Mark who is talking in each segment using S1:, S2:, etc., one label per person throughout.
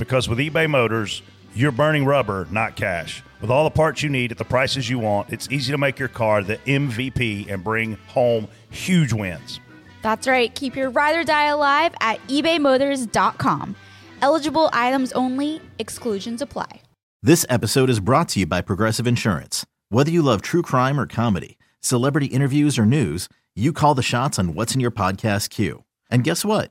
S1: Because with eBay Motors, you're burning rubber, not cash. With all the parts you need at the prices you want, it's easy to make your car the MVP and bring home huge wins.
S2: That's right. Keep your ride or die alive at ebaymotors.com. Eligible items only, exclusions apply.
S3: This episode is brought to you by Progressive Insurance. Whether you love true crime or comedy, celebrity interviews or news, you call the shots on what's in your podcast queue. And guess what?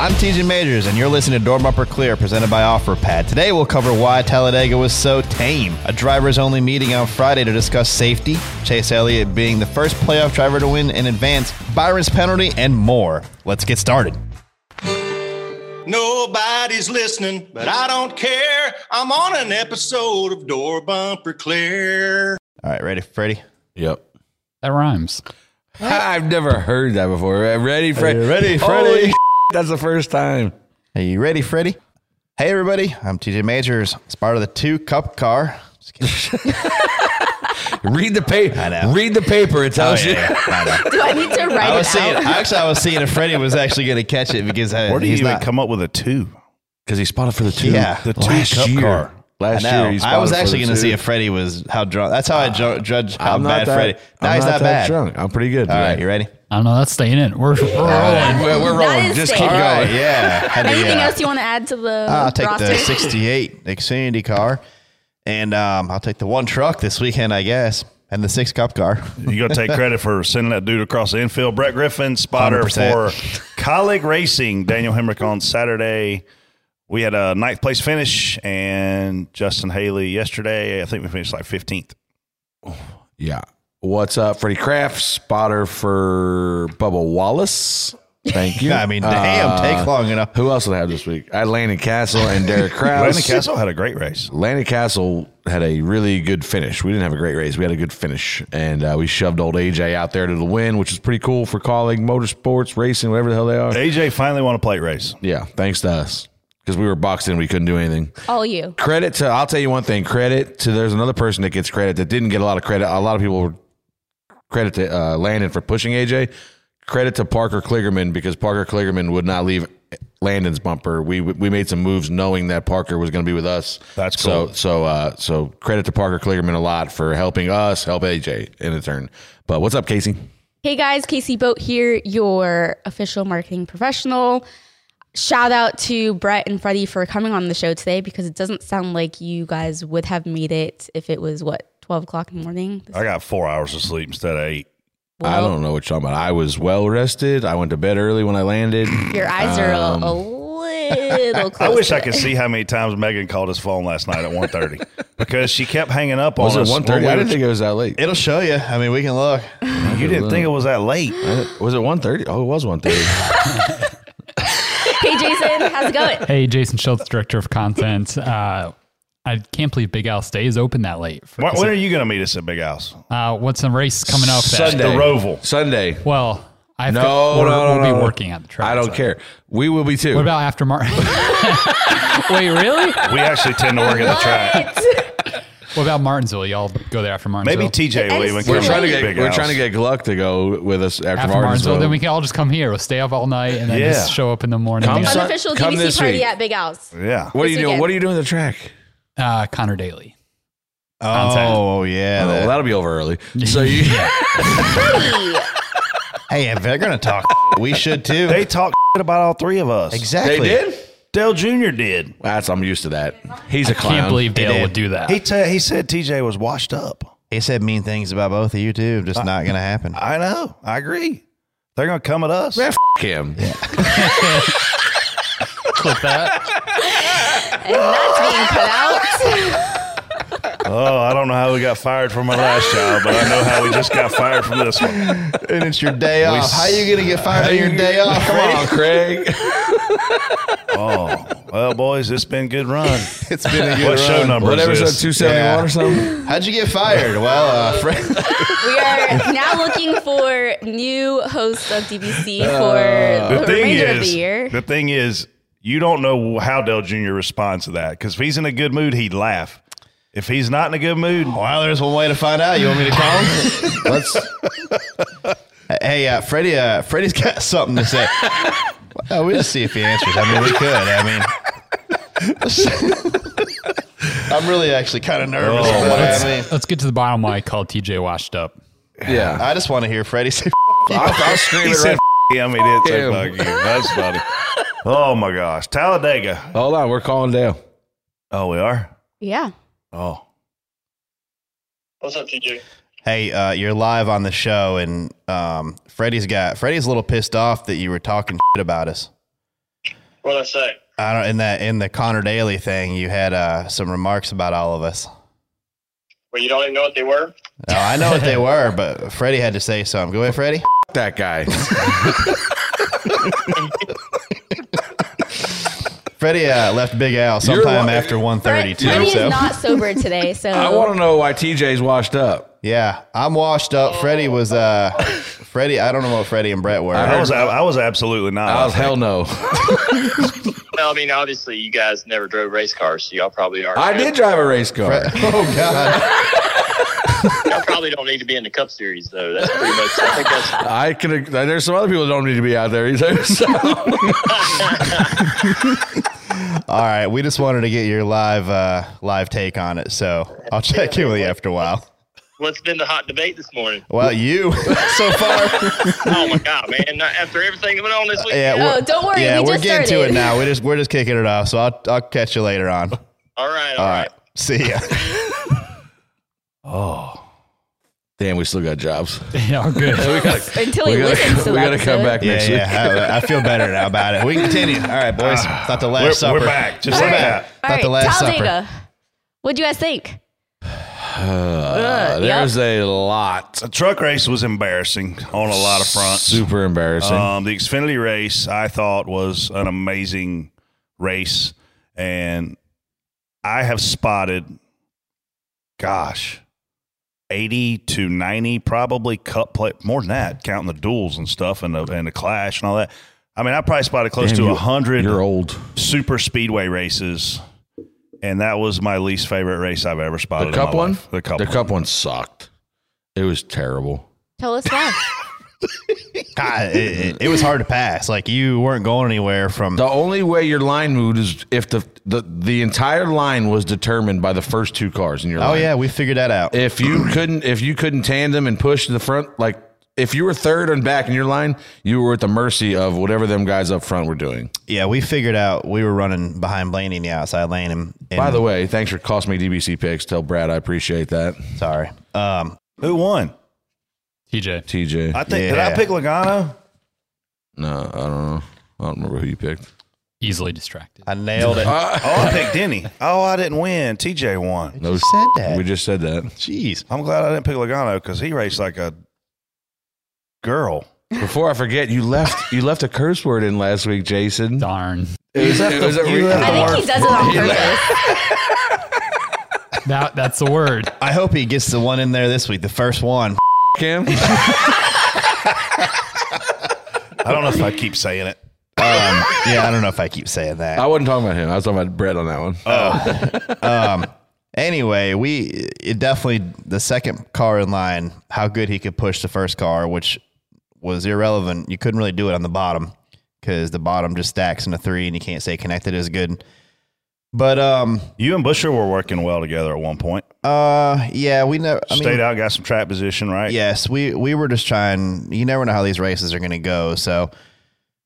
S4: I'm TJ Majors, and you're listening to Door Bumper Clear, presented by OfferPad. Today, we'll cover why Talladega was so tame, a drivers only meeting on Friday to discuss safety, Chase Elliott being the first playoff driver to win in advance, Byron's penalty, and more. Let's get started.
S5: Nobody's listening, but I don't care. I'm on an episode of Door Bumper Clear.
S4: All right, ready, Freddie?
S6: Yep.
S7: That rhymes.
S6: I've never heard that before. Ready, Freddie?
S4: ready,
S6: Holy
S4: Freddie?
S6: That's the first time.
S4: Are you ready, Freddie? Hey, everybody. I'm TJ Majors. It's part of the two cup car. Just kidding.
S6: Read the paper.
S4: I know.
S6: Read the paper. It tells you.
S4: I.
S2: Do I need to write
S4: I was
S2: it
S4: seeing.
S2: out?
S4: Actually, I was seeing if Freddie was actually going to catch it because uh,
S1: Where do you
S4: he's
S1: even
S4: not.
S1: come up with a two?
S6: Because he spotted for the two.
S4: Yeah,
S1: the two
S6: last
S1: cup
S6: year.
S1: car.
S4: I
S6: Last
S4: know.
S6: year, he
S4: I was actually going to see if Freddie was how drunk. That's how I ju- judge how
S6: I'm
S4: bad
S6: that,
S4: Freddie. No,
S6: I'm
S4: he's not,
S6: that
S4: bad.
S6: drunk. I'm pretty good.
S4: All right,
S6: today.
S4: you ready?
S7: I don't know. That's staying in. We're, we're rolling.
S6: We're, we're
S2: That
S6: rolling.
S2: is
S6: Just
S2: staying.
S6: keep going.
S4: right, yeah. Had to,
S2: Anything
S4: yeah.
S2: else you want to add to the
S4: I'll take
S2: roster?
S4: the '68 Xfinity car, and um, I'll take the one truck this weekend, I guess, and the six cup car.
S1: You got to take credit for sending that dude across the infield. Brett Griffin, spotter
S4: 100%.
S1: for Kaulig Racing, Daniel Hemric on Saturday. We had a ninth place finish, and Justin Haley yesterday. I think we finished like 15th.
S6: Yeah. What's up, Freddie Kraft, spotter for Bubba Wallace. Thank you.
S4: I mean, damn,
S6: Uh,
S4: take long enough.
S6: Who else did I have this week? I had Landon Cassill and Derek Krause.
S1: Landon Cassill had a great race.
S6: Landon Cassill had a really good finish. We didn't have a great race. We had a good finish. And uh, we shoved old AJ out there to the win, which is pretty cool for Kaulig motorsports, racing, whatever the hell they are.
S1: AJ finally won a plate race.
S6: Yeah, thanks to us. Because we were boxed in, we couldn't do anything.
S2: All you.
S6: Credit to, I'll tell you one thing. Credit to, there's another person that gets credit that didn't get a lot of credit. A lot of people credit to uh, Landon for pushing AJ. Credit to Parker Kligerman because Parker Kligerman would not leave Landon's bumper. We we made some moves knowing that Parker was going to be with us.
S1: That's
S6: so
S1: cool.
S6: so uh, so credit to Parker Kligerman a lot for helping us help AJ in the turn. But what's up, Casey?
S2: Hey guys, Casey Boat here, your official marketing professional. Shout out to Brett and Freddie for coming on the show today because it doesn't sound like you guys would have made it if it was what, 12 o'clock in the morning?
S1: I got four hours of sleep instead of eight.
S6: I don't know what you're talking about. I was well rested. I went to bed early when I landed.
S2: Your eyes are a, a little close.
S1: I wish I could see how many times Megan called his phone last night at 1.30 because she kept hanging up
S6: Was
S1: on
S6: it
S1: us.
S6: one
S1: when
S6: thirty?
S1: we
S6: I didn't think it was that late.
S4: It'll show you. I mean, we can look.
S1: you didn't think it was that late.
S6: Was it one thirty? Oh, it was one thirty.
S2: Hey Jason, how's it going?
S7: Hey, Jason Schultz, director of content. Uh, I can't believe Big Al stays open that late. For
S1: When, when are you going to meet us at Big House?
S7: uh, what's some race coming up? That,
S6: Sunday.
S1: The Roval.
S6: Sunday.
S7: Well, I have
S6: No,
S7: to, we'll,
S6: no, no,
S7: we'll
S6: no.
S7: be working at the track.
S6: I don't
S7: so-
S6: care. We will be too.
S7: What about after March? Wait, really?
S1: We actually tend to work at the track.
S7: What about Martinsville? Y'all go there after Martinsville?
S1: Maybe TJ will
S2: It's
S1: even
S2: too
S6: We're
S1: come
S6: trying to
S1: to
S6: get
S1: Big
S6: we're trying to get Gluck to go with us after,
S7: after
S6: Martinsville.
S7: Martinsville, then we can all just come here. We'll stay up all night and then
S1: Yeah.
S7: just show up in the morning.
S6: Come
S7: Yeah.
S2: Unofficial
S6: come
S2: DBC
S6: this
S2: party
S6: week.
S2: at Big Al's.
S1: Yeah.
S6: what are you
S2: this
S6: doing?
S2: weekend.
S6: What are you doing the track?
S7: Uh, Conor Daly.
S4: Oh, yeah.
S6: Oh,
S4: that-
S6: well, that'll be over early. So you,
S2: Hey,
S4: hey, if they're going to talk, we should too.
S1: They talk about all three of us.
S4: exactly.
S6: they did.
S1: Dale Jr. did.
S6: That's I'm used to that. He's a clown.
S7: I can't believe Dale
S4: did.
S7: would do that.
S1: He ta- he said TJ was washed up.
S4: He said mean things about both of you too. Just not going to happen.
S1: I know. I agree. They're gonna come at us.
S6: Man, f- him.
S7: Clip that.
S2: and that's being cut out.
S1: Oh, I don't know how we got fired from our last job, but I know how we just got fired from this one.
S4: and it's your day off. How are you going to get fired on your day off?
S6: Come on, Craig.
S1: Oh, well, boys, it's been a good run.
S4: It's been a good
S1: What show number
S6: What
S1: is
S6: episode
S1: this?
S6: two seventy one
S4: Yeah.
S6: or something?
S4: How'd you get fired? Well, uh, Fred,
S2: We are now looking for new hosts of DBC
S6: Uh,
S2: for the,
S1: The thing
S2: remainder of the year.
S1: the thing is, you don't know how Dale Jr. responds to that because if he's in a good mood, he'd laugh. If he's not in a good mood,
S4: well, there's one way to find out. You want me to call him?
S6: Let's.
S4: hey, uh, Freddie, uh, Freddie's got something to say. Well, we'll just see if he answers. I mean, we could. I mean, I'm really actually kind of nervous.
S1: Oh,
S4: but,
S1: let's-
S4: I mean,
S7: Let's get to the bottom why I called TJ washed up.
S6: Yeah.
S4: I just want to hear Freddie say.
S6: I'll, I'll scream
S1: he
S6: it
S1: said,
S6: right.
S1: "F- him. He did say fuck you. That's funny. Oh my gosh, Talladega.
S6: Hold on, we're calling Dale.
S1: Oh, we are.
S2: yeah.
S1: Oh,
S8: What's up, TJ?
S4: Hey, uh, you're live on the show, and um, Freddie's got Freddie's a little pissed off that you were talking shit about us.
S8: What'd I say?
S4: I don't in that in the Conor Daly thing. You had uh, some remarks about all of us.
S8: Well, you don't even know what they were?
S4: Oh, I know what they were, but Freddie had to say something. Go ahead, Freddie.
S6: F- that guy.
S4: Freddie uh, left Big Al sometime
S6: You're-
S4: after 1.30 too.
S2: Freddie
S4: so.
S2: is not sober today, so
S6: I want to know why TJ's washed up.
S4: yeah, I'm washed up. Freddie was uh, Freddie. I don't know what Freddie and Brett were.
S1: I was. I was absolutely not.
S6: I was hell no.
S8: Well, I mean, obviously, you guys never drove race cars, so y'all probably are.
S6: I did drive a race car.
S4: Fre- oh God!
S8: Y'all probably don't need to be in the Cup Series, though. That's pretty much. I think that's.
S6: I can. There's some other people that don't need to be out there either. So.
S4: All right, we just wanted to get your live uh, live take on it. So I'll check in with you after a while.
S8: What's been the hot debate this morning?
S4: Well, you so far.
S8: Oh my God, man! Not after everything that went on this week.
S4: Yeah,
S2: Oh, don't worry,
S4: Yeah,
S2: we
S4: are
S2: just
S4: getting to it now. We just we're just kicking it off. So I'll I'll catch you later on.
S8: All right,
S4: All right, see ya.
S6: Damn, we still got jobs.
S7: Yeah, we're good.
S2: until
S6: We
S2: he
S6: gotta,
S2: listens to
S6: we gotta come back
S4: Yeah,
S6: next week.
S4: yeah. I, I feel better now about it. We can continue. All right, boys. It's not the last
S1: We're,
S4: supper.
S1: we're back, just
S2: All
S1: like
S2: right.
S1: that.
S2: All
S4: Not
S2: right,
S4: the last supper.
S2: Talladega. What'd you guys think?
S6: Uh, there's a lot.
S1: The truck race was embarrassing on a lot of fronts.
S6: Super embarrassing.
S1: Um, the Xfinity race, I thought, was an amazing race, and I have spotted, gosh, eighty to ninety, probably cup play more than that, counting the duels and stuff, and the and the clash and all that. I mean, I probably spotted close
S6: Damn,
S1: to
S6: you-
S1: a hundred
S6: You're old.
S1: super speedway races, and that was my least favorite race I've ever spotted.
S6: The
S1: in
S6: cup
S1: my
S6: one.
S1: life. the cup,
S6: The
S1: one.
S6: cup one sucked. It was terrible.
S2: Tell us why.
S4: God, it, it, it was hard to pass. Like you weren't going anywhere from.
S6: The only way your line moved is if the the, the entire line was determined by the first two cars in your line.
S4: Oh
S6: line.
S4: yeah, we figured that out.
S6: If you couldn't if you couldn't tandem and push to the front, like if you were third and back in your line, you were at the mercy of whatever them guys up front were doing.
S4: yeah, we figured out we were running behind Blaney in the outside lane. And, and
S6: By the way, thanks for costing me DBC picks. Tell Brad I appreciate that.
S4: sorry. Um,
S1: Who won?
S7: TJ.
S6: TJ.
S1: I think did I pick Logano?
S6: no, I don't know. I don't remember who you picked.
S7: Easily distracted.
S4: I nailed it.
S1: Oh, I picked Denny. Oh, I didn't win. TJ won.
S6: No,
S4: said that.
S6: We just said that.
S4: Jeez.
S1: I'm glad I didn't pick Logano because he raced like a girl.
S6: Before I forget, you left you left a curse word in last week, Jason.
S7: Darn.
S6: It was, it was a
S1: You left
S2: I think he does it on purpose.
S7: That that's the word.
S4: I hope he gets the one in there this week, the first one.
S6: Cam.
S1: I don't know if I keep saying it.
S4: Um, yeah, I don't know if I keep saying that.
S6: I wasn't talking about him. I was talking about Brett on that one. Oh.
S4: Anyway, we it definitely the second car in line, how good he could push the first car, which was irrelevant. You couldn't really do it on the bottom because the bottom just stacks in a three, and you can't say connected as good. But um,
S1: You and Busher were working well together at one point.
S4: uh, yeah, we never I mean,
S1: Stayed out, got some track position, right?
S4: Yes, we we were just trying. You never know how these races are going to go, so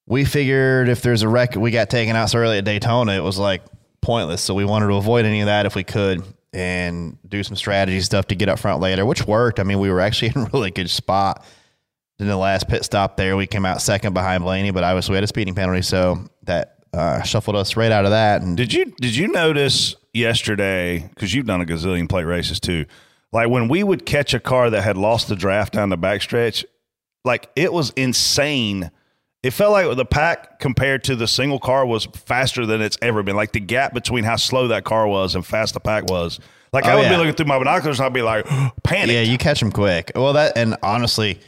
S4: we figured if there's a wreck, we got taken out so early at Daytona, it was like pointless. So we wanted to avoid any of that if we could, and do some strategy stuff to get up front later, which worked. I mean, we were actually in a really good spot. In the last pit stop there, we came out second behind Blaney, but obviously we had a speeding penalty, so that uh, shuffled us right out of that. And
S1: Did you did you notice yesterday because you've done a gazillion plate races too? Like when we would catch a car that had lost the draft down the backstretch, like it was insane. It felt like the pack compared to the single car was faster than it's ever been. Like the gap between how slow that car was and fast the pack was. Like I
S4: Oh,
S1: would be looking through my binoculars and I'd be like, panic.
S4: Yeah, you catch them quick. Well, that and honestly,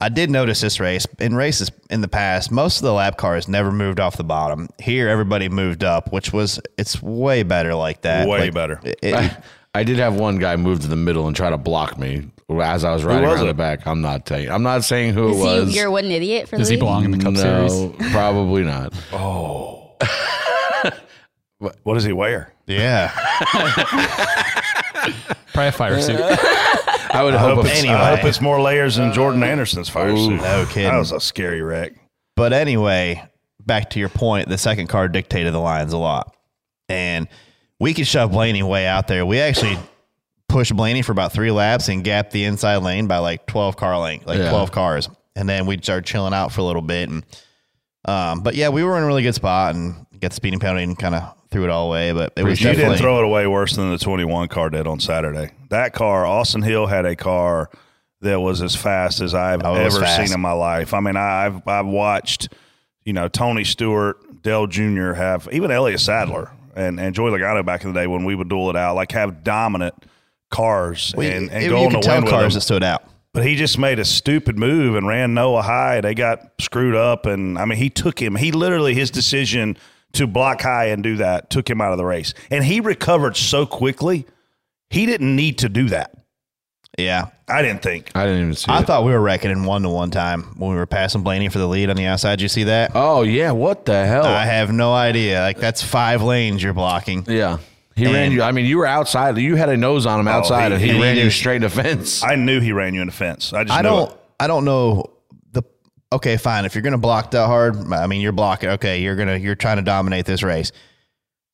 S4: I did notice this race in races in the past. Most of the lap cars never moved off the bottom. Here, everybody moved up, which was it's way better like that.
S1: Way
S4: Like,
S1: better.
S4: it- it-
S6: I did have one guy move to the middle and try to block me as I was riding
S1: was
S6: around
S1: it?
S6: the back. I'm not saying. I'm not saying who it
S2: Is
S6: was.
S2: he, you're one idiot for
S7: Does he belong in the Cup
S6: no,
S7: Series?
S6: probably not. Oh.
S1: what what does he wear?
S4: yeah,
S7: Probably a fire suit.
S6: I would
S1: I
S6: hope.
S1: hope, it's,
S4: Anyway.
S1: I hope it's more layers than Jordan uh, Anderson's fire suit.
S4: no kidding.
S1: That was a scary wreck.
S4: but anyway, back to your point. The second car dictated the lines a lot, and we could shove Blaney way out there. We actually pushed Blaney for about three laps and gapped the inside lane by like twelve car length, like
S6: Yeah.
S4: twelve cars, and then we'd start chilling out for a little bit. And um, but yeah, we were in a really good spot and got the speeding penalty and kind of threw it all away. But it was
S1: You didn't throw it away worse than the 21 car did on Saturday. That car, Austin Hill had a car that was as fast as I've
S4: Oh,
S1: ever seen in my life. I mean, I've I've watched, you know, Tony Stewart, Dale Jr. have even Elliott Sadler and and Joey Logano back in the day when we would duel it out, like have dominant cars
S4: We-
S1: and, and
S4: it-
S1: go
S4: you
S1: on
S4: could
S1: the
S4: tell
S1: win with
S4: cars
S1: them.
S4: that stood out.
S1: But he just made a stupid move and ran Noah high. They got screwed up, and I mean, he took him. He literally his decision to block high and do that took him out of the race, and he recovered so quickly. He didn't need to do that.
S4: Yeah,
S1: I didn't think.
S6: I didn't even see.
S4: I
S6: it.
S4: thought we were wrecking in one to one time when we were passing Blaney for the lead on the outside. Did you see that?
S6: Oh yeah, what the hell?
S4: I have no idea. Like that's five lanes you're blocking.
S6: yeah, he ran you. I mean, you were outside. You had a nose on him oh, outside,
S1: he-
S6: and he,
S1: he
S6: ran you
S4: did.
S6: straight to fence.
S1: I knew he ran you in the fence. I just
S4: I don't.
S1: it.
S4: I don't know the. Okay, fine. If you're going to block that hard, I mean, you're blocking. Okay, you're gonna you're trying to dominate this race.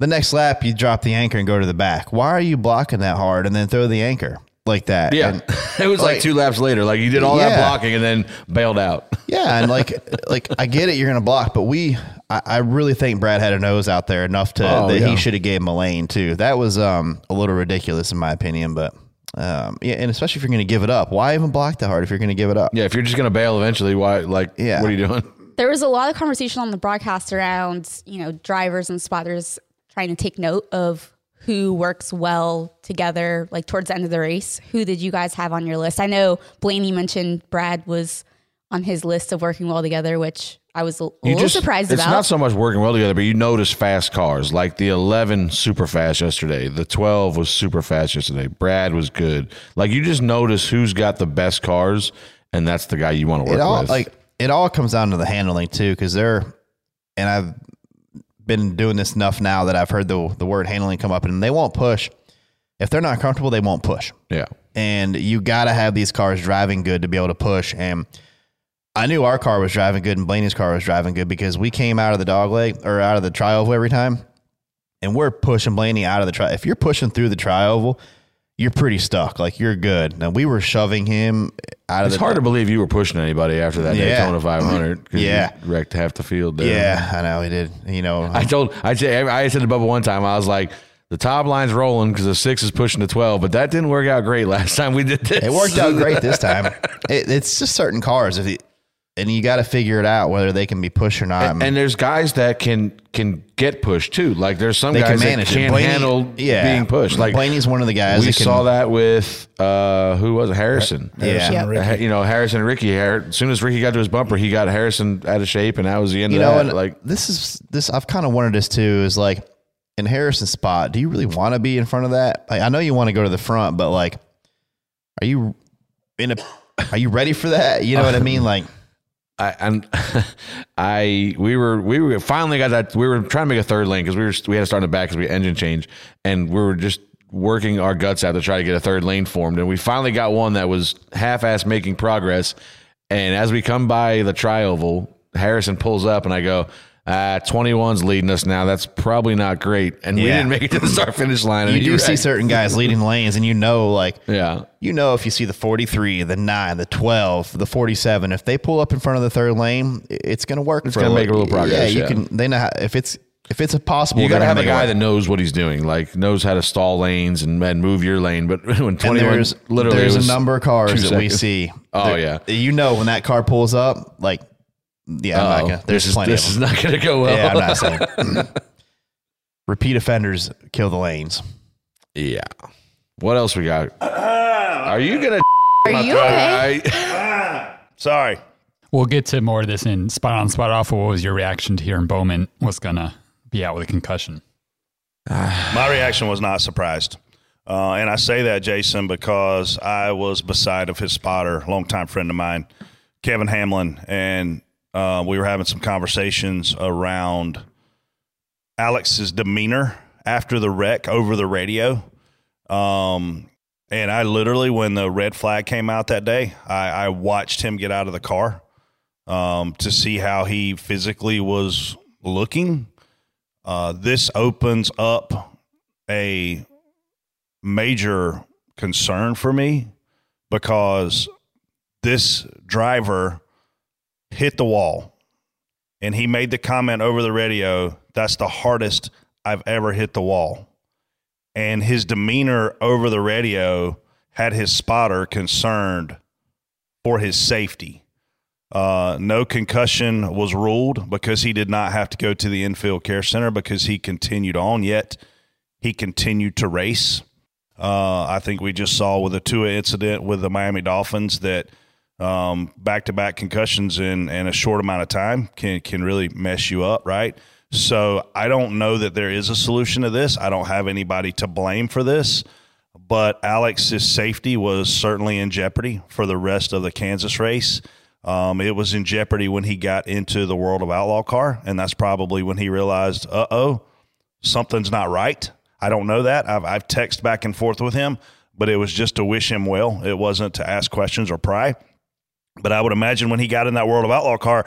S4: The next lap, you drop the anchor and go to the back. Why are you blocking that hard and then throw the anchor like that?
S6: yeah,
S4: And-
S6: it was like,
S4: like-
S6: two laps later. Like you did all that blocking and then bailed out.
S4: Yeah, and like like I get it, you're gonna block, but we I, I really think Brad had a nose out there enough to
S6: Oh,
S4: that
S6: yeah.
S4: he should have gave him a lane too. That was um a little ridiculous in my opinion, but um yeah, and especially if you're gonna give it up. Why even block that hard if you're gonna give it up?
S6: Yeah, if you're just gonna bail eventually, why? Like,
S4: Yeah.
S6: what are you doing?
S2: There was a lot of conversation on the broadcast around, you know, drivers and spotters trying to take note of who works well together, like towards the end of the race. Who did you guys have on your list? I know Blaney mentioned Brad was on his list of working well together, which I was a
S6: You
S2: little
S6: just
S2: surprised
S6: It's
S2: about.
S6: It's not so much working well together, but you notice fast cars like the 11 super fast yesterday. The 12 was super fast yesterday. Brad was good. Like you just notice who's got the best cars, and that's the guy you want to work
S4: It all
S6: with.
S4: like it all comes down to the handling too, because they're and I've been doing this enough now that I've heard the the word handling come up, and they won't push if they're not comfortable. They won't push.
S6: yeah,
S4: and you got to have these cars driving good to be able to push. And I knew our car was driving good and Blaney's car was driving good because we came out of the dog leg or out of the trioval every time, and we're pushing Blaney out of the tri. If you're pushing through the trioval, you're pretty stuck. Like you're good. Now we were shoving him out of
S6: it's
S4: the.
S6: hard to believe you were pushing anybody after that
S4: Yeah.
S6: Daytona 500. 'cause
S4: Yeah.
S6: you wrecked half the field. There.
S4: Yeah, I know he did. You know,
S6: I told I said I said to Bubba one time. I was like. The top line's rolling because the six is pushing to twelve, but that didn't work out great last time we did this.
S4: it worked out great this time. It, it's just certain cars, if and you got to figure it out whether they can be pushed or not.
S6: And, and there's guys that can can get pushed too. Like there's some
S4: they
S6: guys
S4: can manage
S6: that can't
S4: Blaney-
S6: handle
S4: yeah.
S6: being pushed. Like
S4: Blaney's one of the guys
S6: we
S4: that can-
S6: saw that with uh, who was it? Harrison.
S4: Yeah.
S2: Yep.
S6: You know Harrison and Ricky. As soon as Ricky got to his bumper, he got Harrison out of shape, and that was the end
S4: you
S6: of
S4: know,
S6: that.
S4: and
S6: like
S4: this is this. I've kind of wanted this too. Is like in Harrison's spot, do you really want to be in front of that? Like, I know you want to go to the front, but like, are you in a? Are you ready for that? You know what I mean? Like,
S6: I and I we were we were finally got that we were trying to make a third lane because we were we had to start in the back because we engine change and we were just working our guts out to try to get a third lane formed and we finally got one that was half-ass making progress and as we come by the trioval Harrison pulls up and I go uh, 21's leading us now. That's probably not great. And we
S4: Yeah.
S6: didn't make it to the start finish line.
S4: you do see certain guys leading lanes, and you know, like,
S6: Yeah.
S4: you know, if you see the 43, the 9, the 12, the 47, if they pull up in front of the third lane, i- it's going to work. It's
S6: gonna make a little progress,
S4: Yeah, you
S6: yeah.
S4: can. They know how, if it's if it's possible.
S6: You got to have a guy that knows what he's doing, like knows how to stall lanes and, and move your lane. But when
S4: And
S6: 21,
S4: there's
S6: literally,
S4: there's
S6: was
S4: a number of cars
S6: two
S4: that we
S6: seconds.
S4: see.
S6: Oh,
S4: that-
S6: yeah.
S4: you know when that car pulls up, like, yeah, I'm not gonna, there's
S6: this is,
S4: plenty
S6: this
S4: of
S6: is not going to go well.
S4: yeah, I'm not saying. Repeat offenders kill the lanes.
S6: Yeah. What else we got? Are you gonna?
S2: Are you okay?
S6: I,
S1: Sorry.
S7: We'll get to more of this in spot on, spot off. What was your reaction to hearing Bowman was going to be out with a concussion?
S1: My reaction was not surprised. Uh, and I say that, Jason, because I was beside of his spotter, longtime friend of mine, Kevin Hamlin, and uh, we were having some conversations around Alex's demeanor after the wreck over the radio. Um, and I literally, when the red flag came out that day, I, I watched him get out of the car um, to see how he physically was looking. Uh, this opens up a major concern for me because this driver hit the wall and he made the comment over the radio that's the hardest I've ever hit the wall. And his demeanor over the radio had his spotter concerned for his safety. Uh, no concussion was ruled because he did not have to go to the infield care center because he continued on. Yet he continued to race. Uh, I think we just saw with the Tua incident with the Miami Dolphins that back to back concussions in, in a short amount of time can can really mess you up, right? So I don't know that there is a solution to this. I don't have anybody to blame for this, but Alex's safety was certainly in jeopardy for the rest of the Kansas race. Um, it was in jeopardy when he got into the World of Outlaw car, and that's probably when he realized, uh oh, something's not right. I don't know that. I've, I've texted back and forth with him, but it was just to wish him well. It wasn't to ask questions or pry. But I would imagine when he got in that World of Outlaw car,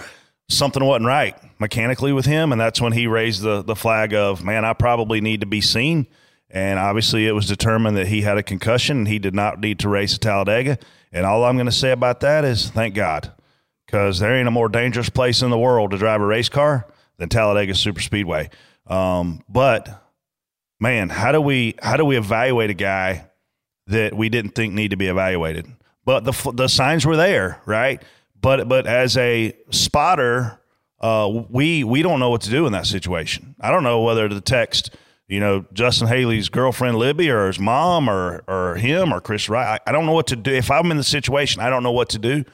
S1: something wasn't right mechanically with him. And that's when he raised the, the flag of, man, I probably need to be seen. And obviously, it was determined that he had a concussion and he did not need to race at Talladega. And all I'm going to say about that is thank God, because there ain't a more dangerous place in the world to drive a race car than Talladega Super Speedway. Um, but man, how do we how do we evaluate a guy that we didn't think need to be evaluated? But the the signs were there, right? But but as a spotter, uh, we we don't know what to do in that situation. I don't know whether to text, you know, Justin Haley's girlfriend Libby or his mom or or him or Chris Wright. I, I don't know what to do. If I'm in the situation, I don't know what to do.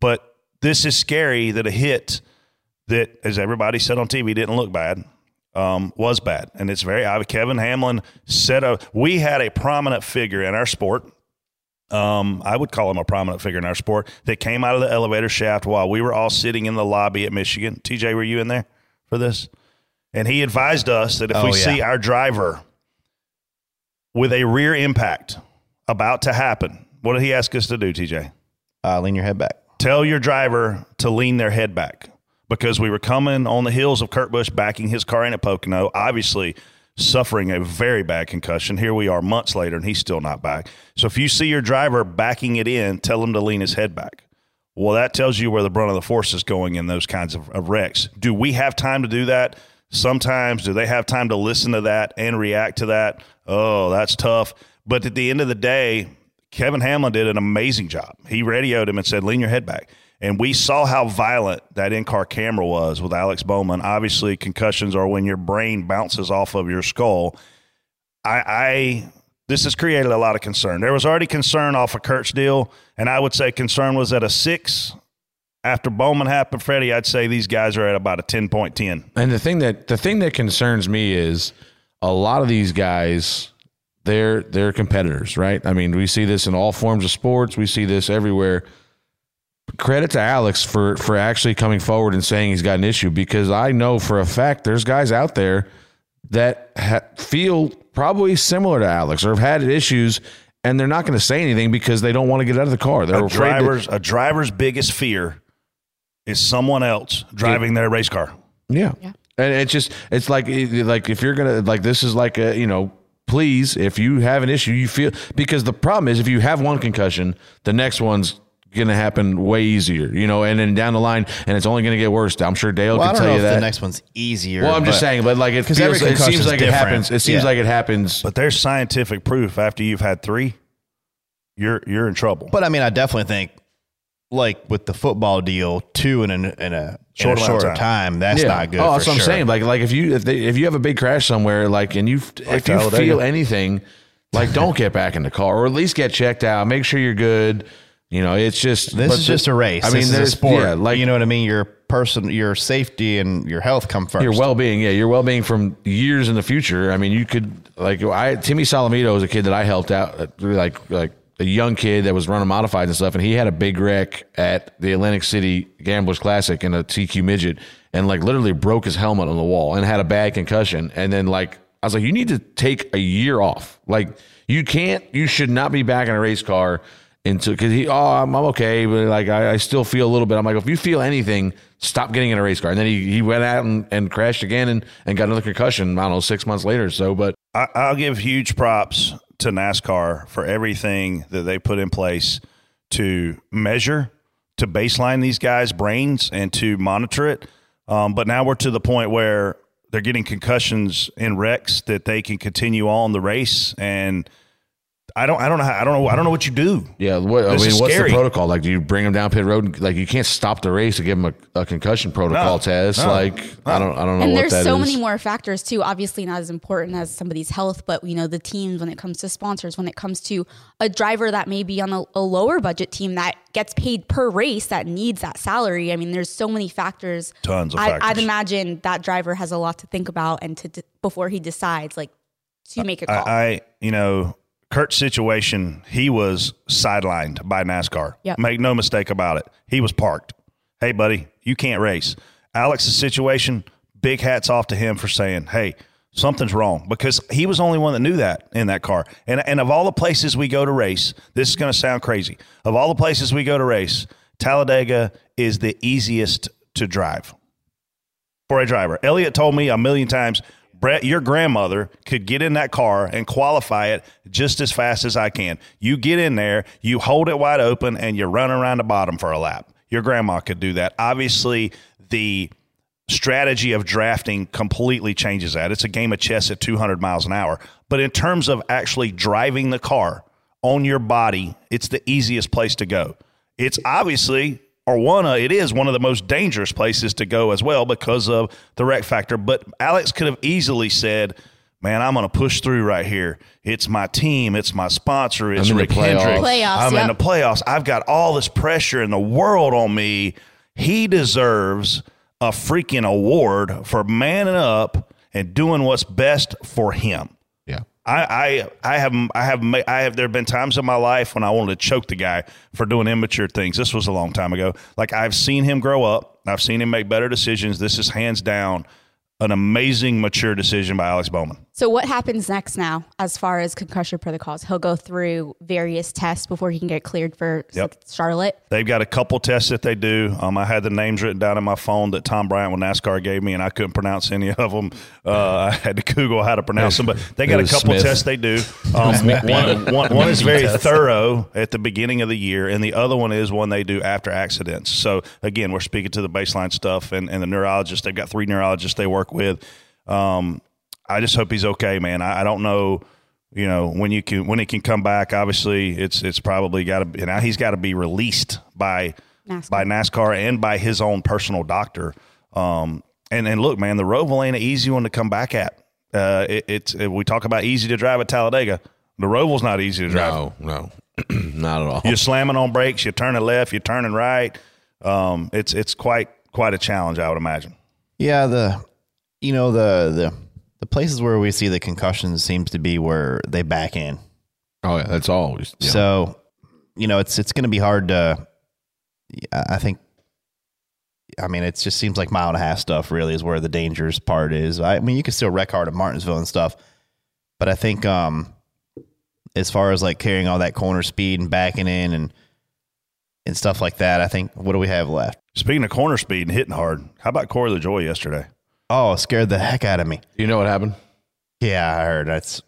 S1: But this is scary that a hit that, as everybody said on TV, didn't look bad, um, was bad, and it's very. Kevin Hamlin said, a, "We had a prominent figure in our sport." Um, I would call him a prominent figure in our sport that came out of the elevator shaft while we were all sitting in the lobby at Michigan. TJ, were you in there for this? And he advised us that if
S4: Oh,
S1: we
S4: yeah.
S1: see our driver with a rear impact about to happen, what did he ask us to do, TJ?
S4: Uh, lean your head back.
S1: tell your driver to lean their head back because we were coming on the heels of Kurt Busch backing his car in at Pocono, obviously suffering a very bad concussion. Here we are months later and he's still not back. So if you see your driver backing it in, tell him to lean his head back. Well, that tells you where the brunt of the force is going in those kinds of, of wrecks. Do we have time to do that? Sometimes. Do they have time to listen to that and react to that? Oh, that's tough. But at the end of the day, Kevin Hamlin did an amazing job. He radioed him and said, lean your head back. And we saw how violent that in car camera was with Alex Bowman. Obviously, concussions are when your brain bounces off of your skull. I, I this has created a lot of concern. There was already concern off of Kurt's deal, and I would say concern was at a six. After Bowman happened, Freddie, I'd say these guys are at about a ten point ten.
S6: And the thing that the thing that concerns me is a lot of these guys, they're they're competitors, right? I mean, we see this in all forms of sports. We see this everywhere. Credit to Alex for for actually coming forward and saying he's got an issue because I know for a fact there's guys out there that ha- feel probably similar to Alex or have had issues and they're not going to say anything because they don't want to get out of the car. They're
S1: A
S6: afraid. to-
S1: driver's a driver's biggest fear is someone else driving their race car.
S6: Yeah. And it's just it's like like if you're gonna like this is like a you know please if you have an issue you feel because the problem is if you have one concussion the next one's gonna happen way easier you know and then down the line and it's only gonna get worse. I'm sure Dale
S4: Well, I
S6: can
S4: don't
S6: tell
S4: know
S6: you
S4: if
S6: that.
S4: the next one's easier.
S6: well, I'm just saying, but like it
S4: 'Cause
S6: feels, it seems
S4: concussion's
S6: like it happens. It seems
S4: Yeah.
S6: like it happens.
S1: But there's scientific proof after you've had three, you're you're in trouble.
S4: But I mean, I definitely think, like with the football deal, two in a in a
S1: Short
S4: in a
S1: amount of time.
S4: time, that's not good.
S6: Oh, that's
S4: for
S6: what I'm
S4: sure.
S6: saying. Like, like if you if they, if you have a big crash somewhere, like, and you if you feel anything, like, don't get back in the car, or at least get checked out. Make sure you're good. You know, it's just
S4: This is
S6: the-
S4: just a race.
S6: I mean,
S4: this is a
S6: there's
S4: sport.
S6: Yeah, like
S4: you know what I mean. Your person, your safety and your health come first.
S6: your well being. Yeah, your well being from years in the future. I mean, you could like I Timmy Solomito was a kid that I helped out, uh, like like a young kid that was running modifieds and stuff, and he had a big wreck at the Atlantic City Gamblers Classic in a TQ midget, and like literally broke his helmet on the wall and had a bad concussion, and then like I was like, you need to take a year off. Like you can't, you should not be back in a race car into because he oh I'm, I'm okay but like I, I still feel a little bit I'm like if you feel anything stop getting in a race car and then he, he went out and, and crashed again and, and got another concussion I don't know six months later or so but
S1: I, I'll give huge props to NASCAR for everything that they put in place to measure, to baseline these guys' brains, and to monitor it. Um, but now we're to the point where they're getting concussions in wrecks that they can continue on the race, and I don't, I don't know, how, I don't know, I don't know what you do.
S6: yeah what, I mean what's
S1: scary.
S6: the protocol like do you bring him down pit road like you can't stop the race to give him a, a concussion protocol
S1: No,
S6: test
S1: no,
S6: like I don't I don't know
S2: and
S6: what
S2: there's
S6: that
S2: so
S6: is.
S2: many more factors too obviously not as important as somebody's health but you know the teams when it comes to sponsors when it comes to a driver that may be on a, a lower budget team that gets paid per race that needs that salary i mean there's so many factors
S1: Tons of
S2: I, i'd
S1: factors.
S2: imagine that driver has a lot to think about and to before he decides like to make a call
S1: I, I you know, Kurt's situation, he was sidelined by NASCAR.
S2: Yep.
S1: Make no mistake about it. He was parked. Hey, buddy, you can't race. Alex's situation, big hats off to him for saying, hey, something's wrong because he was the only one that knew that in that car. And, and of all the places we go to race, this is going to sound crazy. Of all the places we go to race, Talladega is the easiest to drive for a driver. Elliott told me a million times, Brett, your grandmother could get in that car and qualify it just as fast as I can. You get in there, you hold it wide open, and you run around the bottom for a lap. Your grandma could do that. Obviously, the strategy of drafting completely changes that. It's a game of chess at 200 miles an hour. But in terms of actually driving the car on your body, it's the easiest place to go. It's obviously, or one, of, it is one of the most dangerous places to go as well because of the wreck factor. But Alex could have easily said, Man, I'm going to push through right here. It's my team. It's my sponsor. It's
S6: I'm the
S1: Rick
S6: playoffs.
S1: Hendrick.
S2: Playoffs,
S1: I'm in the playoffs. I've got all this pressure in the world on me. He deserves a freaking award for manning up and doing what's best for him. I, I, I have, I have, I have. There have been times in my life when I wanted to choke the guy for doing immature things. This was a long time ago. Like I've seen him grow up. I've seen him make better decisions. This is hands down an amazing mature decision by Alex Bowman.
S2: So what happens next now as far as concussion protocols? He'll go through various tests before he can get cleared for
S1: Yep.
S2: Charlotte.
S1: They've got a couple tests that they do. Um, I had the names written down in my phone that Tom Bryant with NASCAR gave me, and I couldn't pronounce any of them. Uh, I had to Google how to pronounce them, but they got a couple
S6: Smith.
S1: tests they do. Um, one, one, one is very thorough at the beginning of the year, and the other one is one they do after accidents. So again, we're speaking to the baseline stuff, and, and the neurologist. They've got three neurologists they work with. Um, I just hope he's okay, man. I, I don't know you know when you can when he can come back. Obviously it's it's probably got to be now he's got to be released by
S2: NASCAR.
S1: by NASCAR and by his own personal doctor. Um and and look man the Roval ain't an easy one to come back at. Uh it, it's it, we talk about easy to drive at Talladega. The Roval's not easy to drive.
S6: No no. Not at all.
S1: You're slamming on brakes you're turning left you're turning right. Um it's it's quite quite a challenge I would imagine.
S4: Yeah, the you know the the the places where we see the concussions seems to be where they back in.
S6: Oh yeah, that's always. yeah.
S4: So, you know, it's it's going to be hard to. I think. I mean, it just seems like mile and a half stuff really is where the dangerous part is. I mean, you can still wreck hard at Martinsville and stuff, but I think um, as far as like carrying all that corner speed and backing in and and stuff like that, I think what do we have left?
S1: Speaking of corner speed and hitting hard, how about Corey LaJoie yesterday?
S4: Oh, scared the heck out of me.
S6: you know what happened?
S4: Yeah, I heard that's.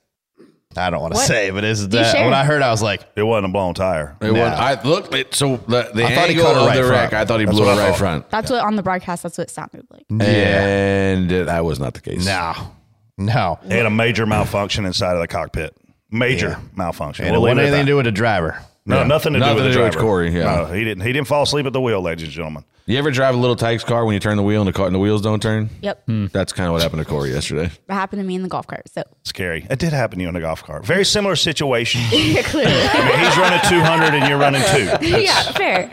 S4: I don't want to
S2: What?
S4: say, but is
S2: you
S4: that
S2: share?
S4: when I heard, I was like,
S1: It wasn't a blown tire.
S6: It was, I looked. It, so the, the
S4: I thought he
S6: angle
S4: cut it
S6: of
S4: right
S6: the wreck,
S4: front.
S6: I thought he
S1: That's
S6: blew
S1: what
S6: it
S1: I
S6: right
S1: thought.
S6: front,
S2: That's what on the broadcast. That's what it sounded like.
S6: and that was not the case.
S4: no, no.
S1: They had a major malfunction inside of the cockpit. Major
S4: Yeah.
S1: malfunction.
S4: And
S1: We'll
S4: it wasn't
S1: at
S4: anything to
S1: that.
S4: do with the driver.
S1: No,
S6: Yeah.
S1: nothing to
S6: Nothing
S1: do with
S6: to
S1: the
S6: do with
S1: driver.
S6: Corey, yeah.
S1: No, he didn't. He didn't fall asleep at the wheel, ladies and gentlemen.
S6: You ever drive a Little Tikes car when you turn the wheel and the car and the wheels don't turn?
S2: Yep.
S6: That's kind of what happened to Corey yesterday.
S2: That happened to me in the golf cart. So
S1: Scary. It did happen to you in a golf cart. Very similar situation.
S2: yeah, clearly.
S1: I mean, he's running 200 and you're running two.
S2: yeah, fair.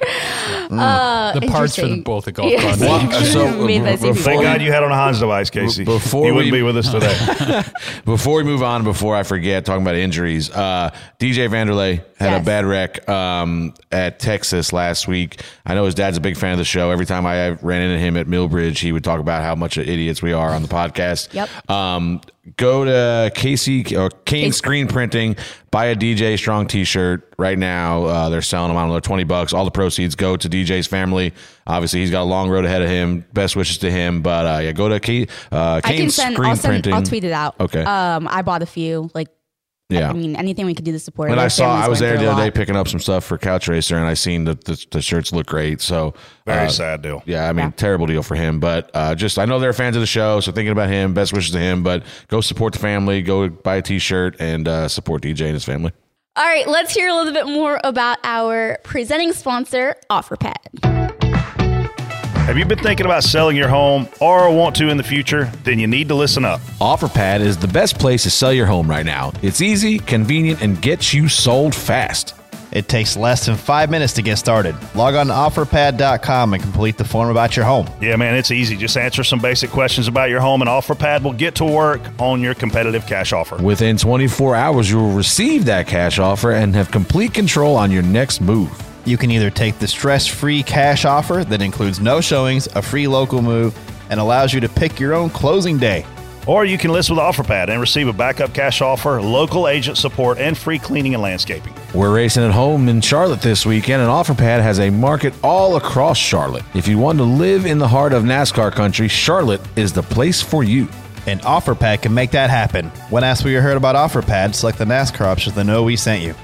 S2: Uh,
S7: The parts for the, both the golf
S2: Yeah,
S7: carts.
S6: Well, so,
S2: Made that seem
S6: before
S1: Thank God you had on a Hans device, Casey.
S6: Before
S1: you wouldn't
S6: we-
S1: be with us today.
S6: Before we move on, before I forget, talking about injuries, uh, DJ Vanderlei had
S2: Yes.
S6: a bad wreck um, at Texas last week. I know his dad's a big fan of the show. Every time I ran into him at Millbridge, he would talk about how much of idiots we are on the podcast.
S2: Yep.
S6: Um, go to Casey or Kane
S2: Case-
S6: Screen Printing, buy a DJ Strong T-shirt right now. Uh, they're selling them. I don't know, twenty bucks. All the proceeds go to DJ's family. Obviously, he's got a long road ahead of him. Best wishes to him. But uh, yeah, go to Kane, uh,
S2: I
S6: Kane
S2: can send.
S6: Screen
S2: I'll send.
S6: Printing.
S2: I'll tweet it out.
S6: Okay.
S2: Um, I bought a few. Like,
S6: Yeah.
S2: I mean, anything we could do to support.
S6: And I saw I was there the other day picking up some stuff for Couch Racer, and I seen that the, the shirts look great. So
S1: Very
S6: uh,
S1: sad deal.
S6: Yeah, I mean,
S2: Yeah.
S6: terrible deal for him. But uh, just I know they're fans of the show, so thinking about him, best wishes to him. But go support the family, go buy a T-shirt, and uh, support DJ and his family.
S2: All right, let's hear a little bit more about our presenting sponsor, OfferPad.
S1: Have you been thinking about selling your home or want to in the future? Then you need to listen up.
S6: OfferPad is the best place to sell your home right now. It's easy, convenient, and gets you sold fast.
S4: It takes less than five minutes to get started. Log on to offerpad.com and complete the form about your home.
S1: Yeah, man, it's easy. Just answer some basic questions about your home, and OfferPad will get to work on your competitive cash offer.
S6: Within 24 hours, you will receive that cash offer and have complete control on your next move.
S4: You can either take the stress free cash offer that includes no showings, a free local move, and allows you to pick your own closing day.
S1: Or you can list with OfferPad and receive a backup cash offer, local agent support, and free cleaning and landscaping.
S6: We're racing at home in Charlotte this weekend, and OfferPad has a market all across Charlotte. If you want to live in the heart of NASCAR country, Charlotte is the place for you.
S4: And OfferPad can make that happen. When asked what you heard about OfferPad, select the NASCAR option to know we sent you.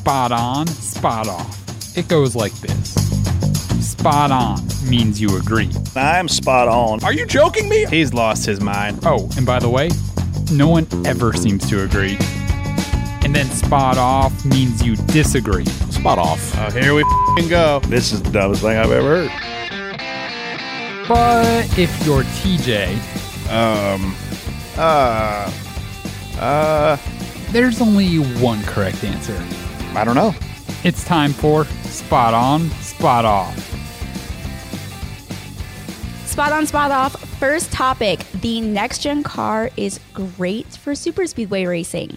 S7: Spot on, spot off. It goes like this. Spot on means you agree.
S1: I'm spot on.
S6: Are you joking me?
S9: He's lost his mind.
S7: Oh, and by the way, no one ever seems to agree. And then spot off means you disagree.
S6: Spot off.
S9: Oh, here we f***ing go.
S1: This is the dumbest thing I've ever heard.
S7: But if you're TJ,
S9: Um, uh, uh,
S7: there's only one correct answer.
S9: I don't know.
S7: It's time for spot on, spot off.
S2: Spot on, spot off. First topic: the next gen car is great for super speedway racing.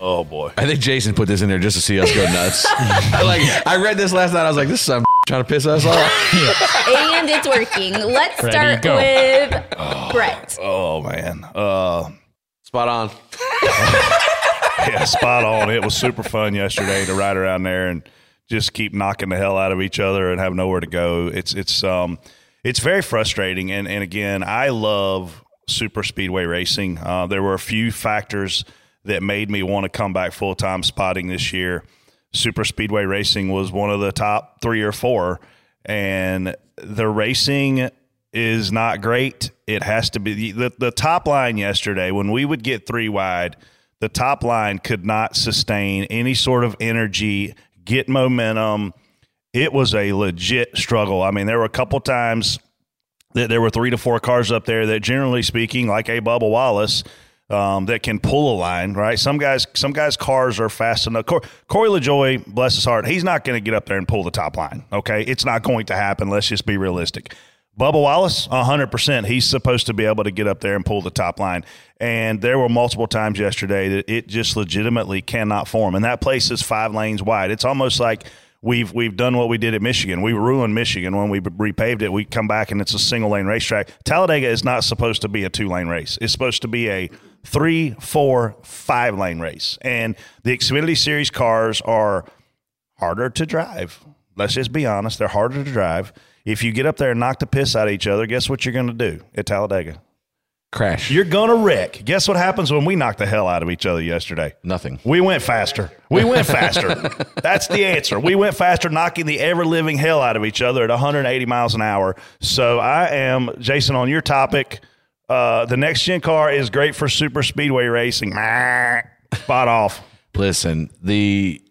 S1: Oh, boy.
S6: I think Jason put this in there just to see us go nuts. like I read this last night. I was like, "This is some trying to piss us off."
S2: and it's working. Let's
S7: Ready,
S2: start
S7: go.
S2: with Brett.
S1: Oh, man. Uh,
S6: Spot on.
S1: Yeah, spot on. It was super fun yesterday to ride around there and just keep knocking the hell out of each other and have nowhere to go. It's it's um it's very frustrating. And and again, I love super speedway racing. Uh, there were a few factors that made me want to come back full time spotting this year. Super speedway racing was one of the top three or four, and the racing is not great. It has to be the, the top line yesterday when we would get three wide the top line could not sustain any sort of energy, get momentum. It was a legit struggle. I mean, there were a couple times that there were three to four cars up there that, generally speaking, like a Bubba Wallace, um, that can pull a line, right? Some guys, some guys' cars are fast enough. Cor- Corey LaJoie, bless his heart, he's not going to get up there and pull the top line. Okay, it's not going to happen. Let's just be realistic. Bubba Wallace, 100%. He's supposed to be able to get up there and pull the top line. And there were multiple times yesterday that it just legitimately cannot form. And that place is five lanes wide. It's almost like we've we've done what we did at Michigan. We ruined Michigan when we repaved it. We come back and it's a single lane racetrack. Talladega is not supposed to be a two lane race. It's supposed to be a three, four, five lane race. And the Xfinity Series cars are harder to drive. Let's just be honest. They're harder to drive. If you get up there and knock the piss out of each other, guess what you're going to do at Talladega?
S6: Crash.
S1: You're going to wreck. Guess what happens when we knock the hell out of each other yesterday?
S6: Nothing.
S1: We went faster. We went faster. That's the answer. We went faster, knocking the ever living hell out of each other at 180 miles an hour. So I am, Jason, on your topic. Uh, the next gen car is great for super speedway racing. Spot off.
S6: Listen, the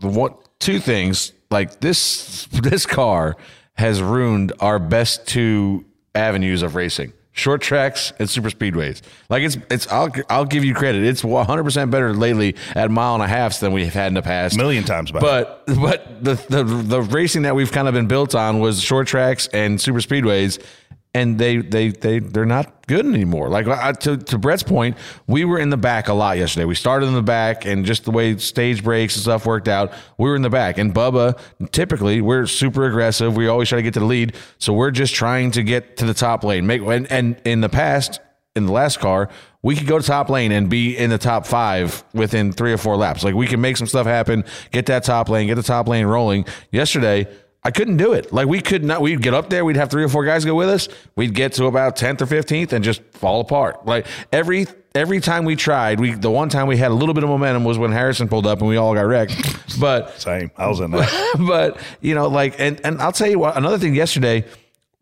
S6: the what two things like this this car has ruined our best two avenues of racing. Short tracks and super speedways. Like it's it's i'll i'll give you credit. It's 100% better lately at mile and a half than we've had in the past.
S1: Million times better.
S6: but but the, the the racing that we've kind of been built on was short tracks and super speedways and they they they they're not good anymore. Like I, to to Brett's point, we were in the back a lot yesterday. We started in the back, and just the way stage breaks and stuff worked out, we were in the back. And Bubba, typically, we're super aggressive. We always try to get to the lead, so we're just trying to get to the top lane. Make and, and in the past, in the last car, we could go to top lane and be in the top five within three or four laps. Like we can make some stuff happen, get that top lane, get the top lane rolling. Yesterday. I couldn't do it. Like we could not. We'd get up there. We'd have three or four guys go with us. We'd get to about tenth or fifteenth and just fall apart. Like every every time we tried, we the one time we had a little bit of momentum was when Harrison pulled up and we all got wrecked. But
S1: same, I was in that.
S6: but you know, like and and I'll tell you what. Another thing yesterday,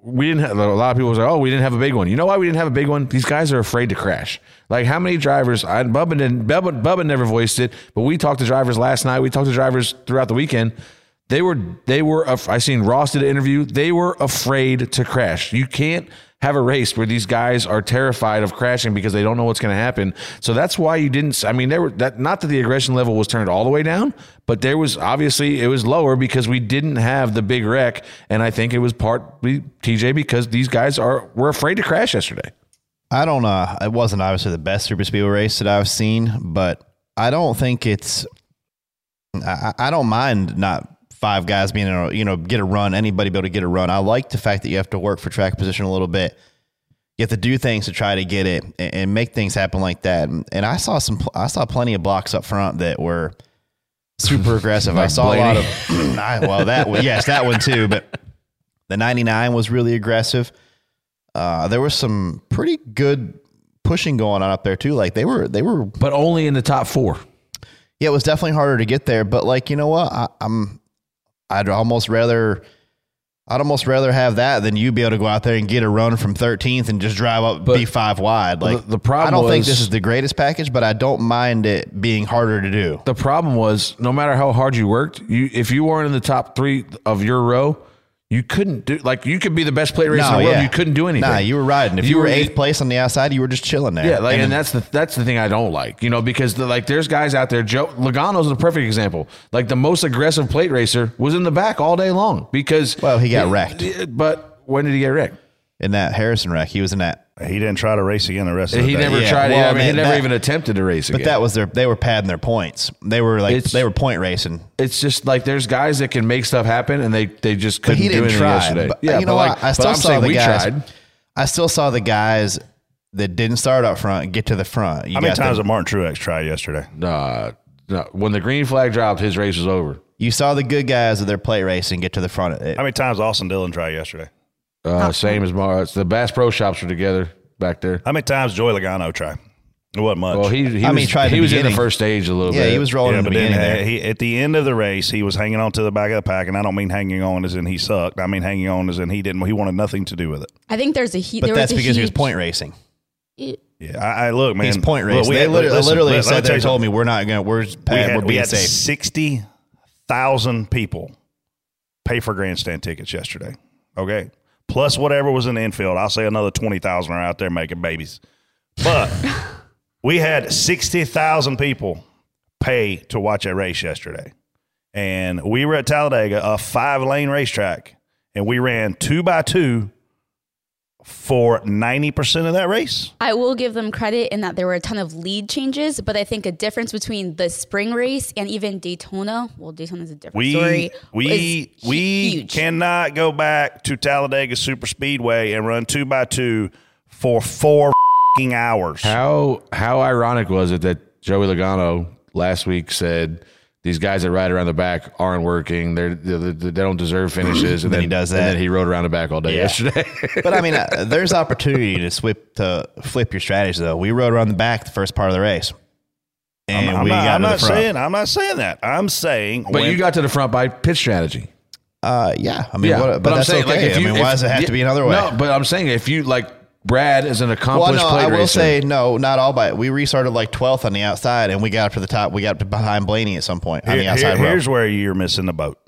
S6: we didn't have a lot of people was like, oh, we didn't have a big one. You know why we didn't have a big one? These guys are afraid to crash. Like how many drivers? I Bubba didn't. Bubba, Bubba never voiced it, but we talked to drivers last night. We talked to drivers throughout the weekend they were they were I seen Ross did an interview. They were afraid to crash. You can't have a race where these guys are terrified of crashing because they don't know what's going to happen. So that's why you didn't. I mean, there were that not that the aggression level was turned all the way down, but there was obviously it was lower because we didn't have the big wreck, and I think it was partly TJ because these guys are were afraid to crash yesterday.
S4: I don't know. It wasn't obviously the best super speedway race that I've seen, but I don't think it's. I, I don't mind not five guys being able to, you know, get a run, anybody be able to get a run. I like the fact that you have to work for track position a little bit. You have to do things to try to get it and, and make things happen like that. And, and I saw some, I saw plenty of blocks up front that were super aggressive.
S6: Like
S4: I saw
S6: Blaney.
S4: a lot of, I- well, that one, yes, that one too. But the 99 was really aggressive. Uh, there was some pretty good pushing going on up there too. Like they were, they were,
S6: But only in the top four.
S4: yeah, it was definitely harder to get there. But like, you know what? I, I'm, I'd almost rather, I'd almost rather have that than you be able to go out there and get a run from 13th and just drive up
S6: But
S4: B five wide. Like
S6: the- the problem
S4: I don't think this is the greatest package, but I don't mind it being harder to do.
S6: The problem was no matter how hard you worked, you if you weren't in the top three of your row, you couldn't do like you could be the best plate racer in the world. You couldn't do anything.
S4: Nah, you were riding. If you, were eighth place on the outside, you were just chilling there.
S6: Yeah, like, and,
S4: then-
S6: that's the that's the thing I don't like, you know, because the, like there's guys out there. Joe Logano's a perfect example. Like the most aggressive plate racer was in the back all day long because
S4: Well, he got wrecked.
S6: But when did he get wrecked?
S4: In that Harrison wreck, he was in that.
S1: He didn't try to race again the rest of the
S6: He
S1: day.
S6: never
S4: Yeah,
S6: tried.
S4: well,
S6: I mean, he
S4: man,
S6: never
S4: that-
S6: even attempted to race again.
S4: But
S6: again.
S4: that was their. They were padding their points. They were like
S6: It's-
S4: they were point racing.
S6: it's just like there's guys that can make stuff happen, and they they just couldn't
S4: he
S6: do
S4: didn't
S6: anything
S4: try.
S6: yesterday.
S4: But,
S6: yeah,
S4: you know
S6: but
S4: what?
S6: like,
S4: I
S6: but
S4: still
S6: I'm
S4: saw the
S6: we
S4: guys.
S6: tried.
S4: I still saw the guys that didn't start up front get to the front. You
S1: How many
S4: got
S1: times
S4: the-
S1: did Martin Truex try yesterday?
S6: Uh, no, when the green flag dropped, his race was over.
S4: You saw the good guys of their plate racing get to the front. It-
S1: How many times Austin Dillon tried yesterday?
S6: Uh, same as Mars. The Bass Pro Shops were together back there.
S1: How many times Joey Logano tried? It wasn't much.
S6: Well, he, he
S4: I
S6: was,
S4: mean, he tried
S6: he
S4: the
S6: was in the
S4: beginning.
S6: first stage a little bit.
S4: yeah,
S6: bit.
S4: he was rolling
S1: yeah,
S4: in the
S1: but then
S4: beginning.
S1: uh,
S4: there.
S1: he, at the end of the race, he was hanging on to the back of the pack, and I don't mean hanging on as in he sucked. I mean hanging on as in he didn't. He wanted nothing to do with it.
S2: I think there's a heat.
S4: but
S2: there
S4: that's
S2: was a
S4: because he was point racing.
S1: Yeah, I, I look, man.
S4: He's point
S1: look,
S4: racing.
S1: we
S4: they
S1: had-
S4: literally,
S1: listen,
S4: literally
S1: let- let me
S4: said
S1: tell
S4: they
S1: you
S4: told
S1: something.
S4: me we're not going. to We're
S1: we had,
S4: we're
S1: we
S4: being
S1: had
S4: safe.
S1: sixty thousand people pay for grandstand tickets yesterday. Okay, plus whatever was in the infield. I'll say another twenty thousand are out there making babies. But We had 60,000 people pay to watch a race yesterday. And we were at Talladega, a five lane racetrack, and we ran two by two for 90% of that race.
S2: I will give them credit in that there were a ton of lead changes, but I think a difference between the spring race and even Daytona, well, Daytona's a different
S1: We
S2: story.
S1: we we
S2: huge.
S1: cannot go back to Talladega Super Speedway and run two by two for four fing hours.
S6: How how ironic was it that Joey Logano last week said these guys that ride around the back aren't working. They're, they they don't deserve finishes, and
S4: Then
S6: then,
S4: he does
S6: And
S4: that.
S6: then he rode around the back all day
S4: Yeah.
S6: yesterday.
S4: But I mean, uh, there's opportunity to flip to flip your strategy though. We rode around the back the first part of the race, and
S1: I'm, I'm
S4: we
S1: not,
S4: got
S1: I'm
S4: to the
S1: not
S4: front.
S1: saying I'm not saying that. I'm saying
S6: but
S1: when-
S6: you got to the front by pitch strategy.
S4: Uh, yeah, I mean,
S6: Yeah,
S4: what, but,
S6: I'm
S4: that's
S6: saying,
S4: okay.
S6: like, if you,
S4: I mean,
S6: if-
S4: why does it have
S6: yeah,
S4: to be another way?
S6: No, but I'm saying if you like Brad is an
S4: well,
S6: accomplished
S4: no,
S6: plate
S4: I will
S6: racer.
S4: say no, not all by. it. We restarted like 12th on the outside, and we got up to the top. We got up to behind Blaney at some point on
S1: Here-
S4: the outside
S1: here-
S4: row.
S1: here's where you're missing the boat,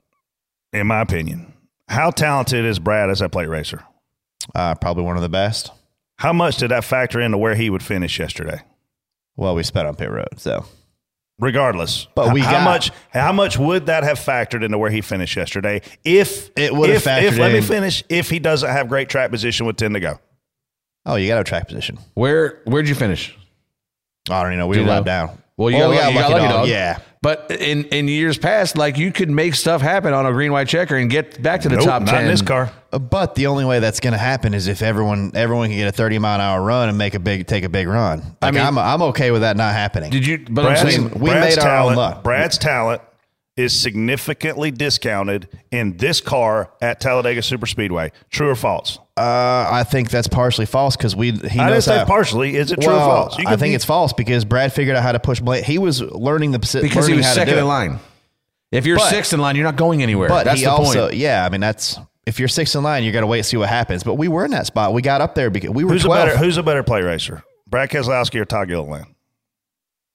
S1: in my opinion. How talented is Brad as a plate racer?
S4: Uh, probably one of the best.
S1: How much did that factor into where he would finish yesterday?
S4: Well, we sped on pit road, so
S1: Regardless,
S4: But we
S1: how
S4: got-
S1: much? How much would that have factored into where he finished yesterday? If
S4: It would have
S1: if,
S4: factored
S1: if let me
S4: in-
S1: finish. If he doesn't have great track position with ten to go,
S4: oh, you got a track position.
S6: Where where'd you finish?
S4: I don't even know. We
S6: Do
S4: were
S6: you
S4: lap down.
S6: Well, you
S4: Oh,
S6: got,
S4: we
S6: lucky, you got lucky dog.
S4: Yeah,
S6: But in, in years past, like you could make stuff happen on a green white checker and get back to the
S1: nope,
S6: top
S1: not
S6: ten.
S1: in this car.
S4: Uh, But the only way that's going to happen is if everyone everyone can get a 30 mile an hour run and make a big take a big run. Like, I
S6: mean-
S4: I'm I'm okay with that not happening.
S6: Did you? But
S1: Brad's,
S6: I'm saying
S4: we
S1: Brad's
S4: made our own
S1: talent,
S4: luck.
S1: Brad's talent is significantly discounted in this car at Talladega Super Speedway. True or false?
S4: Uh, I think that's partially false because we he
S1: I didn't
S4: knows
S1: say
S4: how-
S1: partially. Is it true
S4: Well,
S1: or false? You
S4: I
S1: could
S4: think
S1: be-
S4: it's false because Brad figured out how to push Blake. He was learning the posi-
S6: because he was
S4: how to
S6: second
S4: do
S6: in
S4: it.
S6: line. If you're
S4: But-
S6: sixth in line, you're not going anywhere.
S4: But
S6: That's
S4: he
S6: the
S4: also,
S6: point.
S4: yeah, I mean that's if you're sixth in line, you got to wait and see what happens. But we were in that spot. We got up there because we were
S1: who's a
S4: 12.
S1: better who's a better plate racer? Brad Keselowski or Todd Gilliland?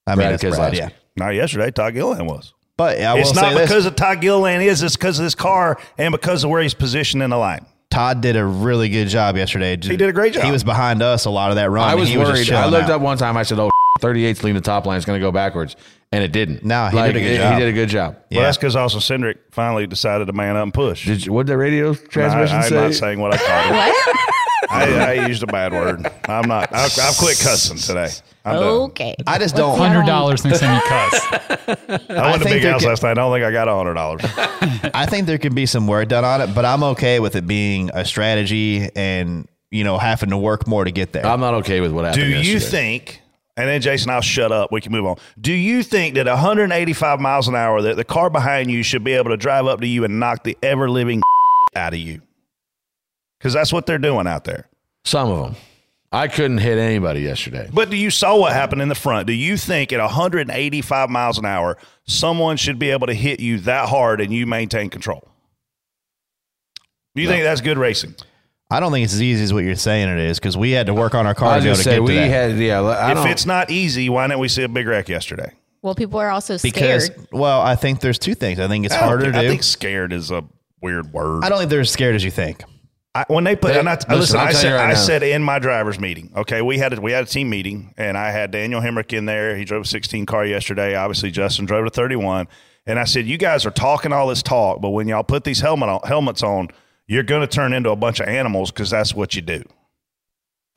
S4: I mean,
S6: Brad
S4: it's Brad,
S6: Keselowski.
S4: yeah.
S1: Not yesterday. Todd Gilliland was.
S4: But I
S1: it's
S4: will
S1: not
S4: say this:
S1: because of Todd Gilliland is. It's because of this car and because of where he's positioned in the line.
S4: Todd did a really good job yesterday.
S1: He did a great job.
S4: He was behind us a lot of that run.
S6: I was
S4: he just
S6: worried. I looked
S4: out.
S6: up one time. I said, "Oh, 38th lean the top line is going to go backwards," and it didn't.
S4: No, he
S6: Like,
S4: did a good
S6: he-
S4: job.
S6: He did a good job.
S4: Yeah.
S1: Well, that's because Austin Cindric finally decided to man up and push.
S6: Did you, what did the radio
S1: I,
S6: transmission
S1: I'm
S6: say?
S1: not saying what I called it.
S2: What?
S1: I, I used a bad word. I'm not. I've, I've quit cussing today. I'm done.
S2: okay.
S4: I just don't.
S7: Hundred dollars next time you cuss.
S1: I went to
S4: think
S1: Big
S4: there
S1: House
S4: could-
S1: last night. I don't think I got a hundred dollars.
S4: I think there can be some work done on it, but I'm okay with it being a strategy and you know having to work more to get there.
S6: I'm not okay with what happened.
S1: Do you
S6: yesterday.
S1: think? And then Jason, I'll shut up. We can move on. Do you think that 185 miles an hour that the car behind you should be able to drive up to you and knock the ever living out of you? Because that's what they're doing out there.
S6: some of them? I couldn't hit anybody yesterday.
S1: But do you saw what happened in the front? Do you think at 185 miles an hour, someone should be able to hit you that hard and you maintain control? Do you think that's good racing?
S4: I don't think it's as easy as what you're saying it is because we had to work on our car to be to
S6: said
S4: get
S6: we
S4: to that.
S6: had yeah. I
S1: if
S6: don't,
S1: it's not easy, why didn't we see a big wreck yesterday?
S2: Well, people are also
S4: because
S2: scared.
S4: well, I think there's two things. I think it's
S1: I
S4: harder
S1: think-
S4: to
S1: I think scared is a weird word.
S4: I don't think they're as scared as you think.
S1: I, when they put, and I,
S6: listen,
S1: listen, I said,
S6: right
S1: I
S6: now.
S1: said in my driver's meeting, okay, we had a, we had a team meeting, and I had Daniel Hemric in there. He drove a 16 car yesterday. Obviously, Justin drove a 31, and I said, you guys are talking all this talk, but when y'all put these helmet on, helmets on, you're going to turn into a bunch of animals because that's what you do.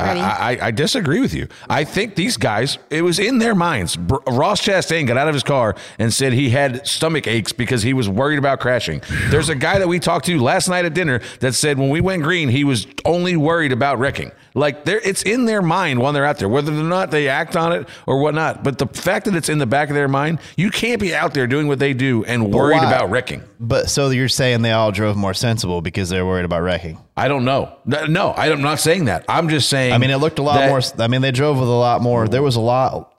S6: I, I, I disagree with you. I think these guys, it was in their minds. Br- Ross Chastain got out of his car and said he had stomach aches because he was worried about crashing. There's a guy that we talked to last night at dinner that said when we went green, he was only worried about wrecking. Like there, it's in their mind when they're out there, whether or not they act on it or whatnot. But the fact that it's in the back of their mind, you can't be out there doing what they do and worried
S4: why?
S6: about wrecking.
S4: But so you're saying they all drove more sensible because they're worried about wrecking.
S6: I don't know. No, No, I'm not saying that. I'm just saying.
S4: I mean, it looked a lot
S6: that-
S4: more. I mean, they drove with a lot more. There was a lot.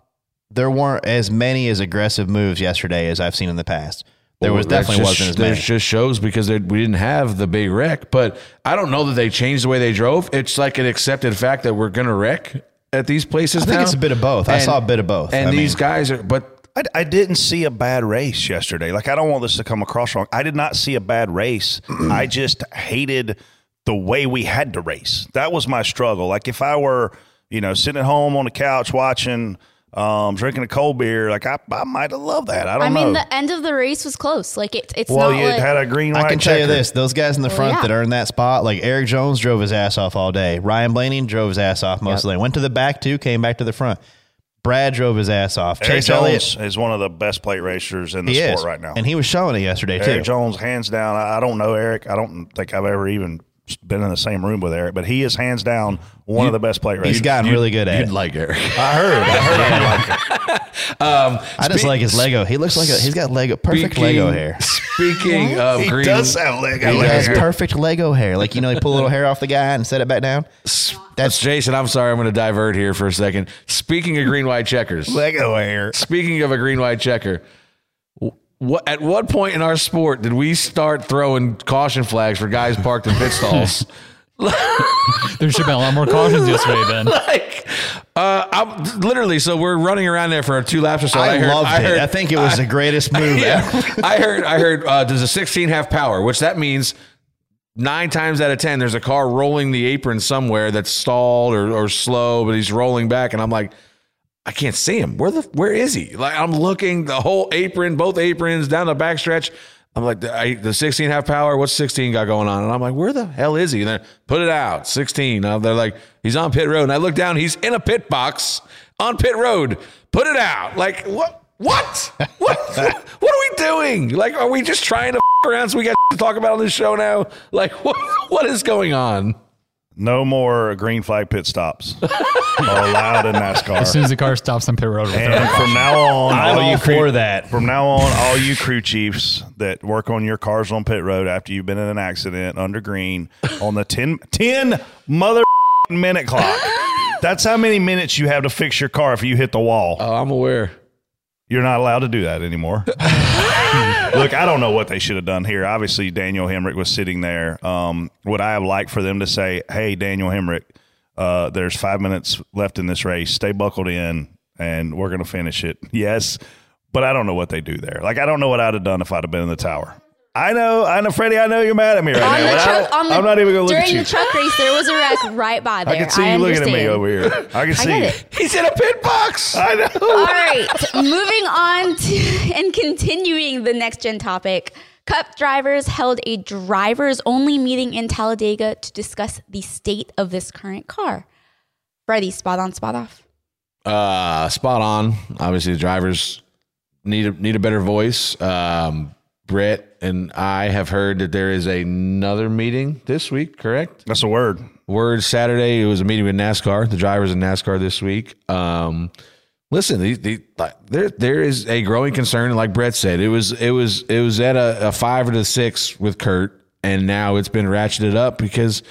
S4: There weren't as many as aggressive moves yesterday as I've seen in the past. There was
S6: Well,
S4: definitely
S6: just,
S4: wasn't as
S6: that
S4: many.
S6: just shows because we didn't have the big wreck. But I don't know that they changed the way they drove. It's like an accepted fact that we're going to wreck at these places
S4: I think it's a bit of both. I saw a bit of both.
S6: And
S4: I
S6: these
S4: mean-
S6: guys are, but
S1: I, I didn't see a bad race yesterday. Like I don't want this to come across wrong. I did not see a bad race. I just hated the way we had to race. That was my struggle. Like if I were, you know, sitting at home on the couch watching um, drinking a cold beer. Like I, I might have loved that. I don't know.
S2: I mean,
S1: know.
S2: the end of the race was close. Like it, it's
S1: well,
S2: not
S1: you
S2: like
S1: had a green. Light.
S4: I
S1: white
S4: can tell you this: those guys in the front
S2: yeah.
S4: that earned that spot, like Erik Jones, drove his ass off all day. Ryan Blaney drove his ass off most of the day. Went to the back too, came back to the front. Brad drove his ass off.
S1: Eric
S4: Chase Elliott,
S1: is one of the best plate racers in the
S4: he
S1: sport
S4: is
S1: right now.
S4: and he was showing it yesterday
S1: Eric
S4: too.
S1: Jones, hands down. I I don't know Eric. I don't think I've ever even been in the same room with Eric, but he is hands down one of the best plate racers.
S4: He's gotten really good at
S6: You'd
S4: it.
S6: like Eric.
S1: I heard. I heard. I like it.
S4: Um, I just
S6: Spe-
S4: like his Lego. He looks like a, he's got Lego perfect
S6: Speaking-
S4: Lego hair.
S6: Speaking of green,
S1: He
S6: green,
S1: does sound like a
S4: He has
S1: Lego.
S4: perfect Lego hair. Like you know, he pull a little hair off the guy and set it back down.
S6: That's Jason. I'm sorry. I'm going to divert here for a second. Speaking of green white checkers.
S1: Lego hair.
S6: Speaking of a green white checker, what at what point in our sport did we start throwing caution flags for guys parked in pit stalls?
S7: There should have been a lot more cautions yesterday then.
S6: like, uh, I'm literally. So we're running around there for two laps or so.
S4: I,
S6: heard-
S4: loved
S6: I
S4: it.
S6: heard-
S4: I think it was the greatest move ever.
S6: yeah, I heard. I heard. Uh, there's a 16 half power, which that means nine times out of ten, there's a car rolling the apron somewhere that's stalled or, or slow, but he's rolling back, and I'm like. I can't see him. Where the where is he? Like I'm looking the whole apron, both aprons down the backstretch. I'm like the, I, the 16 half power. What's 16 got going on? And I'm like, where the hell is he? And put it out 16. Uh, they're like, he's on pit road. And I look down, he's in a pit box on pit road. Put it out. Like what? What? What? what are we doing? Like, are we just trying to f- around so we got to talk about on this show now? Like, what? What is going on?
S1: No more green flag pit stops are allowed in NASCAR.
S7: As soon as the car stops on pit road,
S1: And from now on,
S4: I'm
S1: all
S4: all
S1: you
S4: for
S1: crew,
S4: that.
S1: From now on, all you crew chiefs that work on your cars on pit road after you've been in an accident under green on the 10, 10 mother minute clock. That's how many minutes you have to fix your car if you hit the wall.
S6: Oh, I'm aware.
S1: You're not allowed to do that anymore. Look, I don't know what they should have done here. Obviously, Daniel Hemric was sitting there. Um, would I have liked for them to say, "Hey, Daniel Hemric, uh, there's five minutes left in this race. Stay buckled in, and we're going to finish it." Yes, but I don't know what they do there. Like, I don't know what I'd have done if I'd have been in the tower. I know, I know, Freddie. I know you're mad at me right
S2: on
S1: now.
S2: the truck, on the,
S1: I'm not even going to look at you.
S2: During the truck race, there was a wreck right by there.
S1: I can see you looking at me over here. I can see
S2: get
S1: you.
S2: it.
S6: He's in a pit box.
S1: I know.
S2: All right, moving on to and continuing the next gen topic. Cup drivers held a drivers only meeting in Talladega to discuss the state of this current car. Freddie, spot on, spot off.
S6: Uh, spot on. Obviously, the drivers need a, need a better voice. Um, Brett and I have heard that there is another meeting this week. Correct?
S1: That's a word.
S6: Word Saturday. It was a meeting with NASCAR. The drivers in NASCAR this week. Um, listen, the, the, there there is a growing concern. Like Brett said, it was it was it was at a, a five or a six with Kurt, and now it's been ratcheted up because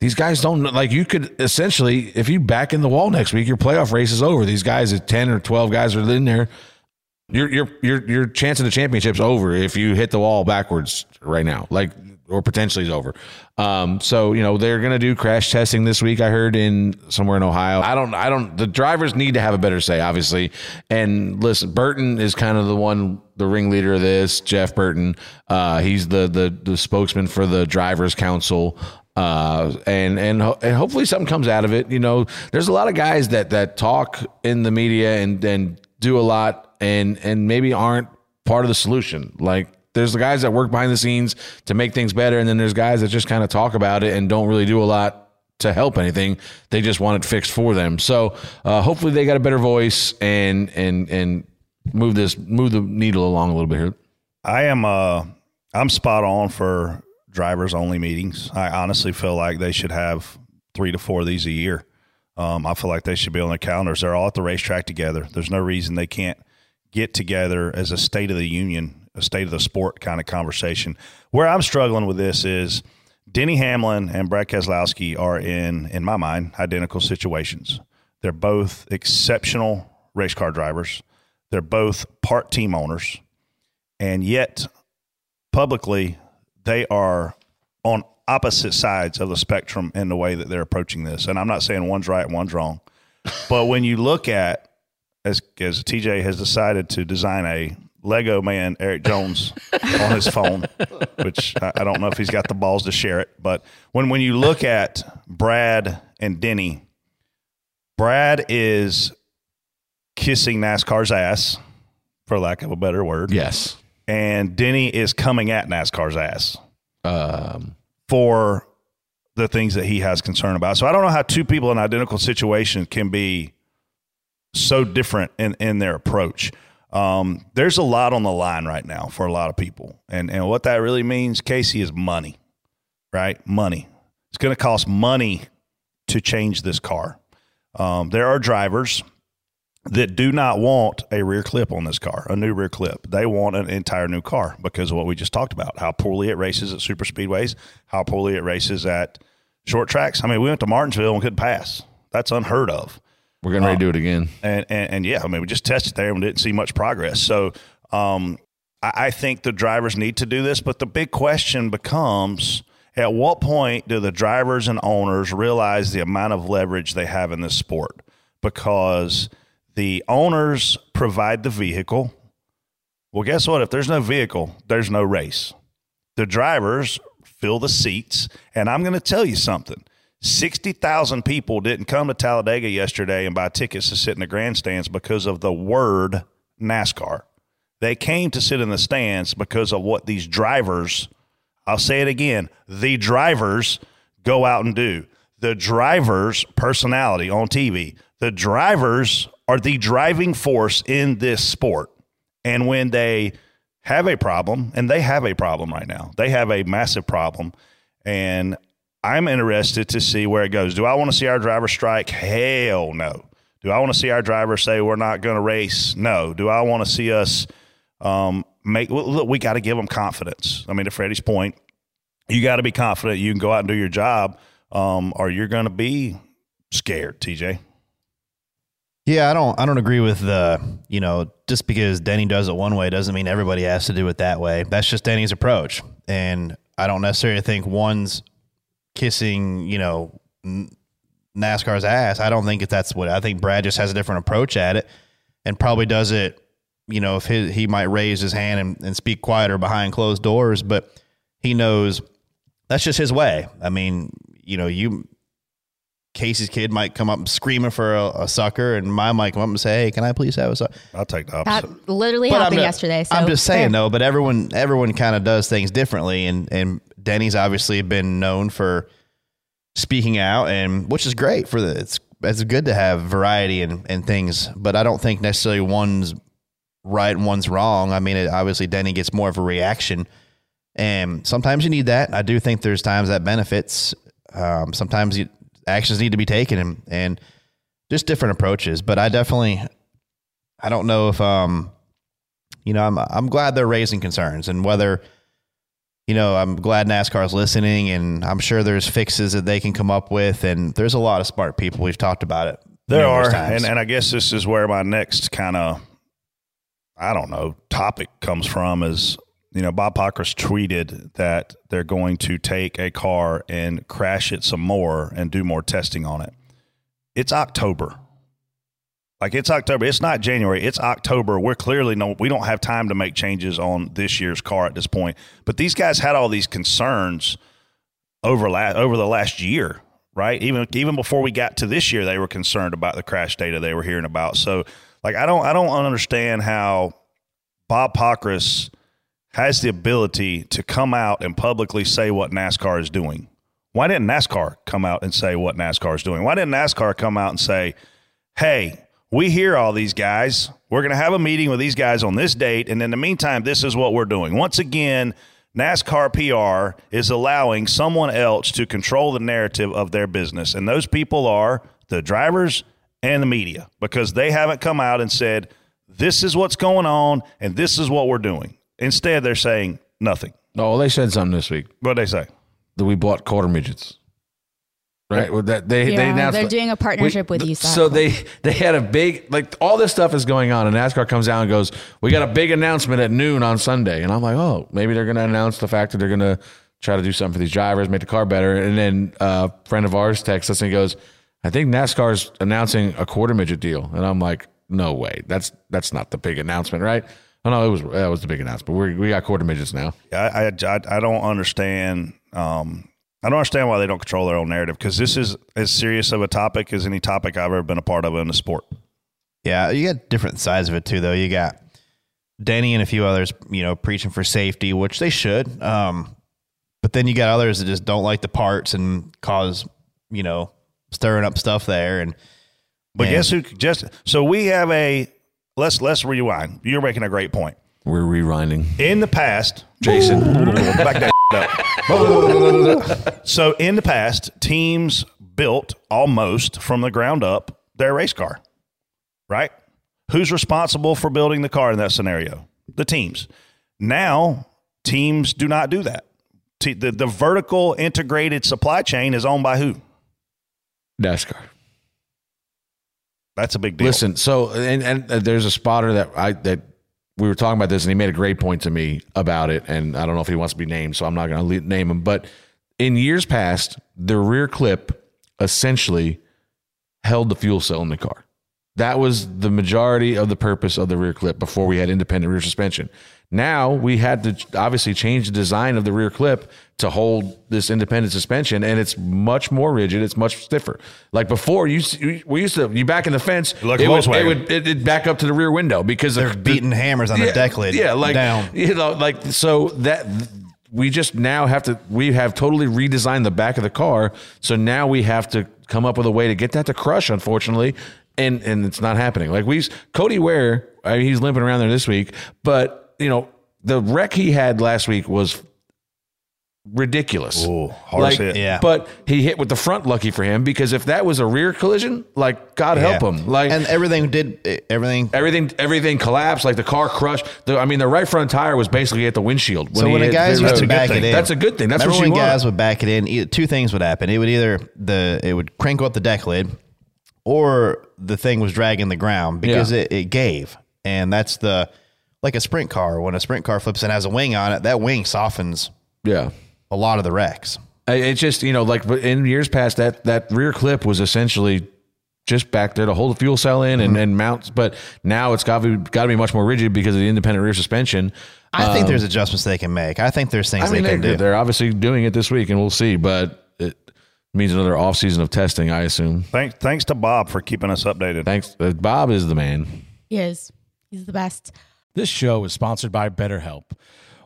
S6: these guys don't like you could essentially if you back in the wall next week, your playoff race is over. These guys at ten or twelve guys are in there. Your your your your chance of the championship's over if you hit the wall backwards right now, like or potentially is over. Um, so you know they're gonna do crash testing this week. I heard in somewhere in Ohio. I don't I don't. The drivers need to have a better say, obviously. And listen, Burton is kind of the one, the ringleader of this. Jeff Burton. Uh, he's the the the spokesman for the drivers council uh, and and ho- and hopefully something comes out of it. You know, there's a lot of guys that that talk in the media and and do a lot and and maybe aren't part of the solution. Like there's the guys that work behind the scenes to make things better, and then there's guys that just kind of talk about it and don't really do a lot to help anything. They just want it fixed for them. So uh, hopefully they got a better voice and and and move this move the needle along a little bit here.
S1: I am uh I'm spot on for drivers only meetings. I honestly feel like they should have three to four of these a year. Um, I feel like they should be on their calendars. They're all at the racetrack together. There's no reason they can't get together as a state of the union, a state of the sport kind of conversation. Where I'm struggling with this is Denny Hamlin and Brad Keselowski are in, in my mind, identical situations. They're both exceptional race car drivers. They're both part team owners and yet publicly they are on opposite sides of the spectrum in the way that they're approaching this. And I'm not saying one's right one's wrong, but when you look at as as TJ has decided to design a Lego man Erik Jones on his phone, which I, I don't know if he's got the balls to share it, but when when you look at Brad and Denny, Brad is kissing NASCAR's ass, for lack of a better word.
S6: Yes.
S1: And Denny is coming at NASCAR's ass
S6: Um,
S1: for the things that he has concern about. So I don't know how two people in identical situations can be so different in, in their approach. Um, there's a lot on the line right now for a lot of people. And, and what that really means, Casey, is money, right? Money. It's going to cost money to change this car. Um, there are drivers that do not want a rear clip on this car, a new rear clip. They want an entire new car because of what we just talked about how poorly it races at super speedways, how poorly it races at short tracks. I mean, we went to Martinsville and couldn't pass. That's unheard of.
S6: We're getting ready to do it again.
S1: And, and, and yeah, I mean, we just tested there and we didn't see much progress. So um, I, I think the drivers need to do this. But the big question becomes at what point do the drivers and owners realize the amount of leverage they have in this sport? Because the owners provide the vehicle. Well, guess what? If there's no vehicle, there's no race. The drivers fill the seats. And I'm going to tell you something 60,000 people didn't come to Talladega yesterday and buy tickets to sit in the grandstands because of the word NASCAR. They came to sit in the stands because of what these drivers, I'll say it again, the drivers go out and do. The drivers' personality on TV, the drivers are the driving force in this sport. And when they have a problem, and they have a problem right now, they have a massive problem. And I'm interested to see where it goes. Do I want to see our driver strike? Hell no. Do I want to see our driver say we're not going to race? No. Do I want to see us um, make? Look, we got to give them confidence. I mean, to Freddie's point, you got to be confident you can go out and do your job, um, or you're going to be scared. TJ.
S4: Yeah, I don't I don't agree with the, you know, just because Denny does it one way doesn't mean everybody has to do it that way. That's just Denny's approach. And I don't necessarily think one's kissing, you know, NASCAR's ass. I don't think if that's what I think Brad just has a different approach at it and probably does it, you know, if his, he might raise his hand and, and speak quieter behind closed doors, but he knows that's just his way. I mean, you know, you Casey's kid might come up screaming for a, a sucker, and my might come up and say, "Hey, can I please have a sucker?"
S1: I'll take the opposite.
S2: That literally
S4: But I'm
S2: happened
S4: not-
S2: yesterday. So
S4: I'm just saying
S2: fair.
S4: though, but everyone everyone kind of does things differently, and and Denny's obviously been known for speaking out, and which is great for the it's it's good to have variety and and things, but I don't think necessarily one's right and one's wrong. I mean, it, obviously Denny gets more of a reaction, and sometimes you need that. I do think there's times that benefits. Um, sometimes you, actions need to be taken, and and just different approaches. But I definitely, I don't know if um, you know, I'm I'm glad they're raising concerns, and whether you know, I'm glad NASCAR's listening, and I'm sure there's fixes that they can come up with, and there's a lot of smart people. We've talked about it.
S1: There are,
S4: times.
S1: and, and I guess this is where my next kind of, I don't know, topic comes from is, you know, Bob Pockrass tweeted that they're going to take a car and crash it some more and do more testing on it. It's October. Like it's October. It's not January. It's October. We're clearly no. We don't have time to make changes on this year's car at this point. But these guys had all these concerns over last over the last year, right? Even even before we got to this year, they were concerned about the crash data they were hearing about. So, like, I don't I don't understand how Bob Pockrass has the ability to come out and publicly say what NASCAR is doing. Why didn't NASCAR come out and say what NASCAR is doing? Why didn't NASCAR come out and say, "Hey, we hear all these guys. We're going to have a meeting with these guys on this date, and in the meantime, this is what we're doing." Once again, NASCAR PR is allowing someone else to control the narrative of their business, and those people are the drivers and the media because they haven't come out and said, "This is what's going on, and this is what we're doing." Instead, they're saying nothing.
S6: Oh, they said something this week
S1: What they say?
S6: that we bought quarter midgets. Right, Well, that they they
S2: Yeah,
S6: announced
S2: they're doing a partnership with
S6: th-
S2: USAC.
S6: So they they had a big like all this stuff is going on, and NASCAR comes out and goes, "We got a big announcement at noon on Sunday," and I'm like, "Oh, maybe they're going to announce the fact that they're going to try to do something for these drivers, make the car better." And then uh, a friend of ours texts us and he goes, "I think NASCAR's announcing a quarter midget deal," and I'm like, "No way, that's that's not the big announcement, right?" Oh no, it was that was the big announcement. We we got quarter midgets now.
S1: I, I, I, I don't understand. Um, I don't understand why they don't control their own narrative because this is as serious of a topic as any topic I've ever been a part of in the sport.
S4: Yeah, you got different sides of it too, though. You got Denny and a few others, you know, preaching for safety, which they should. Um, but then you got others that just don't like the parts and cause, you know, stirring up stuff there. And
S1: But
S4: Man.
S1: guess who? Just so we have a let's let's rewind. You're making a great point.
S6: We're rewinding.
S1: In the past,
S6: Jason.
S1: back that up. so in the past, teams built almost from the ground up their race car, right? Who's responsible for building the car in that scenario? The teams. Now, teams do not do that. T- The, the vertical integrated supply chain is owned by who?
S6: NASCAR.
S1: That's a big deal.
S6: Listen, so and, and uh, there's a spotter that I that we were talking about this, and he made a great point to me about it. And I don't know if he wants to be named, so I'm not going to name him. But in years past, the rear clip essentially held the fuel cell in the car. That was the majority of the purpose of the rear clip before we had independent rear suspension. Now we had to obviously change the design of the rear clip to hold this independent suspension, and it's much more rigid. It's much stiffer. Like before, you we used to you back in the fence,
S1: Like
S6: it, would, it would it, it'd back up to the rear window because
S4: they're
S6: the-
S4: beating hammers on the deck lid
S6: Yeah, like
S4: down.
S6: You know, like so that we just now have to. We have totally redesigned the back of the car, so now we have to come up with a way to get that to crush. Unfortunately, and and it's not happening. Like we Cody Ware, I mean, he's limping around there this week, but you know the wreck he had last week was ridiculous.
S1: Ooh, hard
S6: like,
S1: hit.
S4: Yeah.
S6: But he hit with the front lucky for him because if that was a rear collision, like God help him. Like
S4: and everything did eh, everything.
S6: everything everything collapsed like the car crushed the, i mean the right front tire was basically at the windshield
S4: so when the guys
S6: the
S4: used
S6: road.
S4: to back it in,
S6: that's a good thing that's
S4: remember
S6: what you
S4: when
S6: want
S4: guys would back it in. Either, two things would happen. It would either the it would crank up the deck lid, or the thing was dragging the ground because
S6: Yeah.
S4: it, it gave, and that's the like a sprint car. When a sprint car flips and has a wing on it, that wing softens
S6: yeah
S4: a lot of the wrecks.
S6: I- it's just you know like in years past that that rear clip was essentially just back there to hold the fuel cell in and, and mount but now it's got to be got to be much more rigid because of the independent rear suspension
S4: I think there's adjustments they can make. I think there's things
S6: Um, i mean
S4: they
S6: they,
S4: can do.
S6: they're obviously doing it this week and we'll see but it means another off season of testing i assume
S1: Thanks, thanks to Bob for keeping us updated.
S6: thanks uh, bob is the man
S2: He is. He's the best.
S10: This show is sponsored by BetterHelp.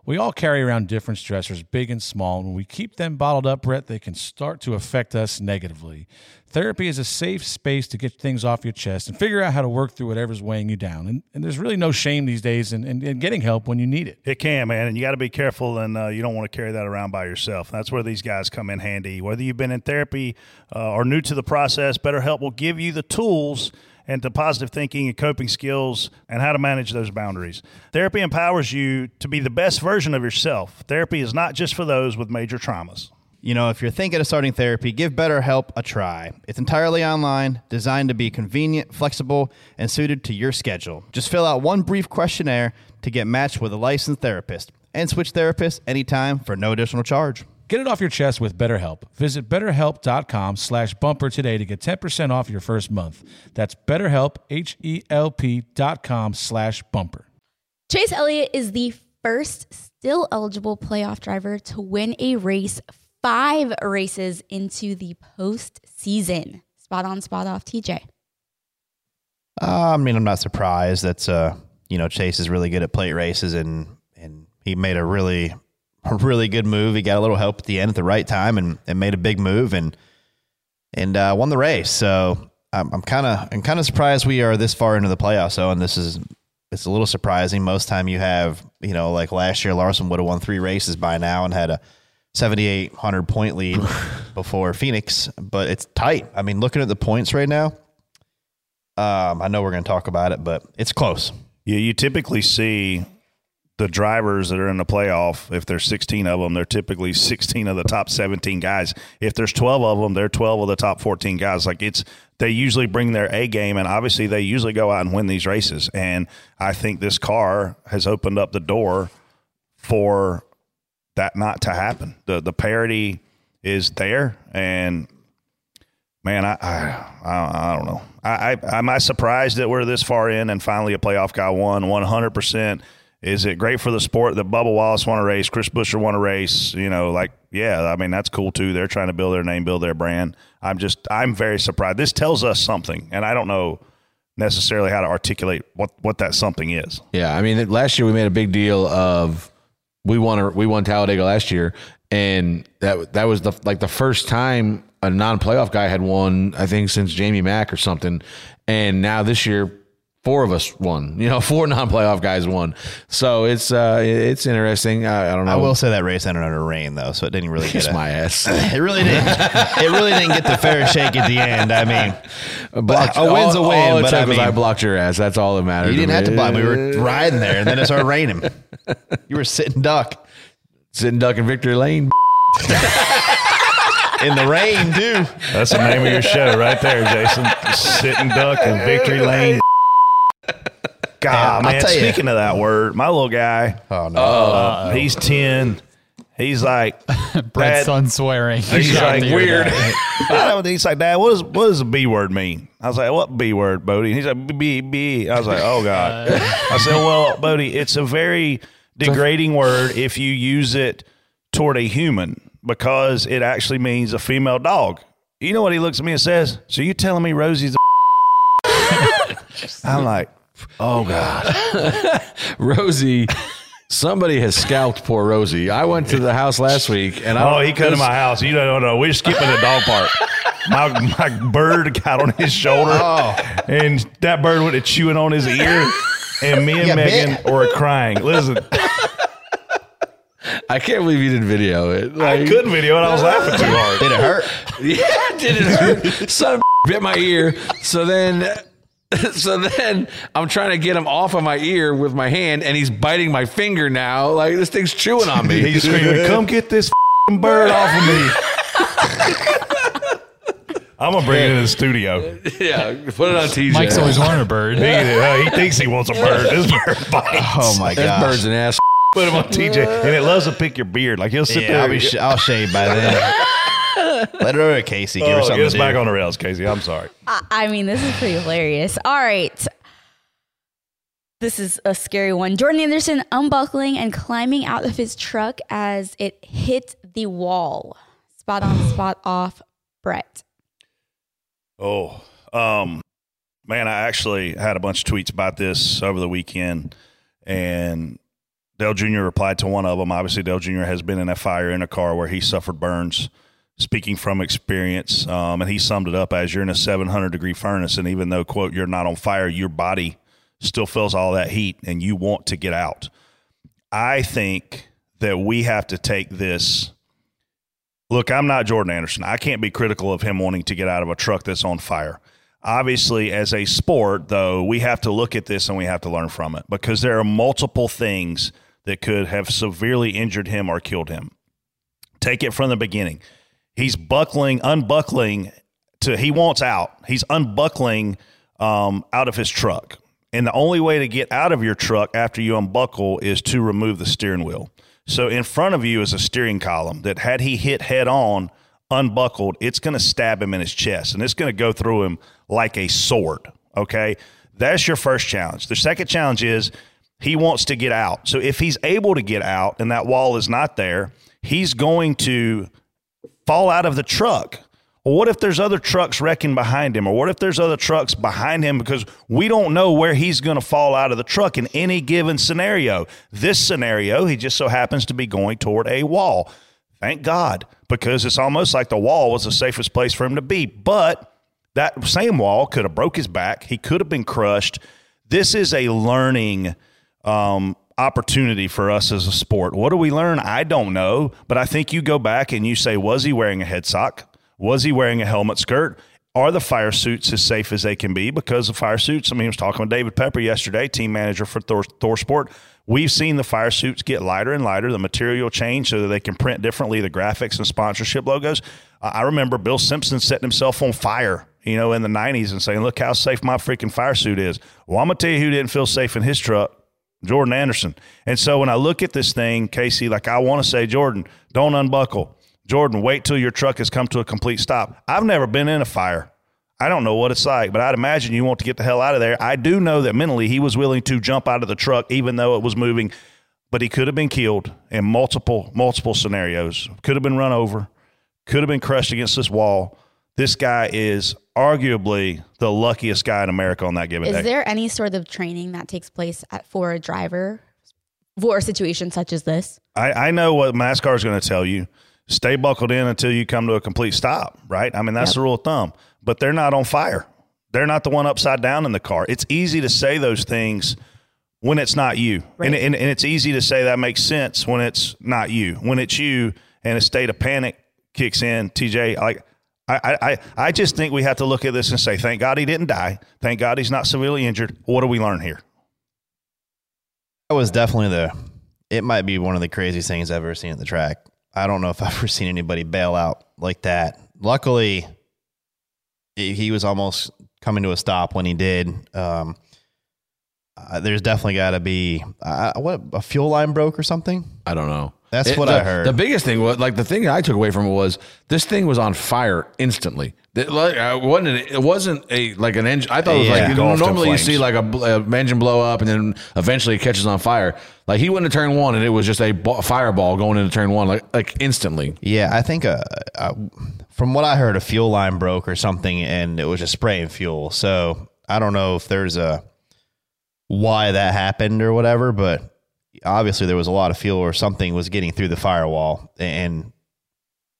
S10: We all carry around different stressors, big and small, and when we keep them bottled up, Brett, they can start to affect us negatively. Therapy is a safe space to get things off your chest and figure out how to work through whatever's weighing you down. And, and there's really no shame these days in, in, in getting help when you need it.
S1: It can, man, and you got to be careful, and uh, you don't want to carry that around by yourself. That's where these guys come in handy. Whether you've been in therapy uh, or new to the process, BetterHelp will give you the tools and to positive thinking and coping skills and how to manage those boundaries. Therapy empowers you to be the best version of yourself. Therapy is not just for those with major traumas.
S4: You know, if you're thinking of starting therapy, give BetterHelp a try. It's entirely online, designed to be convenient, flexible, and suited to your schedule. Just fill out one brief questionnaire to get matched with a licensed therapist and switch therapists anytime for no additional charge.
S10: Get it off your chest with BetterHelp. Visit betterhelp.com slash bumper today to get 10% off your first month. That's betterhelp, H-E-L-P dot com slash bumper.
S2: Chase Elliott is the first still eligible playoff driver to win a race five races into the postseason. Spot on, spot off, TJ.
S4: Uh, I mean, I'm not surprised. That's uh, you know, Chase is really good at plate races, and and he made a really, a really good move. He got a little help at the end at the right time, and and made a big move, and and uh, won the race. So I'm I'm kind of I'm kind of surprised we are this far into the playoffs. So, and this is it's a little surprising. Most time you have you know like last year, Larson would have won three races by now and had a 7,800 point lead before Phoenix, but it's tight. I mean, looking at the points right now. Um, I know we're going to talk about it, but it's close.
S1: Yeah, you typically see the drivers that are in the playoff. If there's 16 of them, they're typically 16 of the top 17 guys. If there's 12 of them, they're 12 of the top 14 guys. Like it's they usually bring their A game, and obviously they usually go out and win these races. And I think this car has opened up the door for that not to happen. The the parity is there, and man, I I, I, don't know. I, I am I surprised that we're this far in and finally a playoff guy won 100. percent Is it great for the sport that Bubba Wallace won a race, Chris Buescher won a race? You know, like yeah, I mean that's cool too. They're trying to build their name, build their brand. I'm just I'm very surprised. This tells us something, and I don't know necessarily how to articulate what what that something is.
S6: Yeah, I mean, last year we made a big deal of we won a, we won Talladega last year, and that that was the like the first time a non-playoff guy had won. I think since Jamie Mack or something, and now this year. Four of us won, you know, four non-playoff guys won. So it's uh, it's interesting. I, I don't know.
S4: I will say that race ended under rain though, so it didn't really
S6: kiss
S4: get a,
S6: my ass.
S4: It really didn't. it really didn't get the fair shake at the end. I mean,
S6: Blocked-
S4: a win's a win,
S6: all
S4: but I mean,
S6: I blocked your ass. That's all that matters.
S4: you didn't have to block. me. We were riding there, and then it started raining. You were sitting duck
S6: sitting duck in victory lane.
S4: in the rain too.
S1: That's the name of your show right there, Jason. Sitting duck in victory lane. God,
S4: I'll
S1: man.
S4: tell you.
S1: Speaking of that word, my little guy,
S4: Oh no!
S1: uh, he's ten. He's like
S7: Brett's son swearing.
S1: He's
S7: Shout
S1: like weird. I don't- he's like, Dad, what does what does the B word mean? I was like, what B word, Bodie? He's like, B B. I was like, oh god. I said, well, Bodie, it's a very degrading word if you use it toward a human because it actually means a female dog. You know what he looks at me and says? So you telling me Rosie's? A I'm like, oh god.
S6: Rosie, somebody has scalped poor Rosie. I went to the house last week and I
S1: Oh, he come to my house. You don't know. We're skipping the dog park. My my bird got on his shoulder,
S4: Oh.
S1: and that bird went to chewing on his ear, and me and
S4: Yeah,
S1: Megan
S4: bit.
S1: were crying. Listen,
S6: I can't believe you didn't video it.
S1: I couldn't video it. I was laughing too hard.
S4: Did it hurt?
S6: Yeah, did it hurt? Son of a bit my ear. So then, so then I'm trying to get him off of my ear with my hand, and he's biting my finger now. Like this thing's chewing on me.
S1: He's screaming, "Come get this f***ing bird off of me!" I'm gonna bring it in the studio.
S6: yeah, put it on TJ.
S7: Mike's always wanted a bird.
S1: He, uh, he thinks he wants a bird. This bird bites.
S4: Oh my
S6: That
S4: god!
S6: bird's an ass.
S1: Put him on TJ, and it loves to pick your beard. Like he'll sit
S4: Yeah,
S1: there.
S4: I'll, be sh- I'll shave by then. Let it over Casey. Give her
S1: oh,
S4: something
S1: get us
S4: to
S1: back
S4: do.
S1: on the rails, Casey. I'm sorry.
S2: I, I mean, this is pretty hilarious. All right. This is a scary one. Jordan Anderson unbuckling and climbing out of his truck as it hit the wall. Spot on, spot off, Brett.
S1: Oh, um, man, I actually had a bunch of tweets about this over the weekend, and Dale Jr. replied to one of them. Obviously, Dale Jr. has been in a fire in a car where he suffered burns. Speaking from experience, um, and he summed it up as you're in a 700 degree furnace, and even though quote you're not on fire, your body still feels all that heat, and you want to get out. I think that we have to take this Look, I'm not Jordan Anderson. I can't be critical of him wanting to get out of a truck that's on fire. Obviously, as a sport, though, we have to look at this and we have to learn from it because there are multiple things that could have severely injured him or killed him. Take it from the beginning. He's buckling, unbuckling to he wants out. He's unbuckling um, out of his truck. And the only way to get out of your truck after you unbuckle is to remove the steering wheel. So in front of you is a steering column that had he hit head on, unbuckled, it's going to stab him in his chest and it's going to go through him like a sword. Okay. That's your first challenge. The second challenge is he wants to get out. So if he's able to get out and that wall is not there, he's going to fall out of the truck. Well, what if there's other trucks wrecking behind him? Or what if there's other trucks behind him? Because we don't know where he's going to fall out of the truck in any given scenario. This scenario, he just so happens to be going toward a wall. Thank God, because it's almost like the wall was the safest place for him to be. But that same wall could have broke his back. He could have been crushed. This is a learning um, opportunity for us as a sport. What do we learn? I don't know, but I think you go back and you say, was he wearing a head sock? Was he wearing a helmet skirt? Are the fire suits as safe as they can be? Because the fire suits, I mean, I was talking with David Pepper yesterday, team manager for Thor, ThorSport. We've seen the fire suits get lighter and lighter, the material change so that they can print differently, the graphics and sponsorship logos. I remember Bill Simpson setting himself on fire, you know, in the 90s and saying, look how safe my freaking fire suit is. Well, I'm going to tell you who didn't feel safe in his truck. Jordan Anderson. And so when I look at this thing, Casey, like I want to say, Jordan, don't unbuckle. Jordan, wait till your truck has come to a complete stop. I've never been in a fire. I don't know what it's like, but I'd imagine you want to get the hell out of there. I do know that mentally he was willing to jump out of the truck even though it was moving, but he could have been killed in multiple multiple scenarios. Could have been run over, could have been crushed against this wall. This guy is arguably the luckiest guy in America on that given day.
S2: Is
S1: day.
S2: there any sort of training that takes place at, for a driver for a situation such as this?
S1: I, I know what NASCAR is going to tell you. Stay buckled in until you come to a complete stop, right? I mean, that's
S2: Yep.
S1: the rule of thumb. But they're not on fire. They're not the one upside down in the car. It's easy to say those things when it's not you. And, and, and it's easy to say that makes sense when it's not you. When it's you and a state of panic kicks in, TJ, like, I, I, I- I just think we have to look at this and say, thank God he didn't die. Thank God he's not severely injured. What do we learn here?
S4: That was definitely the. It might be one of the craziest things I've ever seen at the track. I don't know if I've ever seen anybody bail out like that. Luckily, he he was almost coming to a stop when he did. Um, uh, there's definitely got to be uh, what a fuel line broke or something.
S6: I don't know.
S4: That's
S6: It-
S4: what
S6: the-
S4: I heard.
S6: The biggest thing was like the thing I took away from it was this thing was on fire instantly. That, like, uh, wasn't it, it wasn't a like an engine. I thought it was
S4: Yeah.
S6: like you know, normally you see like a, a engine blow up and then eventually it catches on fire. Like he went to turn one and it was just a ba- fireball going into turn one like like instantly.
S4: Yeah, I think uh, uh, from what I heard, a fuel line broke or something, and it was just spraying fuel. So I don't know if there's a why that happened or whatever, but obviously there was a lot of fuel or something was getting through the firewall, and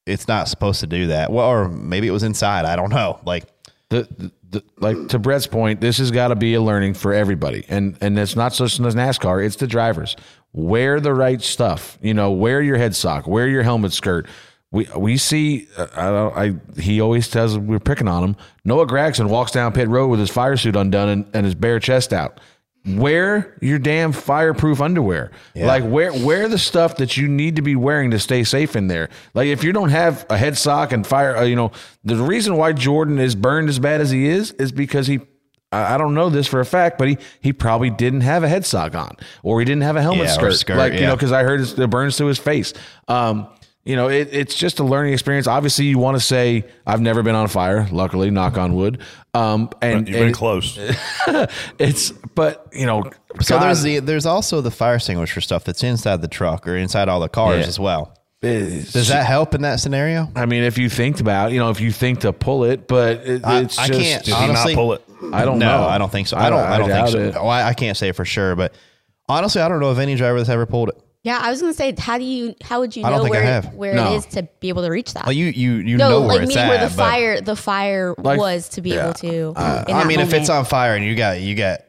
S4: it's not supposed to do that. Well, or maybe it was inside. I don't know. Like
S6: the, the, the like to Brett's point, this has got to be a learning for everybody, and and it's not just as NASCAR; it's the drivers. Wear the right stuff. You know, wear your head sock, wear your helmet skirt. We we see. Uh, I don't. I he always says we're picking on him. Noah Gragson walks down pit road with his fire suit undone and, and his bare chest out. Wear your damn fireproof underwear. Like wear wear the stuff that you need to be wearing to stay safe in there. Like if you don't have a head sock and fire, uh, you know the reason why Jordan is burned as bad as he is is because he. I don't know this for a fact, but he he probably didn't have a head sock on, or he didn't have a helmet
S4: Yeah,
S6: skirt.
S4: skirt,
S6: like you know, because I heard it burns to his face. Um, you know, it, it's just a learning experience. Obviously, you want to say I've never been on fire. Luckily, knock on wood. Um, and
S1: You've been
S6: and
S1: close.
S6: it's but you know,
S4: so,
S6: God-
S4: there's the there's also the fire extinguisher stuff that's inside the truck or inside all the cars
S6: Yeah.
S4: as well.
S6: it's-
S4: Does that help in that scenario?
S6: I mean, if you think about, you know, if you think to pull it, but it,
S4: I,
S6: it's
S4: I
S6: just,
S4: can't
S1: Did he not
S4: honestly
S1: pull it?
S6: I don't
S4: no,
S6: know.
S4: I don't think so. I don't. I, don't think so.
S6: it.
S4: Well, I, I can't say for sure, but honestly, I don't know of any driver that's ever pulled it.
S2: Yeah, I was gonna say, how do you, how would you
S4: I don't
S2: know
S4: think I
S2: where
S4: have.
S2: where
S6: No.
S2: it is to be able to reach that?
S4: Well, you you you
S2: no,
S4: know where
S2: like
S4: it's
S2: meaning
S4: at.
S2: where the
S4: but-
S2: fire the fire
S6: Like-
S2: was to be
S6: yeah.
S2: able to. in uh,
S4: I
S2: that
S4: mean, if it's
S2: moment.
S4: on fire and you got you got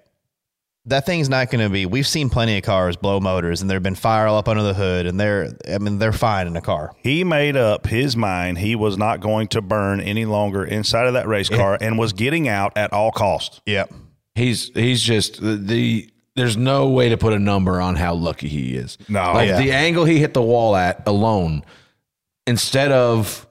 S4: that thing's not going to be. We've seen plenty of cars blow motors, and there've been fire all up under the hood, and they're. I mean, they're fine in a car.
S1: He made up his mind he was not going to burn any longer inside of that race car and was getting out at all costs.
S4: Yep.
S6: He's he's just the, the there's no way to put a number on how lucky he is.
S1: No.
S6: like
S4: Yeah.
S6: the angle he hit the wall at alone, instead of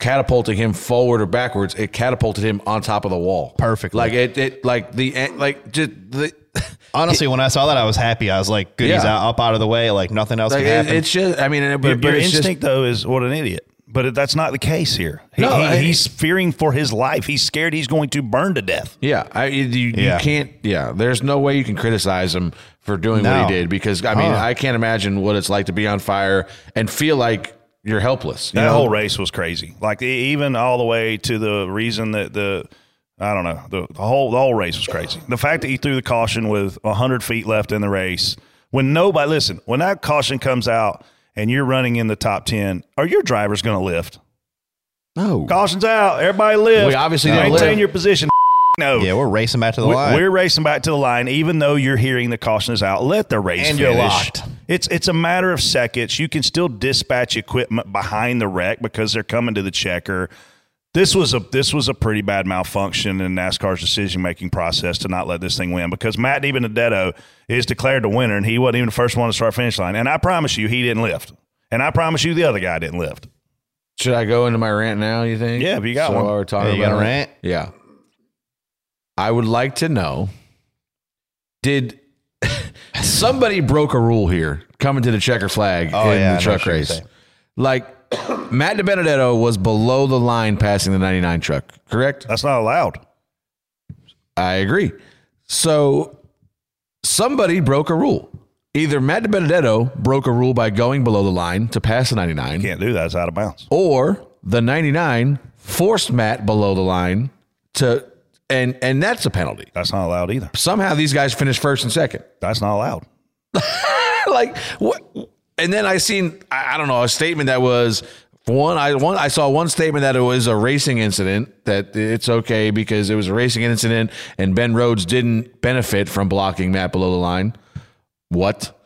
S6: catapulting him forward or backwards, it catapulted him on top of the wall
S4: Perfect.
S6: Like it, it like the like just the.
S4: Honestly, when I saw that, I was happy. I was like, "Good, he's out, up out of the way. Like nothing else
S6: Like
S4: can
S6: it,
S4: happen."
S6: it's just, I mean, but,
S1: Your,
S6: but
S1: your instinct,
S6: just,
S1: though, is what an idiot. But that's not the case here. He,
S6: No,
S1: he-
S6: I-
S1: he's fearing for his life. He's scared he's going to burn to death.
S6: yeah, I, you, you
S4: Yeah.
S6: can't, yeah, there's no way you can criticize him for doing what he did because, I mean,
S4: Huh.
S6: I can't imagine what it's like to be on fire and feel like you're helpless. you
S1: That
S6: know?
S1: whole race was crazy. Like even all the way to the reason that the I don't know the, the whole the whole race was crazy. The fact that he threw the caution with hundred feet left in the race when nobody listen when that caution comes out and you're running in the top ten, are your drivers going to lift?
S6: No.
S1: Caution's out. Everybody lift.
S6: We obviously didn't
S1: maintain
S6: lift.
S1: your position. No.
S4: yeah, we're racing back to the
S1: We-
S4: line.
S1: We're racing back to the line, even though you're hearing the caution is out. Let the race
S4: And
S1: finish.
S4: you're locked.
S1: It's it's a matter of seconds. You can still dispatch equipment behind the wreck because they're coming to the checker. This was a this was a pretty bad malfunction in NASCAR's decision making process to not let this thing win because Matt DiBenedetto is declared the winner and he wasn't even the first one to start finish line. And I promise you, he didn't lift. And I promise you, the other guy didn't lift.
S6: Should I go into my rant now? You think?
S1: Yeah, if you got
S6: so
S1: one.
S6: While we're talking
S4: Yeah, you
S6: about
S4: got a
S6: it?
S4: rant?
S6: Yeah. I would like to know: Did somebody broke a rule here coming to the checker flag
S4: Oh,
S6: in
S4: yeah,
S6: the truck race? Like Matt DiBenedetto was below the line passing the 99 truck, correct?
S1: That's not allowed.
S6: I agree. So somebody broke a rule. Either Matt DiBenedetto broke a rule by going below the line to pass the 99,
S1: Can't do that. It's out of bounds.
S6: or the 99 forced Matt below the line to, and and that's a penalty.
S1: That's not allowed either.
S6: Somehow these guys finished first and second.
S1: That's not allowed.
S6: like what? And then I seen I, I don't know a statement that was one. I one I saw one statement that it was a racing incident that it's okay because it was a racing incident and Ben Rhodes didn't benefit from blocking Matt below the line. What?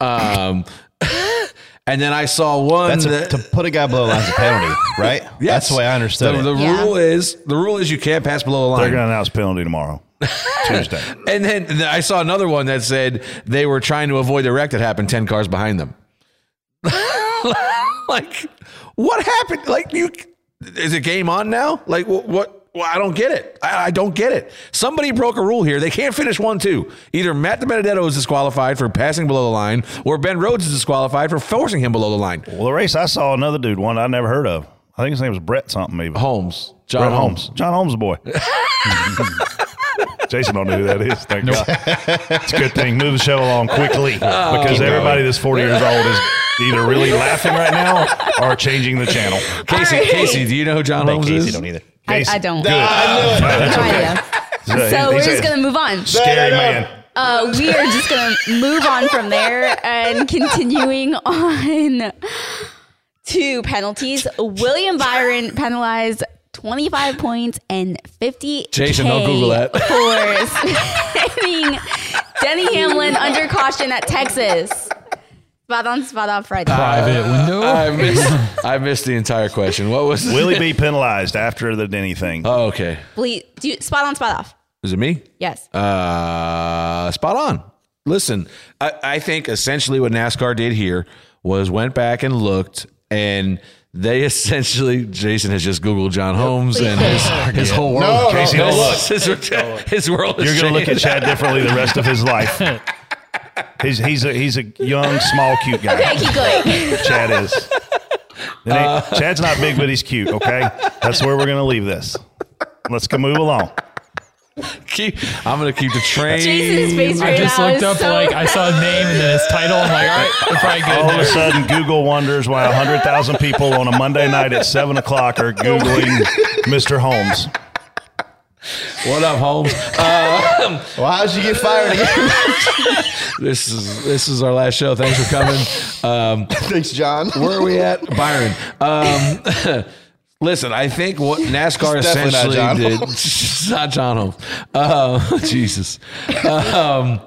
S6: Um, and then I saw one
S4: That's a,
S6: that,
S4: to put a guy below the line is a penalty, right?
S6: Yes.
S4: That's the way I understood
S6: the,
S4: it.
S6: the
S2: Yeah.
S6: rule is the rule is you can't pass below the line.
S1: They're going to announce penalty tomorrow, Tuesday.
S6: And then then I saw another one that said they were trying to avoid the wreck that happened 10 cars behind them. like, what happened? Like, you is it game on now? Like, what? what well, I don't get it. I, I don't get it. Somebody broke a rule here. They can't finish one, two. Either Matt DiBenedetto is disqualified for passing below the line, or Ben Rhodes is disqualified for forcing him below the line.
S1: Well, the race I saw another dude, one I never heard of. I think his name was Brett something, maybe.
S6: Holmes, John
S1: Brett
S6: Holmes.
S1: Holmes. John Holmes' boy. Jason don't know who that is. Thank God. It's a good thing. Move the show along quickly oh, because everybody that's 40 years old is either really laughing right now or changing the channel.
S6: Casey, Casey, do you know who John Holmes
S4: Casey
S6: is?
S4: don't either.
S2: I,
S1: Casey.
S2: I don't.
S1: Good. That's okay.
S2: idea.
S1: So,
S2: So we're just gonna move on.
S1: Scary man.
S2: Uh, we are just gonna move on from there and continuing on to penalties. William Byron penalized 25 points and 50
S6: Jason, don't Google that.
S2: for spinning Denny Hamlin under caution at Texas. Spot on, spot off Friday.
S7: Private window.
S6: I missed, I missed the entire question. What was
S1: Will he be penalized after the Denny thing?
S6: Oh, okay.
S2: Ble- do you- spot on, spot off.
S6: Is it me?
S2: Yes.
S6: Uh, spot on. Listen, I, I think essentially what NASCAR did here was went back and looked, and they essentially Jason has just Googled John Holmes and his, his whole world.
S1: Casey, don't look.
S6: His, his world. has
S1: You're going to look at. Chad differently the rest of his life. He's he's a he's a young, small, cute guy.
S2: Okay, keep going.
S1: Chad is. It ain't- uh. Chad's not big, but he's cute. Okay, that's where we're going to leave this. Let's go move along.
S6: Keep, I'm going to keep the train.
S2: Jason's face
S7: I just
S2: now
S7: looked
S2: is
S7: up
S2: so
S7: like I saw a name and then his title. I'm like, all right, we're probably good.
S1: All of a sudden, Google wonders why 100,000 people on a Monday night at 7 o'clock are Googling Mr. Holmes.
S6: What up, Holmes?
S4: Well, how'd you get fired again?
S6: this is this is our last show. Thanks for coming. Um,
S4: Thanks, John.
S6: where are we at, Byron? Um, listen, I think what NASCAR
S4: It's not
S6: essentially
S4: John
S6: did. It's not John Holmes. Uh, Jesus. Um,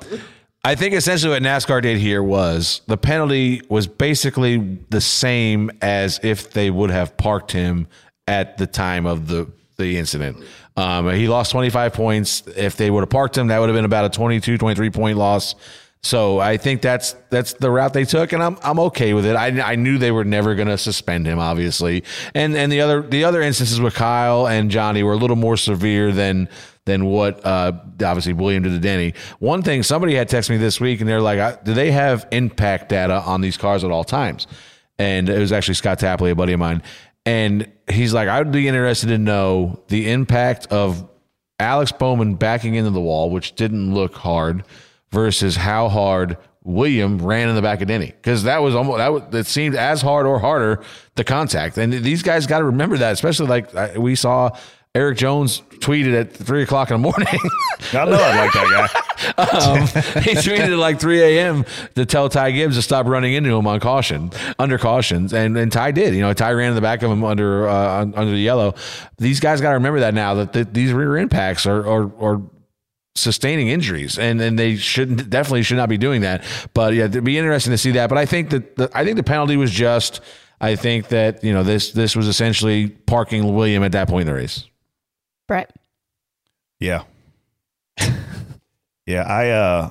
S6: I think essentially what NASCAR did here was the penalty was basically the same as if they would have parked him at the time of the the incident. Um, he lost 25 points. If they would have parked him, that would have been about a 22, 23 point loss. So I think that's that's the route they took, and I'm I'm okay with it. I, I knew they were never going to suspend him, obviously, and and the other the other instances with Kyle and Johnny were a little more severe than than what uh, obviously William did to Denny. One thing somebody had texted me this week, and they're like, "Do they have impact data on these cars at all times?" And it was actually Scott Tapley, a buddy of mine, and he's like, "I would be interested to know the impact of Alex Bowman backing into the wall, which didn't look hard, versus how hard William ran in the back of Denny, because that was almost that was, that seemed as hard or harder the contact. And these guys got to remember that, especially like we saw Erik Jones tweeted at three o'clock in the morning.
S1: I know I'd like that guy.
S6: um, he tweeted at like 3 a.m. to tell Ty Gibbs to stop running into him on caution, under cautions, and and Ty did. You know, Ty ran in the back of him under uh, under the yellow. These guys got to remember that now that th- these rear impacts are are, are sustaining injuries, and and they shouldn't definitely should not be doing that. But yeah, it'd be interesting to see that. But I think that the, I think the penalty was just. I think that you know this this was essentially parking William at that point in the race.
S2: Brett.
S1: Yeah. yeah, I uh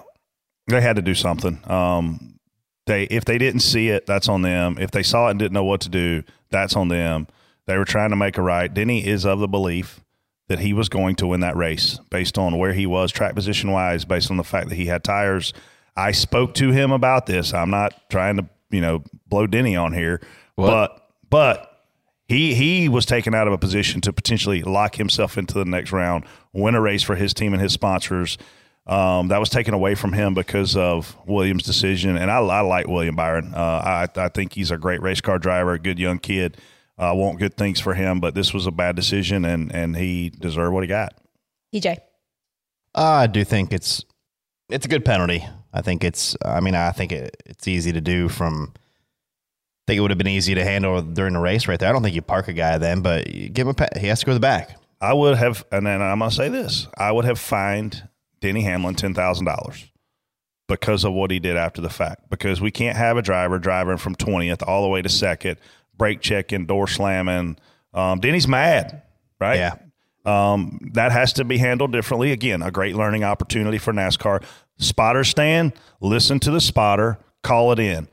S1: they had to do something. Um they if they didn't see it, that's on them. If they saw it and didn't know what to do, that's on them. They were trying to make a right. Denny is of the belief that he was going to win that race based on where he was track position wise, based on the fact that he had tires. I spoke to him about this. I'm not trying to, you know, blow Denny on here, but but he he was taken out of a position to potentially lock himself into the next round, win a race for his team and his sponsors. Um, that was taken away from him because of Williams' decision, and I, I like William Byron. Uh, I I think he's a great race car driver, a good young kid. I want good things for him, but this was a bad decision, and and he deserved what he got.
S2: DJ.
S4: I do think it's it's a good penalty. I think it's. I mean, I think it, it's easy to do. From I think it would have been easy to handle during the race right there. I don't think you park a guy then, but give him a. pe- He has to go to the back.
S1: I would have, and then I'm gonna say this: I would have fined Denny Hamlin ten thousand dollars because of what he did after the fact. Because we can't have a driver driving from twentieth all the way to second, brake checking, door slamming. Um, Denny's mad, right?
S4: Yeah.
S1: Um, that has to be handled differently. Again, a great learning opportunity for NASCAR. Spotter stand, listen to the spotter, call it in.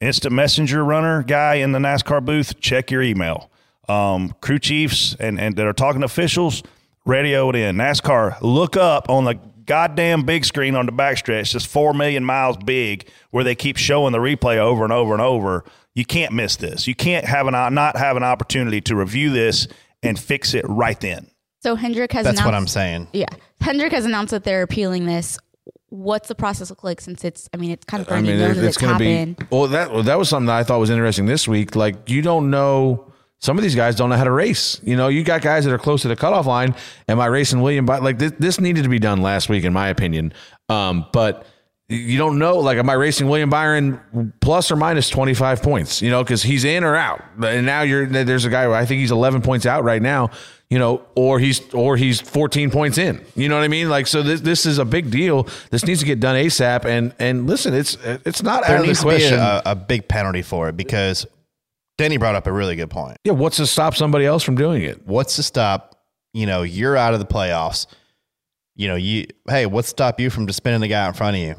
S1: Instant messenger runner guy in the NASCAR booth, check your email. Um, crew chiefs and, and that are talking to officials, radio it in. NASCAR, look up on the goddamn big screen on the backstretch, just four million miles big, where they keep showing the replay over and over and over. You can't miss this. You can't have an not have an opportunity to review this and fix it right then.
S2: So Hendrick has
S4: That's
S2: announced,
S4: what I'm saying.
S2: Yeah. Hendrick has announced that they're appealing this. What's the process look like since it's, I mean, it's kind of
S6: I mean, it's
S2: it's
S6: going to be. Well, that well, that was something that I thought was interesting this week. Like you don't know. Some of these guys don't know how to race. You know, you got guys that are close to the cutoff line. Am I racing William? By like this, this needed to be done last week, in my opinion. Um, but you don't know. Like, am I racing William Byron plus or minus twenty five points? You know, because he's in or out. And now you're there's a guy. I think he's eleven points out right now. You know, or he's or he's 14 points in. You know what I mean? Like, so this this is a big deal. This needs to get done ASAP. And and listen, it's it's not
S4: There
S6: out of
S4: needs
S6: the
S4: to be a, a big penalty for it because Denny brought up a really good point.
S6: yeah, what's to stop somebody else from doing it?
S4: What's to stop? You know, you're out of the playoffs. You know, you hey, what's to stop you from just spinning the guy in front of you?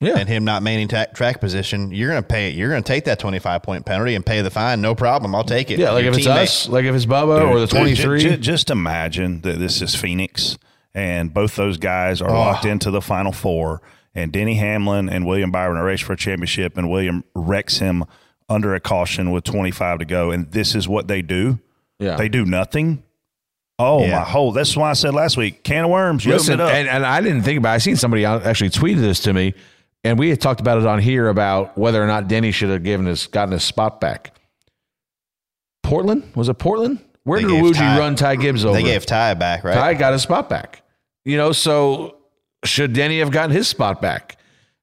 S6: Yeah.
S4: and him not maintaining ta- track position, you're going to pay. It. You're going to take that 25 point penalty and pay the fine. No problem. I'll take it.
S6: Yeah, like
S4: Your
S6: if it's us, like if it's Bubba or the
S1: Dude, ju-
S6: 23.
S1: ju- just imagine that this is Phoenix and both those guys are
S4: Oh.
S1: locked into the final four. And Denny Hamlin and William Byron are race for a championship, and William wrecks him under a caution with 25 to go. And this is what they do.
S6: yeah.
S1: They do nothing. Oh
S4: Yeah.
S1: my whole! That's why I said last week, can of worms. You
S6: Listen,
S1: open it up.
S6: and, and I didn't think about it. I seen somebody actually tweeted this to me, and we had talked about it on here about whether or not Denny should have given his gotten his spot back. Portland? Was it Portland? Where
S4: They
S6: did
S4: gave
S6: Wuji
S4: Ty-
S6: run Ty Gibbs over?
S4: They gave Ty back, right?
S6: Ty got his spot back. You know, so should Denny have gotten his spot back?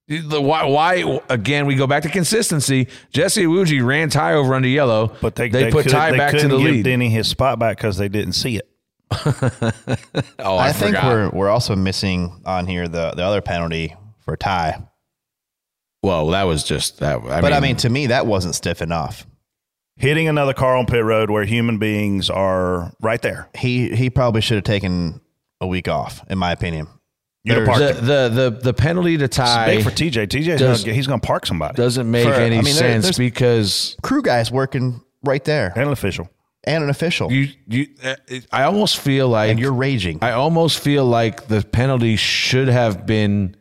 S6: The, why, why? Again, we go back to consistency. Jesse Iwuji ran Ty over under yellow,
S1: but they,
S6: they, put
S1: could-
S6: Ty
S1: they
S6: back to
S1: couldn't
S6: the
S1: give
S6: lead.
S1: Denny his spot back because they didn't see it.
S6: oh, I,
S4: I, think we're we're also missing on here the the other penalty for Ty.
S6: Well, that was just that. I
S4: but
S6: mean,
S4: I mean, to me, that wasn't stiff enough.
S1: Hitting another car on pit road where human beings are right there.
S4: He he probably should have taken a week off, in my opinion.
S1: You'd have parked
S6: the, the the the penalty to
S1: It's
S6: Ty
S1: big for TJ. TJ
S6: does-
S1: gonna, he's going to park somebody.
S6: doesn't make
S4: For-
S6: any
S4: I mean,
S6: sense
S4: there's-
S6: because
S4: Crew guys working right there
S1: and an official.
S4: and an official,
S6: you you. uh, I almost feel like
S4: and you're raging.
S6: I almost feel like the penalty should have been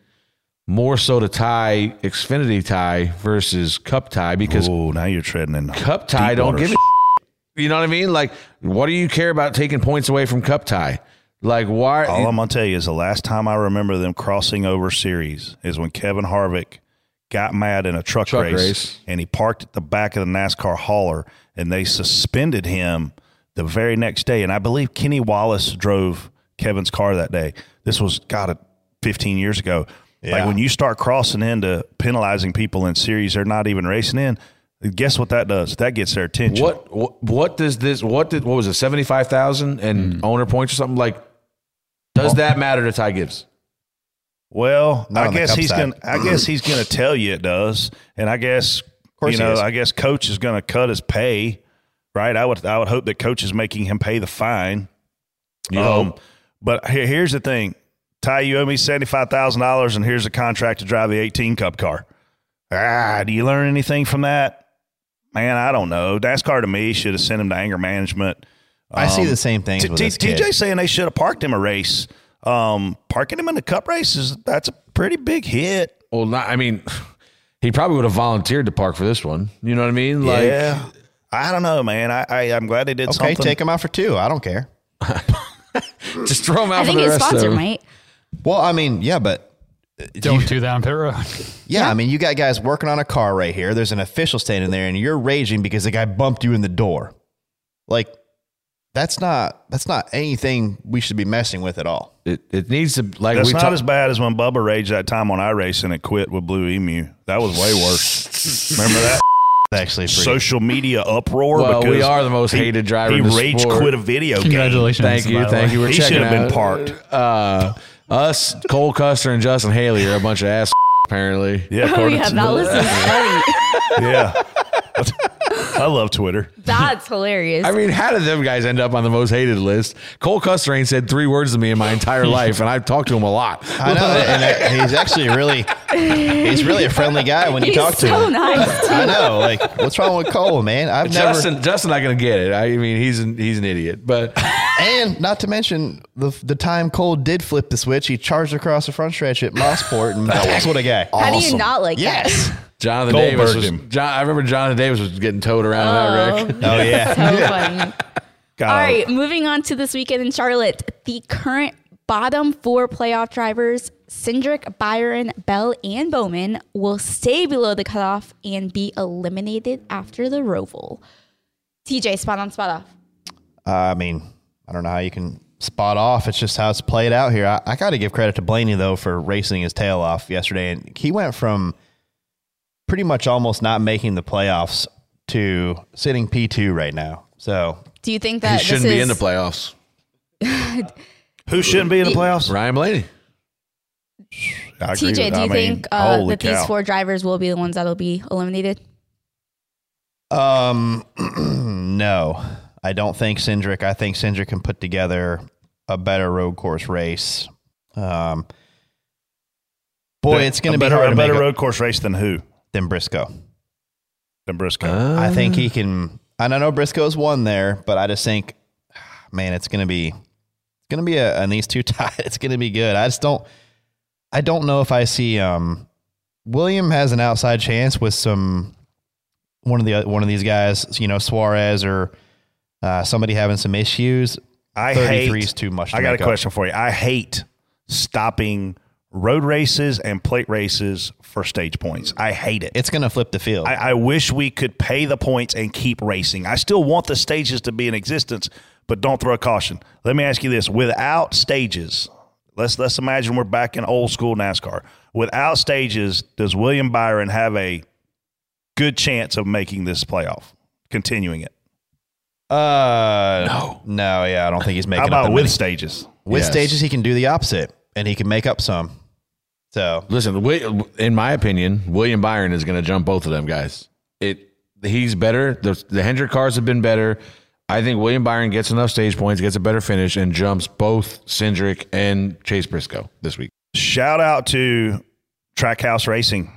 S6: more so to tie Xfinity Ty versus Cup Ty because
S1: Oh, now you're treading in
S6: Cup
S1: Ty
S6: don't
S1: waters.
S6: give a you know what I mean? Like, what do you care about taking points away from Cup Ty? Like, why?
S1: All I'm gonna tell you is the last time I remember them crossing over series is when Kevin Harvick got mad in a truck,
S6: Truck
S1: race,
S6: race.
S1: and he parked at the back of the NASCAR hauler and they suspended him the very next day. And I believe Kenny Wallace drove Kevin's car that day. This was got it 15 years ago. Like when you start crossing into penalizing people in series they're not even racing in, guess what that does? That gets their attention.
S6: what, what what does this? What did what was it? Seventy five thousand and owner points or something like? Does that matter to Ty Gibbs?
S1: Well, I guess he's
S4: side.
S1: gonna. I guess he's gonna tell you it does, and I guess
S4: course
S1: you know. I guess coach is gonna cut his pay, right? I would. I would hope that coach is making him pay the fine.
S6: You
S1: Um, but here, here's the thing, Ty. You owe me seventy five thousand dollars, and here's a contract to drive the eighteen Cup car. Ah, do you learn anything from that? Man, I don't know. NASCAR to me should have sent him to anger management.
S4: I see
S1: Um,
S4: the same thing.
S1: T- T- TJ saying they should have parked him a race. Um, parking him in the Cup race is that's a pretty big hit.
S6: Well, not. I mean, he probably would have volunteered to park for this one. You know what I mean? Like,
S1: yeah, I don't know, man. I, I I'm glad they did
S4: Okay,
S1: something.
S4: take him out for two. I don't care.
S6: just throw him out
S2: I
S6: for
S2: think
S6: the
S2: his
S6: rest
S2: sponsor
S6: of
S2: might.
S4: Well, I mean, yeah, but
S7: Don't do that on pit road.
S4: yeah, I mean, you got guys working on a car right here. There's an official standing there, and you're raging because the guy bumped you in the door. like that's not that's not anything we should be messing with at all.
S6: It, it needs to like
S1: That's
S6: we
S1: not
S6: talk-
S1: as bad as when Bubba raged that time on iRacing and it quit with Blue Emu. That was way worse. Remember that?
S4: Actually,
S1: Social media uproar.
S6: Well, we are the most
S1: he-
S6: hated driver
S1: He
S6: in the
S1: rage
S6: sport.
S1: quit a video game.
S7: Congratulations.
S6: Thank you, thank you. We're
S1: He
S6: checking
S1: should have been
S6: out.
S1: parked.
S6: Uh, us, Cole Custer, and Justin Haley are a bunch of ass apparently.
S1: Yeah,
S2: Oh
S1: according
S2: yeah,
S1: to-
S2: that was funny.
S1: yeah. I love Twitter.
S2: That's hilarious.
S6: I mean, how did them guys end up on the most hated list? Cole Custer ain't said three words to me in my entire life, and I've talked to him a lot.
S4: I know, and uh, he's actually really he's really a friendly guy when you
S2: He's
S4: talk to him.
S2: nice.
S4: I know, like what's wrong with Cole, man? I've never
S6: Justin, Justin, not gonna get it. I mean, he's an, he's an idiot, but
S4: And not to mention the the time Cole did flip the switch, he charged across the front stretch at Mosport, and that's what a guy.
S2: How do you not like
S4: Yes.
S6: Jonathan
S1: Goldberg
S6: Davis was.
S1: him.
S6: John, I remember Jonathan Davis was getting towed around
S2: that?
S6: in that wreck.
S4: Oh yeah.
S2: So funny.
S1: God,
S2: All right, moving on to this weekend in Charlotte. The current bottom four playoff drivers, Cindric, Byron, Bell, and Bowman, will stay below the cutoff and be eliminated after the Roval. TJ, spot on, spot off.
S4: Uh, I mean, I don't know how you can spot off. It's just how it's played out here. I, I got to give credit to Blaney though for racing his tail off yesterday, and he went from pretty much almost not making the playoffs to sitting P two right now. So
S2: Do you think that
S6: He
S2: that
S6: shouldn't
S2: this
S6: be
S2: is,
S6: in the playoffs.
S1: who shouldn't be in the playoffs?
S6: Ryan Blaney.
S1: I
S2: TJ, do you
S1: I mean,
S2: think uh,
S1: holy
S2: that these four drivers will be the ones that'll be eliminated?
S4: Um, no, I don't think Cindric. I think Cindric can put together a better road course race. Um, boy, it's going to be hard
S1: a
S4: to
S1: better
S4: make
S1: road course race than who?
S4: than Briscoe.
S1: Than Briscoe.
S6: Uh,
S4: I think he can. And I know Briscoe's won there, but I just think, man, it's going to be, it's going to be a, and these two tied. It's going to be good. I just don't, I don't know if I see. Um, William has an outside chance with some one of the one of these guys, you know, Suarez or uh, somebody having some issues.
S1: I
S4: 33
S1: hate.
S4: is too much. To
S1: I got a
S4: up.
S1: question for you. I hate stopping road races and plate races for stage points. I hate it.
S4: It's going to flip the field.
S1: I, I wish we could pay the points and keep racing. I still want the stages to be in existence, but don't throw a caution. Let me ask you this: without stages, let's let's imagine we're back in old school NASCAR. Without stages, does William Byron have a good chance of making this playoff, continuing it?
S4: Uh, no, no, yeah, I don't think he's making.
S1: How about
S4: that
S1: with
S4: many.
S1: stages?
S4: with
S6: Yes.
S4: stages? He can do the opposite, and he can make up some. So
S6: Listen, Wi- in my opinion, William Byron is going to jump both of them guys. It he's better. The, the Hendrick cars have been better. I think William Byron gets enough stage points, gets a better finish, and jumps both Cindric and Chase Briscoe this week.
S1: Shout out to Trackhouse Racing,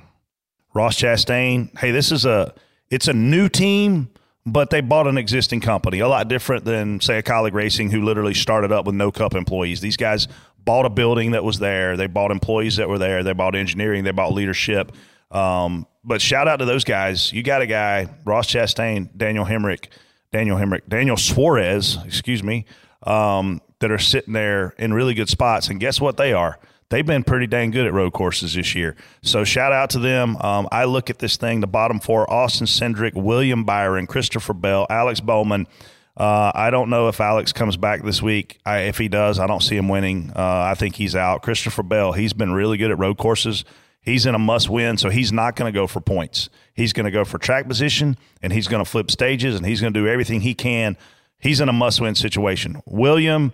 S1: Ross Chastain. Hey, this is a it's a new team, but they bought an existing company. A lot different than say a Kaulig Racing who literally started up with no cup employees. These guys bought a building that was there. They bought employees that were there. They bought engineering. They bought leadership. Um, but shout out to those guys. You got a guy, Ross Chastain, Daniel Hemric, Daniel Hemric, Daniel Suarez, excuse me, um, that are sitting there in really good spots. And guess what they are? They've been pretty dang good at road courses this year. So shout out to them. Um, I look at this thing, the bottom four, Austin Cindric, William Byron, Christopher Bell, Alex Bowman. Uh, I don't know if Alex comes back this week. I, if he does, I don't see him winning. Uh, I think he's out. Christopher Bell, he's been really good at road courses. He's in a must win, so he's not going to go for points. He's going to go for track position, and he's going to flip stages, and he's going to do everything he can. He's in a must win situation. William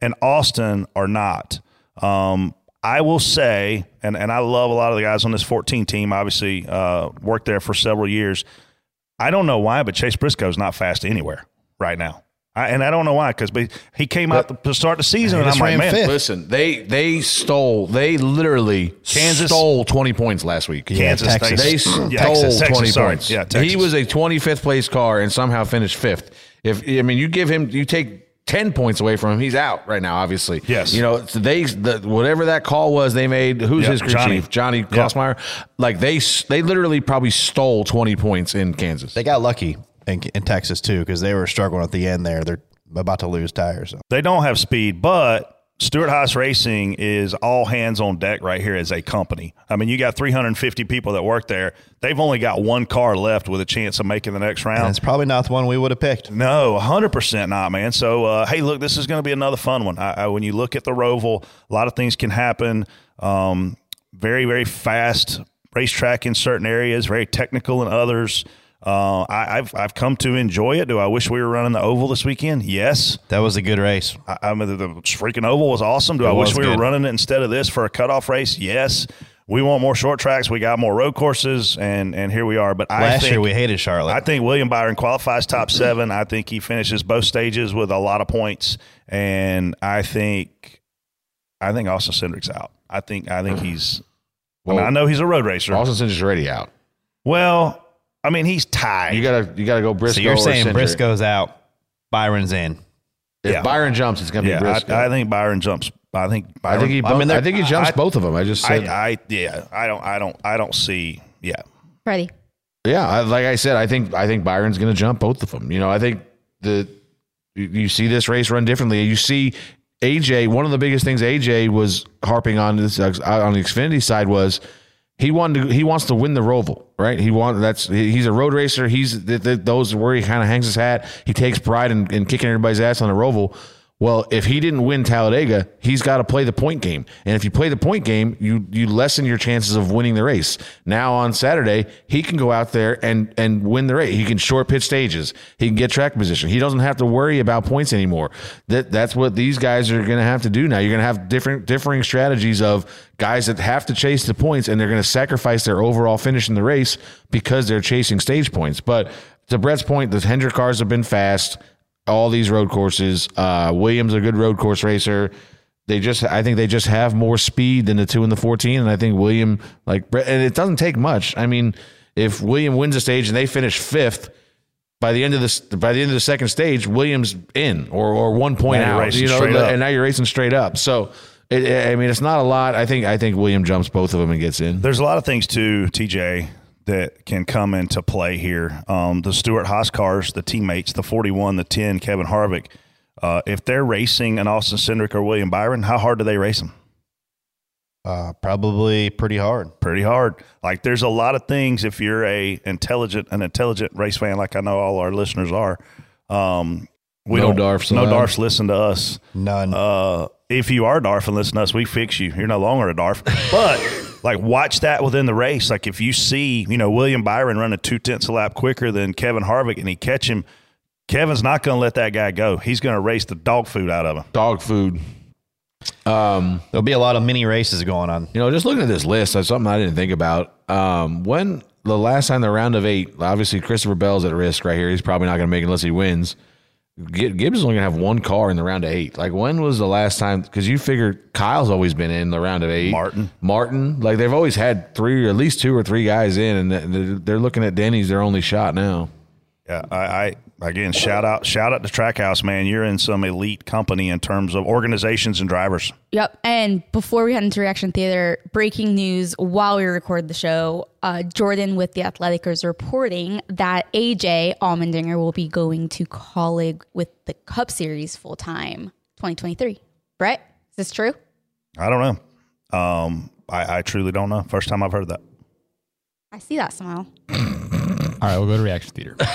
S1: and Austin are not. Um, I will say, and, and I love a lot of the guys on this 14 team, obviously, uh, worked there for several years. I don't know why, but Chase Briscoe is not fast anywhere right now. I, and I don't know why, because he came out to start the season, and I'm like,
S4: ran
S1: man,
S4: fifth.
S6: Listen, they they stole, they literally
S1: Kansas-
S6: stole twenty points last week.
S1: Kansas,
S4: Texas.
S6: They
S1: Texas,
S6: stole
S1: yeah, Texas, Texas,
S6: twenty
S1: sorry.
S6: points.
S1: Yeah, Texas.
S6: he was a twenty fifth place car and somehow finished fifth. If I mean, you give him, you take ten points away from him, he's out right now. Obviously,
S1: Yes.
S6: You know, they the, whatever that call was they made. Who's
S1: Yep,
S6: his crew
S1: Johnny.
S6: chief? Johnny Klausmeier. Like they they literally probably stole twenty points in Kansas.
S4: they got lucky in, in Texas too because they were struggling at the end there. They're about to lose tires. So.
S1: they don't have speed, but Stewart-Haas Racing is all hands on deck right here as a company. I mean, you got 350 people that work there. They've only got one car left with a chance of making the next round.
S4: It's probably not the one we would have picked.
S1: No, 100% not, man. So, uh, hey, look, this is going to be another fun one. I, I, when you look at the Roval, a lot of things can happen. Um, very, very fast racetrack in certain areas, very technical in others. Uh, I, have I've come to enjoy it. Do I wish we were running the oval this weekend? Yes.
S4: That was a good race.
S1: I, I mean, the, the freaking oval was awesome. Do
S4: It
S1: I wish we
S4: good.
S1: were running it instead of this for a cutoff race? Yes. We want more short tracks. We got more road courses, and and here we are. But I
S4: Last
S1: think,
S4: year we hated Charlotte.
S1: I think William Byron qualifies top seven. I think he finishes both stages with a lot of points, and I think I think Austin Cindric's out. I think I think he's. I, mean,
S6: Well,
S1: I know he's a road racer.
S6: Austin Cindric's already out.
S1: Well, I mean he's tied.
S6: You gotta you gotta go Briscoe.
S4: so you're saying
S6: Cindric.
S4: Briscoe's out, Byron's in.
S6: If
S1: Yeah.
S6: Byron jumps, it's gonna
S1: yeah,
S6: be Briscoe.
S1: I, I think Byron jumps. I think Byron,
S6: I think he.
S4: I mean,
S6: I, think he jumps
S1: I-
S6: both of them. I just said.
S1: I, I yeah. I don't. I don't. I don't see. Yeah.
S2: Freddie.
S6: yeah, I, like I said, I think I think Byron's going to jump both of them. You know, I think the you, you see this race run differently. You see AJ. One of the biggest things AJ was harping on this uh, on the Xfinity side was he wanted to, he wants to win the Roval, right? He want that's he's a road racer. He's th- th- those where he kind of hangs his hat. He takes pride in, in kicking everybody's ass on the Roval. Well, if he didn't win Talladega, he's got to play the point game. And if you play the point game, you you lessen your chances of winning the race. Now on Saturday, he can go out there and and win the race. He can short pitch stages. He can get track position. He doesn't have to worry about points anymore. That that's what these guys are going to have to do now. You're going to have different differing strategies of guys that have to chase the points and they're going to sacrifice their overall finish in the race because they're chasing stage points. But to Brett's point, the Hendrick cars have been fast all these road courses. Uh, Williams a good road course racer. They just, I think they just have more speed than the two and the fourteen, and I think William like, and it doesn't take much. I mean, if William wins a stage and they finish fifth. By the end of this, by the end of the second stage, Williams in or or one point
S1: Now
S6: out, you know,
S1: straight up.
S6: and now you're racing straight up. So, it, I mean, it's not a lot. I think I think William jumps both of them and gets in.
S1: There's a lot of things too, TJ, that can come into play here. Um, the Stewart-Haas cars, the teammates, the 41, the 10, Kevin Harvick. Uh, if they're racing an Austin Cindric or William Byron, how hard do they race them?
S4: Uh, probably pretty hard.
S1: Pretty hard. Like there's a lot of things. If you're a intelligent, an intelligent race fan, like I know all our listeners are, um, we
S6: No
S1: don't,
S6: Darfs
S1: no
S6: allowed.
S1: Darfs listen to us.
S4: None.
S1: Uh, if you are Darf and listen to us, we fix you. You're no longer a Darf. But like, watch that within the race. Like, if you see, you know, William Byron running two tenths a lap quicker than Kevin Harvick, and he catch him, Kevin's not going to let that guy go. He's going to race the dog food out of him.
S6: Dog food. Um,
S4: There'll be a lot of mini races going on.
S6: You know, just looking at this list, that's something I didn't think about. Um, when the last time the round of eight, obviously Christopher Bell's at risk right here. He's probably not going to make it unless he wins. Gi- Gibbs is only going to have one car in the round of eight. Like, when was the last time? Because you figure Kyle's always been in the round of eight.
S1: Martin.
S6: Martin. Like, they've always had three, or at least two or three guys in, and they're- they're looking at Denny's their only shot now.
S1: Yeah, I, I again shout out, shout out to Trackhouse, man. You're in some elite company in terms of organizations and drivers.
S2: Yep. And before we head into Reaction Theater, breaking news while we record the show, uh, Jordan with The Athletic is reporting that AJ Allmendinger will be going to Kaulig with the Cup Series full time 2023. Brett, is this true?
S1: I don't know. Um, I, I truly don't know. First time I've heard that.
S2: I see that smile.
S7: All right, we'll go to reaction theater.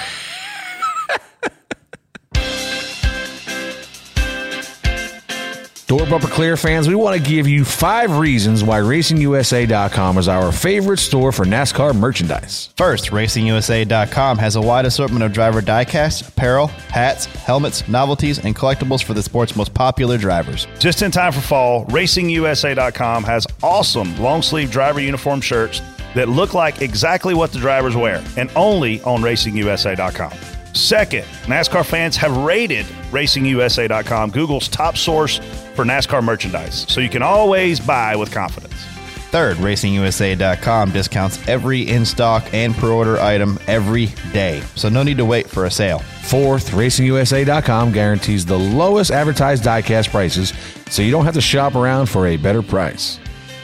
S6: Door Bumper Clear fans, we want to give you five reasons why RacingUSA.com is our favorite store for NASCAR merchandise.
S4: First, RacingUSA.com has a wide assortment of driver diecast, apparel, hats, helmets, novelties, and collectibles for the sport's most popular drivers.
S1: Just in time for fall, RacingUSA.com has awesome long sleeve driver uniform shirts that look like exactly what the drivers wear and only on RacingUSA.com. Second, NASCAR fans have rated RacingUSA.com Google's top source for NASCAR merchandise, so you can always buy with confidence.
S4: Third, RacingUSA.com discounts every in stock and pre order item every day, so no need to wait for a sale.
S6: Fourth, RacingUSA.com guarantees the lowest advertised diecast prices, so you don't have to shop around for a better price.